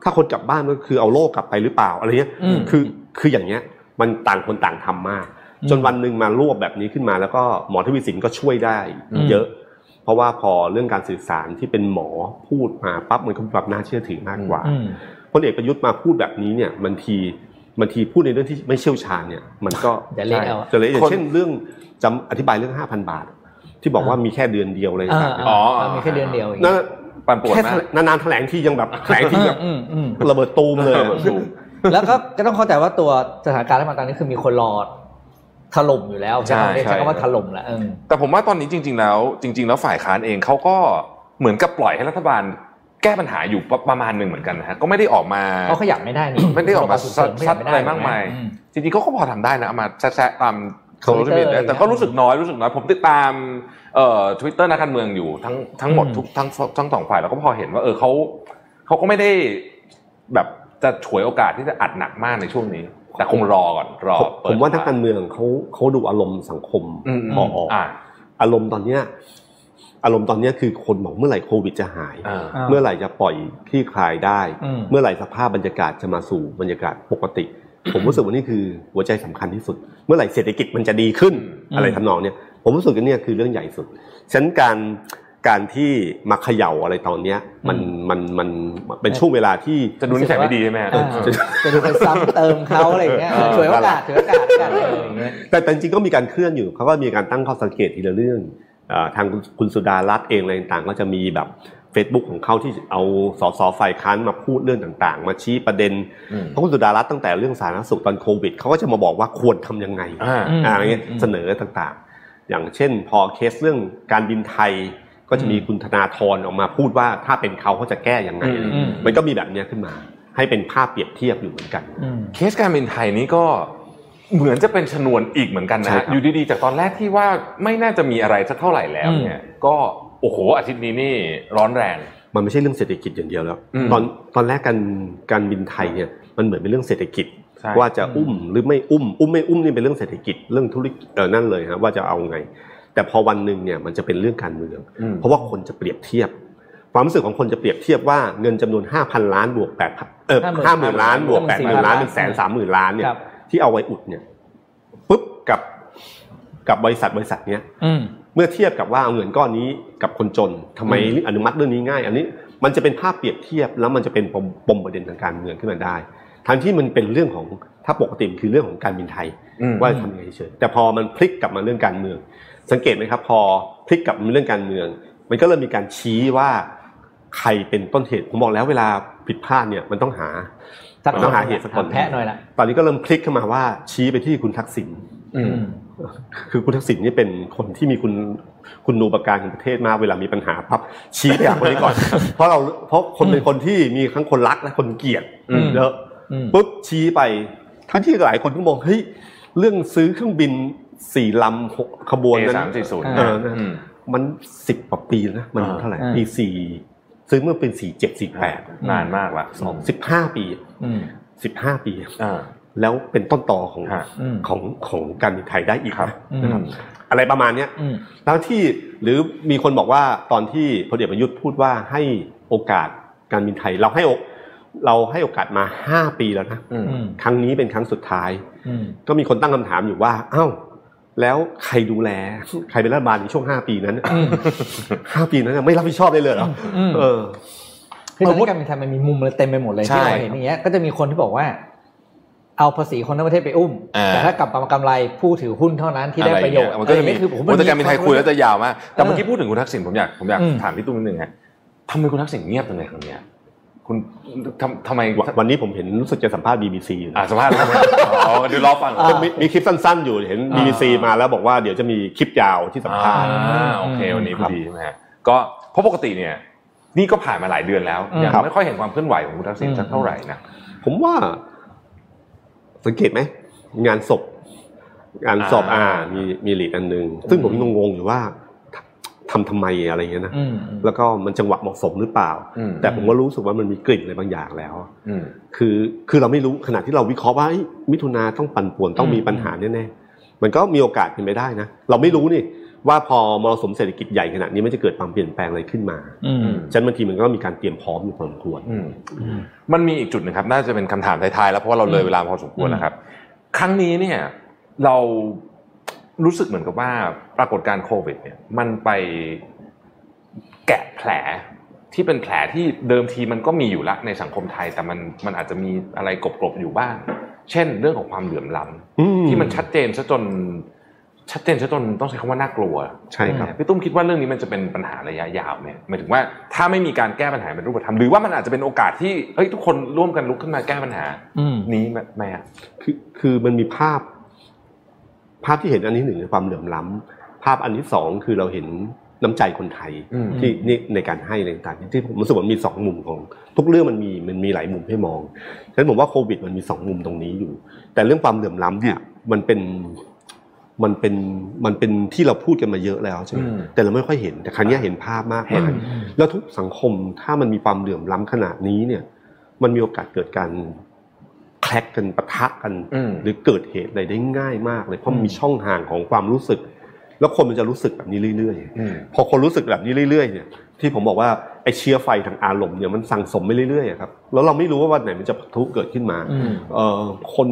ถ้าคนกลับบ้านก็คือเอาโรคกลับไปหรือเปล่าอะไรเงี้ยอืมคือคืออย่างเงี้ยมันต่างคนต่างทำมากอืม จนวันหนึ่งมารวบแบบนี้ขึ้นมาแล้วก็หมอทวีสินก็ช่วยได้อืมเยอะ เพราะว่าพอเรื่องการสื่อสารที่เป็นหมอพูดมาปั๊บมันก็มีความน่าเชื่อถือมากกว่าอืมพลเอกประยุทธ์มาพูดแบบนี้เนี่ยบางทีบางทีพูดในเรื่องที่ไม่เชี่ยวชาญเนี่ย มันก็จะเละเอาจะเลยอย่างคนเช่นเรื่องจำอธิบายเรื่องห้าพันบาท ที่บอกว่ามีแค่เดือนเดียวอะไรอ่าต่างๆอ๋อามีแค่เดือนเดียวเองนั่นปั่นป่วนแค่มากนานๆแถลงทียังแบบแถลงทีแบบอืมอืมระเบิดตูมเลยเออถูกแล้วก็ก็ต้องเข้าใจว่าตัวสถานการณ์รัฐบาลตอนนี้คือมีคนรอ ถล่มอยู่แล้วใช่ใช้คำเรียกใช่ใช้คำว่าถล่มแหละเออแต่ผมว่าตอนนี้จริง ๆ แล้ว จริง ๆ แล้วฝ่ายค้านเองเขาก็เหมือนกับปล่อยให้รัฐบาลแก้ปัญหาอยู่ประมาณหนึ่งเหมือนกันนะฮะก็ไม่ได้ออกมาเขาขยับไม่ได้นี่ไม่ได้ออกมาฉุซัดเฉินขซัยัดบอะไรมากมายอืจริงๆเขาก็พอทำได้นะเอามาแซะๆตามโซเชียล Twitter มีเดียอะไรอย่างเงี้ยแต่ก็รู้สึกน้อยรู้สึกน้อยผมติดตามเอ่อทวิตเตอร์นักการเมืองอยู่ทั้งทั้งหมดอืมทุกทั้งทั้งสองฝ่ายแล้วก็พอเห็นว่า เออเขาเขาก็ไม่ได้แบบจะฉวยโอกาสที่จะอัดหนักมากในช่วงนี้ แต่คงรอก่อนรอผมเปิดผมว่านักการเมืองเขาเขาดูอารมณ์สังคมอืมพอออกอ่าอารมณ์ตอนเนี้ยอารมณ์ตอนเนี้ยคือคนบอกเมื่อไหร่โควิดจะหายอ่าเมื่อไหร่จะปล่อยคลี่คลายได้อืมเมื่อไหร่สภาพบรรยากาศจะมาสู่บรรยากาศปกติ ผมรู้สึกว่านี่คือหัวใจสำคัญที่สุด เมื่อไหร่เศรษฐกิจมันจะดีขึ้นอืมอะไรทำนองเนี้ยผมรู้สึกว่าเนี่ยคือเรื่องใหญ่สุดฉะนั้นการ การที่มาเขย่าอะไรตอนเนี้ยมันมันมันมันเป็นช่วงเวลาที่จะดูนิสัยไม่ดีใช่ไหมฮะอ่าจะดูไปซ้ำเติมเขาอะไรอย่างเงี้ยเออฉวยโอกาสฉวยโอกาสกันอะไรอย่างเงี้ยแต่แต่จริงๆก็มีการเคลื่อนอยู่เขาก็มีการตั้งข้อสังเกตทีละเรื่องอ่าทางคุณสุดารัตน์เองอะไรต่างๆก็จะมีแบบ Facebook ของเขาที่เอาสสฝ่ายค้านมาพูดเรื่องต่างๆ มาชี้ประเด็นอืมเพราะคุณสุดารัตน์ตั้งแต่เรื่องสาธารณสุขตอนโควิดเขาก็จะมาบอกว่าควรทำยังไงอ่าอืมอะไรเงี้ยเสนอต่างๆ อย่างเช่น พอเคสเรื่องการบินไทย ก็จะมีคุณธนาธรออกมาพูดว่าถ้าเป็นเขาเขาจะแก้ยังไงอืมมันก็มีแบบเนี้ยขึ้นมา ให้เป็นภาพเปรียบเทียบอยู่เหมือนกันอืมเคสการบินไทยนี้ก็เหมือนจะเป็นชนวนอีกเหมือนกันนะใช่ฮะครับอยู่ดีๆ จากตอนแรกที่ว่าไม่น่าจะมีอะไรสักเท่าไหร่แล้วเนี่ย ก็โอ้โหอาทิตย์นี้นี่ร้อนแรง มันไม่ใช่เรื่องเศรษฐกิจอย่างเดียวแล้วอืมตอนตอนแรกการการบินไทยเนี่ยมันเหมือนเป็นเรื่องเศรษฐกิจใช่ว่าจะอุ้มหรือไม่อุ้ม อุ้มไม่อุ้มนี่เป็นเรื่องเศรษฐกิจเรื่องธุรกิจเออนั่นเลยฮะว่าจะเอาไง แต่พอวันหนึ่งเนี่ยมันจะเป็นเรื่องการเมืองอืมเพราะว่าคนจะเปรียบเทียบ ความรู้สึกของคนจะเปรียบเทียบว่าเงินจำนวน 5,000 ล้านบวก8เออ50,000ห้าหมื่นล้านบวก50,000แปดหมื่นล้านเป็นแสนสามหมื่นล้านเนี่ยครับที่เอาไว้อุดเนี่ยปุ๊บกับกับบริษัทบริษัทเนี้ยอืมเมื่อเทียบกับว่าเอาเงินก้อนนี้กับคนจนทำไมอนุมัติเรื่องนี้ง่าย อันนี้มันจะเป็นภาพเปรียบเทียบแล้วมันจะเป็นปมปมประเด็นทางการเมืองขึ้นมาได้ ทั้งที่มันเป็นเรื่องของถ้าปกติมันคือเรื่องของการบินไทยอืมว่าจะทำยังไงเฉยแต่พอมันพลิกกลับมาเรื่องการเมือง สังเกตไหมครับ พอพลิกกลับมาเรื่องการเมือง มันก็เริ่มมีการชี้ว่าใครเป็นต้นเหตุผมบอกแล้วเวลาผิดพลาดเนี่ยมันต้องหาสักมันต้องหาเหตุสักคนแพะหน่อยละตอนนี้ก็เริ่มพลิกขึ้นมาว่าชี้ไปที่คุณทักษิณอืมคือคุณทักษิณนี่เป็นคนที่มีคุณคุณนูปการของประเทศมากเวลามีปัญหาพับชี้ไปหาคนนี้ก่อน เพราะเราเพราะคนเป็นคนที่มีทั้งคนรักและคนเกลียดอืมเยอะอืมปุ๊บชี้ไป ทั้งที่หลายคนก็มองเฮ้ยเรื่องซื้อเครื่องบิน สี่ลำหกขบวนเอนั้นสามสี่ศูนย์เออนะอืมมันสิบกว่าปีแล้วนะมันอ่าเท่าไหร่อ่าปีสี่ซื้อเมื่อเป็นสี่เจ็ดสี่แปดนานมากละสิบห้าปีอืมสิบห้าปีอ่าแล้วเป็นต้นตอของฮะอืมของของการบินไทยได้อีกครับนะอืมนะครับอะไรประมาณเนี้ยอืมทั้งที่หรือมีคนบอกว่าตอนที่พลเอกประยุทธ์พูดว่าให้โอกาสการบินไทย เราให้โอเราให้โอกาสมาห้าปีแล้วนะอืมอืมครั้งนี้เป็นครั้งสุดท้ายอืมก็มีคนตั้งคำถามอยู่ว่าอ้าว แล้วใครดูแล ใครเป็นรัฐบาลในช่วงห้าปีนั้นอืมห้าปีนั้นไม่รับผิดชอบได้เลยเหรออืมเออคือตอนนี้การบินไทยมันมีมุมอะไรเต็มไปหมดเลยใช่ที่เราเห็นอย่างเงี้ยก็จะมีคนที่บอกว่า เอาภาษีคนทั้งประเทศไปอุ้มอ่าแต่ถ้ากลับมากำไรผู้ถือหุ้นเท่านั้นที่ได้ประโยชน์อไเงี้มันก็จะมีเออนี่คือผมโอ้แต่การบินไทยคุยแล้วจะยาวมากแต่เออเมื่อกี้พูดถึงคุณทักษิณผมอยากผมอยากอืมถามพี่ตุ้มนิดนึงฮะทำไมคุณทักษิณเงียบจังเลยครั้งเนี้ย คุณทำทำไมวันวันนี้ผมเห็นรู้สึกจะสัมภาษณ์ BBC อยู่นะอ่าสัมภาษณ์แล้วอ๋อเดี๋ยวรอฟังอ่ามีมีคลิปสั้นๆ อยู่เห็นอ่า BBC มาแล้วบอกว่าเดี๋ยวจะมีคลิปยาวที่สัมภาษณ์อ่าโอเควันนี้พอดีใช่ไหมฮะก็เพราะปกติเนี่ย นี่ก็ผ่านมาหลายเดือนแล้วอืมยังครับไม่ค่อยเห็นความเคลื่อนไหวของคุณทักษิณสักเท่าไหร่นะผมว่า สังเกตไหมงานศพงานศพอ่าอ่ามีมีหลีดอันหนึ่งซึ่งผมยังงงอยู่ว่า ทำทำไมอะไรอย่างเงี้ยนะอืมแล้วก็มันจังหวะเหมาะสมหรือเปล่าอืมแต่ผมก็รู้สึกว่ามันมีกลิ่นอะไรบางอย่างแล้วอืมคือคือเราไม่รู้ขณะที่เราวิเคราะห์ว่าเอ้ยมิถุนาต้องปั่นป่วนต้องมีปัญหาแน่ๆมันก็มีโอกาสเป็นไปได้นะเราไม่รู้นี่ว่าพอมรสุมเศรษฐกิจใหญ่ขนาดนี้มันจะเกิดความเปลี่ยนแปลงอะไรขึ้นมาอืมฉะนันบางทีมันก็มีการเตรียมพร้อมอยู่พอสมควรอืมมันมีอีกจุดหนึ่งครับ น่าจะเป็นคำถามท้ายๆแล้วเพราะว่าเราเลยเวลาพอสมควรแล้วครับ ครั้งนี้เนี่ยเรา รู้สึกเหมือนกับว่าปรากฏการณ์โควิดเนี่ยมันไปแกะแผลที่เป็นแผลที่เดิมทีมันก็มีอยู่ละในสังคมไทย แต่มันมันอาจจะมีอะไรกลบๆอยู่บ้าง เช่น เรื่องของความเหลื่อมล้ำอืมที่มันชัดเจนซะจนชัดเจนซะจนต้องใช้คำว่าน่ากลัวใช่ครับพี่ตุ้มคิดว่าเรื่องนี้มันจะเป็นปัญหาระยะยาวไหมหมายถึงว่าถ้าไม่มีการแก้ปัญหาเป็นรูปธรรมหรือว่ามันอาจจะเป็นโอกาสที่เฮ้ยทุกคนร่วมกันลุกขึ้นมาแก้ปัญหาอืมนี้ไหมอะคือคือมันมีภาพ ภาพที่เห็นอันนี้หนึ่งคือความเหลื่อมล้ำภาพอันที่สองคือเราเห็นน้ำใจคนไทยอืมที่นี่ในการให้อะไรต่างๆที่ผมรู้สึกว่ามันมีสองมุมของ ทุกเรื่องมันมีมันมีหลายมุมให้มองฉะนั้นผมว่าโควิดมันมีสองมุมตรงนี้อยู่ แต่เรื่องความเหลื่อมล้ำเนี่ยมันเป็นมันเป็นมันเป็นที่เราพูดกันมาเยอะแล้วใช่ไหมอืมแต่เราไม่ค่อยเห็นแต่ครั้งนี้ยเห็นภาพมากเห็นมายแล้วทุกสังคมถ้ามันมีความเหลื่อมล้ำขนาดนี้เนี่ย มันมีโอกาสเกิดการ แคลกกันปะทะกันอืมหรือเกิดเหตุอะไรได้ง่ายมากเลยเพราะมันมีช่องห่างของความรู้สึก แล้วคนมันจะรู้สึกแบบนี้เรื่อยอืมๆพอคนรู้สึกแบบนี้เรื่อยๆเนี่ยที่ผมบอกว่าไอเชื้อไฟทางอารมณ์เนี่ยมันสั่งสมไปเรื่อยๆอะครับแล้วเราไม่รู้ว่าวันไหนมันจะปะทุเกิดขึ้นมาอืมเอ่อคน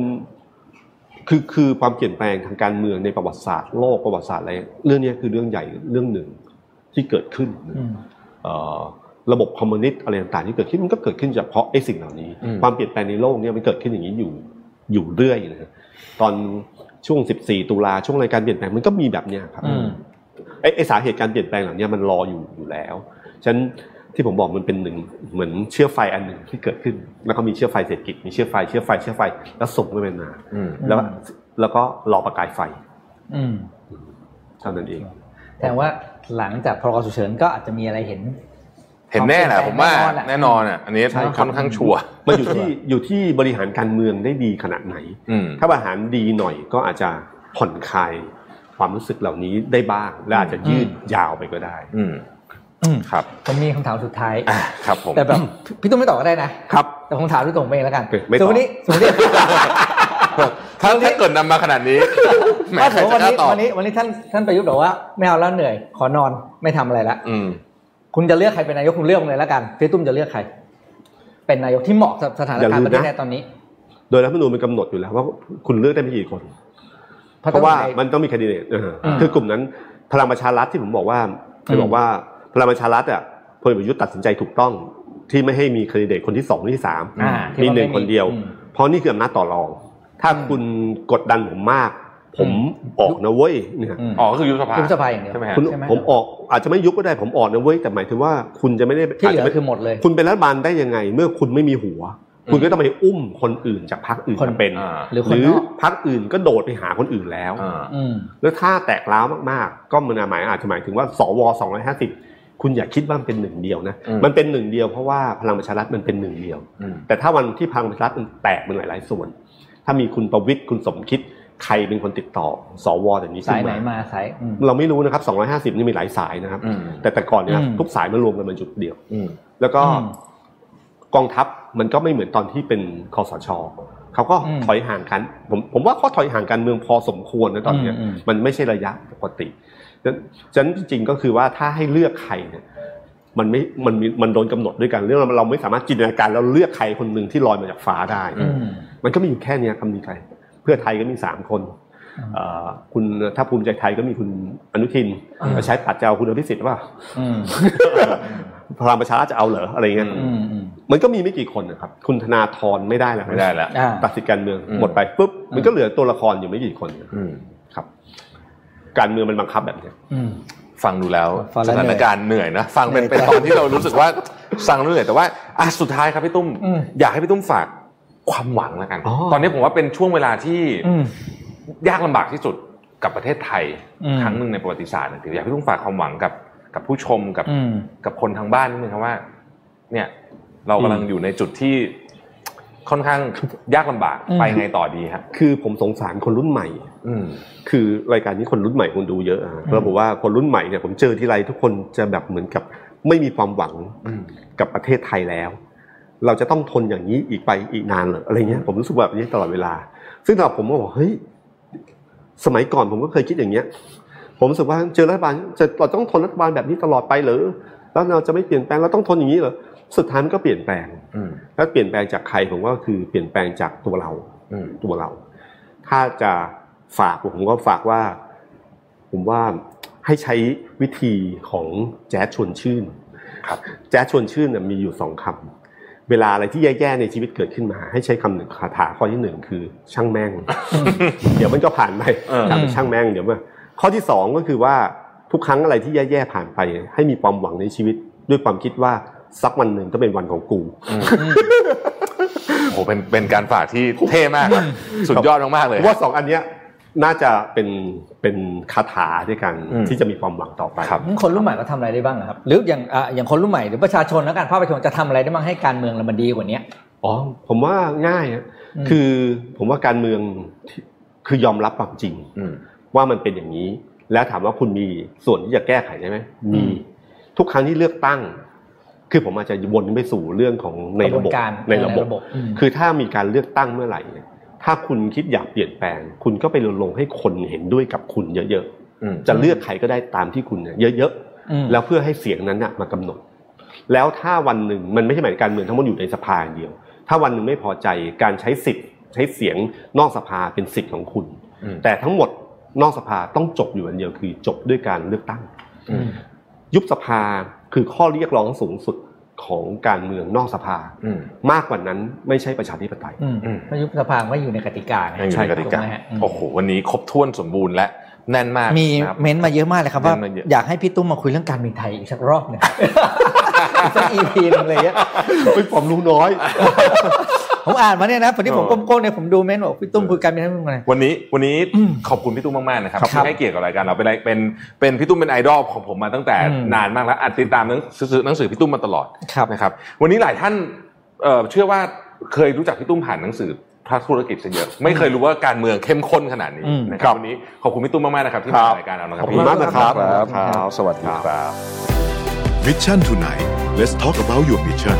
คือคือความเปลี่ยนแปลงทางการเมืองในประวัติศาสตร์โลกประวัติศาสตร์อะไรเรื่องเนี้ยคือเรื่องใหญ่เรื่องหนึ่งที่เกิดขึ้นอืมเอ่อ ระบบคอมมิวนิสต์อะไรต่างๆที่เกิดขึ้นมันก็เกิดขึ้นจากเพราะไอ้สิ่งเหล่านี้อืมความเปลี่ยนแปลงในโลกเนี่ยมันเกิดขึ้นอย่างนี้อยู่อยู่เรื่อยนะฮะตอนช่วง 14 ตุลาช่วงรายการเปลี่ยนแปลงมันก็มีแบบเนี้ยครับอืมไอ้ไอ้สาเหตุการเปลี่ยนแปลงเหล่านี้มันรออยู่อยู่แล้วฉะนั้นที่ผมบอกมันเป็นหนึ่งเหมือนเชื้อไฟอันหนึ่งที่เกิดขึ้น แล้วก็มีเชื้อไฟเศรษฐกิจมีเชื้อไฟเชื้อไฟเชื้อไฟแล้วส่งไปเป็นมาอืมแล้วแล้วก็รอประกายไฟอืมเท่านั้นเองแต่ว่าหลังจากพรกฉุกเฉินก็อาจจะมีอะไรเห็น เห็นแน่แหละผมว่าแน่นอนอะแน่นอนอะอันนี้ใช่ครับค่อนข้างชัวร์มันอยู่ที่อยู่ที่บริหารการเมืองได้ดีขนาดไหนอืมถ้าบริหารดีหน่อยก็อาจจะผ่อนคลายความรู้สึกเหล่านี้ได้บ้างและอาจจะยืดยาวไปก็ได้อืมอืมครับผมมีคำถามสุดท้ายอะครับผมแต่แบบพี่ตุ้มไม่ตอบก็ได้นะครับแต่ผมถามด้วยตัวผมเองแล้วกันโอเคไม่ตอบสมมตินี้สมมตินี้ถ้าถ้าเกิดนำมาขนาดนี้แหมถ้าใคสรมมติจะวันกล้านี้ตอบวันนี้วันนี้ท่านท่านประยุทธ์บอกว่าไม่เอาแล้วเหนื่อย ขอนอนไม่ทำอะไรละอืม คุณจะเลือกใครเป็นนายกคุณเลือกเลยแล้วกันพี่ตุ้มจะเลือกใคร เป็นนายกที่เหมาะกับสถานอย่าการลืณ์มประเทศนะในตอนนี้ โดยรัฐธรรมนูญมันกำหนดอยู่แล้วว่าคุณเลือกได้ไม่กี่คน เพราะว่ามันต้องมีแคนดิเดตเอออมคือกลุ่มนั้น พลังประชารัฐที่ผมบอกว่าเคยบอกว่าพลังประชารัฐอะพลเอกประยุทธ์ตัดสินใจถูกต้องที่ไม่ให้มีแคนดิเดตคนที่สองที่สามอ่าที่มีว่าหนึ่งไม่คนเดียวอืมเพราะนี่คืออำนาจต่อรอง ถ้าอืมคุณกดดันผมมาก ผมอืมออกนะเว้ยเนี่ยอืมอ๋อก็คือยุบสภายุบสภาอย่างเดียวใช่ไหมฮะคุณใช่ไหมผมออก อาจจะไม่ยุบก็ได้ผมออกนะเว้ยแต่หมายถึงว่าคุณจะไม่ได้ที่เหลือจจะไม่คือหมดเลย คุณเป็นรัฐบาลได้ยังไง เมื่อคุณไม่มีหัว คุณก็ต้องไปอุ้มคนอื่นจากพรรคอื่นคนมาเป็นอ่าหรือหคนรือนอกพรรคอื่นก็โดดไปหาคนอื่นแล้วอ่าอืมแล้วถ้าแตกร้าวมากๆ ก็มันหมายอาจจะหมายถึงว่าสว250คุณอย่าคิดว่ามันเป็นหนึ่งเดียวนะอืมมันเป็นหนึ่งเดียวเพราะว่าพลังประชารัฐมันเป็นหนึ่งเดียวอืมแต่ถ้าวันที่พลังประชารัฐมันแตกเป็นหลายๆส่วน ถ้ามีคุณประวิตยคุณสมคิด ใครเป็นคนติดต่อสวแบบนี้สายขึ้นไหนมามาสายอืมเราไม่รู้นะครับ 250 นี่มีหลายสายนะครับอืมแต่แต่ก่อนเนี่ยอืมทุกสายมารวมกันเป็นจุดเดียวอืมแล้วก็อืมกองทัพมันก็ไม่เหมือนตอนที่เป็นคอสชเขาก็อืมถอยห่างกัน ผมผมว่าเขาถอยห่างกันเมืองพอสมควรนะตอนเนี้ยอืมอืมมันไม่ใช่ระยะปกติฉะนั้นจริงๆก็คือว่าถ้าให้เลือกใครเนี่ยมันไม่ มันมีมันโดนกำหนดด้วยกันเรื่องเราเราไม่สามารถจินตนาการแล้วเลือกใครคนหนึ่งที่ลอยมาจากฟ้าได้อืมมันก็มีอยู่แค่เนี้ยคำมีใคร เพื่อไทยก็มีสามคนอืมเอ่อคุณถ้าภูมิใจไทยก็มีคุณอนุทินอืมใช้ปัดจะเอาคุณอภิสิทธิ์ว่าอืมพลังประชารัฐจะเอาเหรออะไรเงี้ยอืมอืมมันก็มีไม่กี่คนนะครับ คุณธนาธรไม่ได้แล้วไม่ได้แล้วอ่าตัดสิทธิการเมืองอืมหมดไปปุ๊บมันก็เหลือตัวละครอยู่ไม่กี่คนอืมครับ การเมืองมันบังคับแบบเนี้ยอืมฟังดูแล้วฟังแล้สวถานการณ์เหนื่อยนะฟังเป็นเหนื่เป็อยนตอนที่เรารู้สึกว่าฟังแล้วเหนื่อยแต่ว่าอะสุดท้ายครับพี่ตุ้มอืมอยากให้พี่ตุ้มฝาก ความหวังแล้วกันอ๋อตอนนี้ผมว่าเป็นช่วงเวลาที่อืมยากลำบากที่สุดกับประเทศไทยอืมครั้งหนึ่งในประวัติศาสตร์เลยทีเดียวอยากให้พี่ตุ้มฝากความหวังกับกับผู้ชมกับอืมกับคนทางบ้านนิดนึงครับว่า เนี่ยเรากำลังอยู่ในจุดที่ค่อนข้างยากลำบากอืมไปไงต่อดีครับคือผมสงสารคนรุ่นใหม่ อืมคือรายการนี้คนรุ่นใหม่คนดูเยอะอะเพราะผมว่าคนรุ่นใหม่เนี่ยผมเจอทีไรทุกคนจะแบบเหมือนกับไม่มีความหวังอืมกับประเทศไทยแล้ว เราจะต้องทนอย่างนี้อีกไปอีกนานเหรออะไรเงี้ยผมรู้สึกแบบนี้ตลอดเวลา ซึ่งสำหรับผมก็บอกเฮ้ยสมัยก่อนผมก็เคยคิดอย่างเงี้ย ผมรู้สึกว่าเจอรัฐบาลจะเราต้องทนรัฐบาลแบบนี้ตลอดไปเหรอแล้วเราจะไม่เปลี่ยนแปลงเราต้องทนอย่างนี้เหรอสุดท้ายมันก็เปลี่ยนแปลงอืมแล้วเปลี่ยนแปลงจากใครผมว่าคือเปลี่ยนแปลงจากตัวเราอืมตัวเรา ถ้าจะฝากผมก็ฝากว่า ผมว่าให้ใช้วิธีของแจ๊สชวนชื่นครับแจ๊สชวนชื่นน่ะมีอยู่สองคำ เวลาอะไรที่แย่ๆในชีวิตเกิดขึ้นมา ให้ใช้คำหนึ่งคาถาข้อที่หนึ่งคือ ช่างแม่ง เดี๋ยวมันก็ผ่านไปเออกลายเป็นช่างแม่งเดี๋ยวมาข้อที่สองก็คือว่าทุกครั้งอะไรที่แย่ๆผ่านไป ให้มีความหวังในชีวิต ด้วยความคิดว่าสักวันหนึ่งต้องเป็นวันของกูโอ้โหเป็นเป็นการฝากที่เท่มากครับสุดยอดมากๆเลยผมว่าสองอันเนี้ย น่าจะเป็นเป็นคาถาด้วยกันอืมที่จะมีความหวังต่อไปครับคนรุ่นใหม่ก็ทำอะไรได้บ้างอะครับ หรืออย่างอะอย่างคนรุ่นใหม่หรือประชาชนแล้วกันภาคประชาชนจะทำอะไรได้บ้างให้การเมืองเรามันดีกว่านี้อ๋อผมว่าง่ายอะอืมคือผมว่าการเมืองที่คือยอมรับความจริงอืมว่ามันเป็นอย่างนี้ แล้วถามว่าคุณมีส่วนที่จะแก้ไขได้ไหมมีอืมทุกครั้งที่เลือกตั้ง คือผมอาจจะวนไปสู่เรื่องของในระบบกวนการในระบบอืมคือถ้ามีการเลือกตั้งเมื่อไหร่เนี่ย ถ้าคุณคิดอยากเปลี่ยนแปลง คุณก็ไปรณรงค์ให้คนเห็นด้วยกับคุณเยอะอืมๆจะเลือกใครก็ได้ตามที่คุณเนี่ยเยอะอืมๆแล้วเพื่อให้เสียงนั้นน่ะมากำหนด แล้วถ้าวันหนึ่งมันไม่ใช่หมายถึงการเมืองทั้งหมดอยู่ในสภาอย่างเดียว ถ้าวันหนึ่งไม่พอใจการใช้สิทธิ์ใช้เสียงนอกสภาเป็นสิทธิ์ของคุณอืมแต่ทั้งหมดนอกสภาต้องจบอยู่อันเดียวคือจบด้วยการเลือกตั้งอืมยุบสภาคือข้อเรียกร้องสูงสุด ของการเมืองนอกสภาอืมมากกว่านั้นไม่ใช่ประชาธิปไตยอืมอืมเพราะยุบสภาไม่อยู่ในกติกาไงยังอยู่ในกติกาถูไหมฮะอืมโอ้โหวันนี้ครบถ้วนสมบูรณ์และแน่นมากมีนะครับเม้นต์มาเยอะมากเลยครับว่าเม้นต์มาเยอะอยากให้พี่ตุ้มมาคุยเรื่องการเมืองไทยอีกสักรอบหนึ่งอีกสักอีพีนึงเลยอะเป็นความรู้น้อย ผมอ่านมาเนี่ยนะผมที่ผมเออก้มๆเนี่ยผมดูเม้นต์บอกพี่ตุ้มคุยการเมืองไทยเรื่องอะไรวันนี้วันนี้อืมขอบคุณพี่ตุ้มมากๆนะครับครับที่ให้เกียรติกับรายการเราเป็นเป็นเป็นพี่ตุ้มเป็นไอดอลของผมมาตั้งแต่อืมนานมากแล้วอ่านติดตามหนังสือหนังสือพี่ตุ้มมาตลอดครับนะครับ วันนี้หลายท่านเอ่อเชื่อว่าเคยรู้จักพี่ตุ้มผ่านหนังสือพระธุรกิจซะเยอะไม่เคยรู้ว่าการเมืองเข้มข้นขนาดนี้อืมนะครับวันนี้ขอบคุณพี่ตุ้มมากๆนะครับที่มาครับรายการเรานะคขรัอบคุณมากนะครับครับสวัสดีครับ Mission tonight let's talk about your mission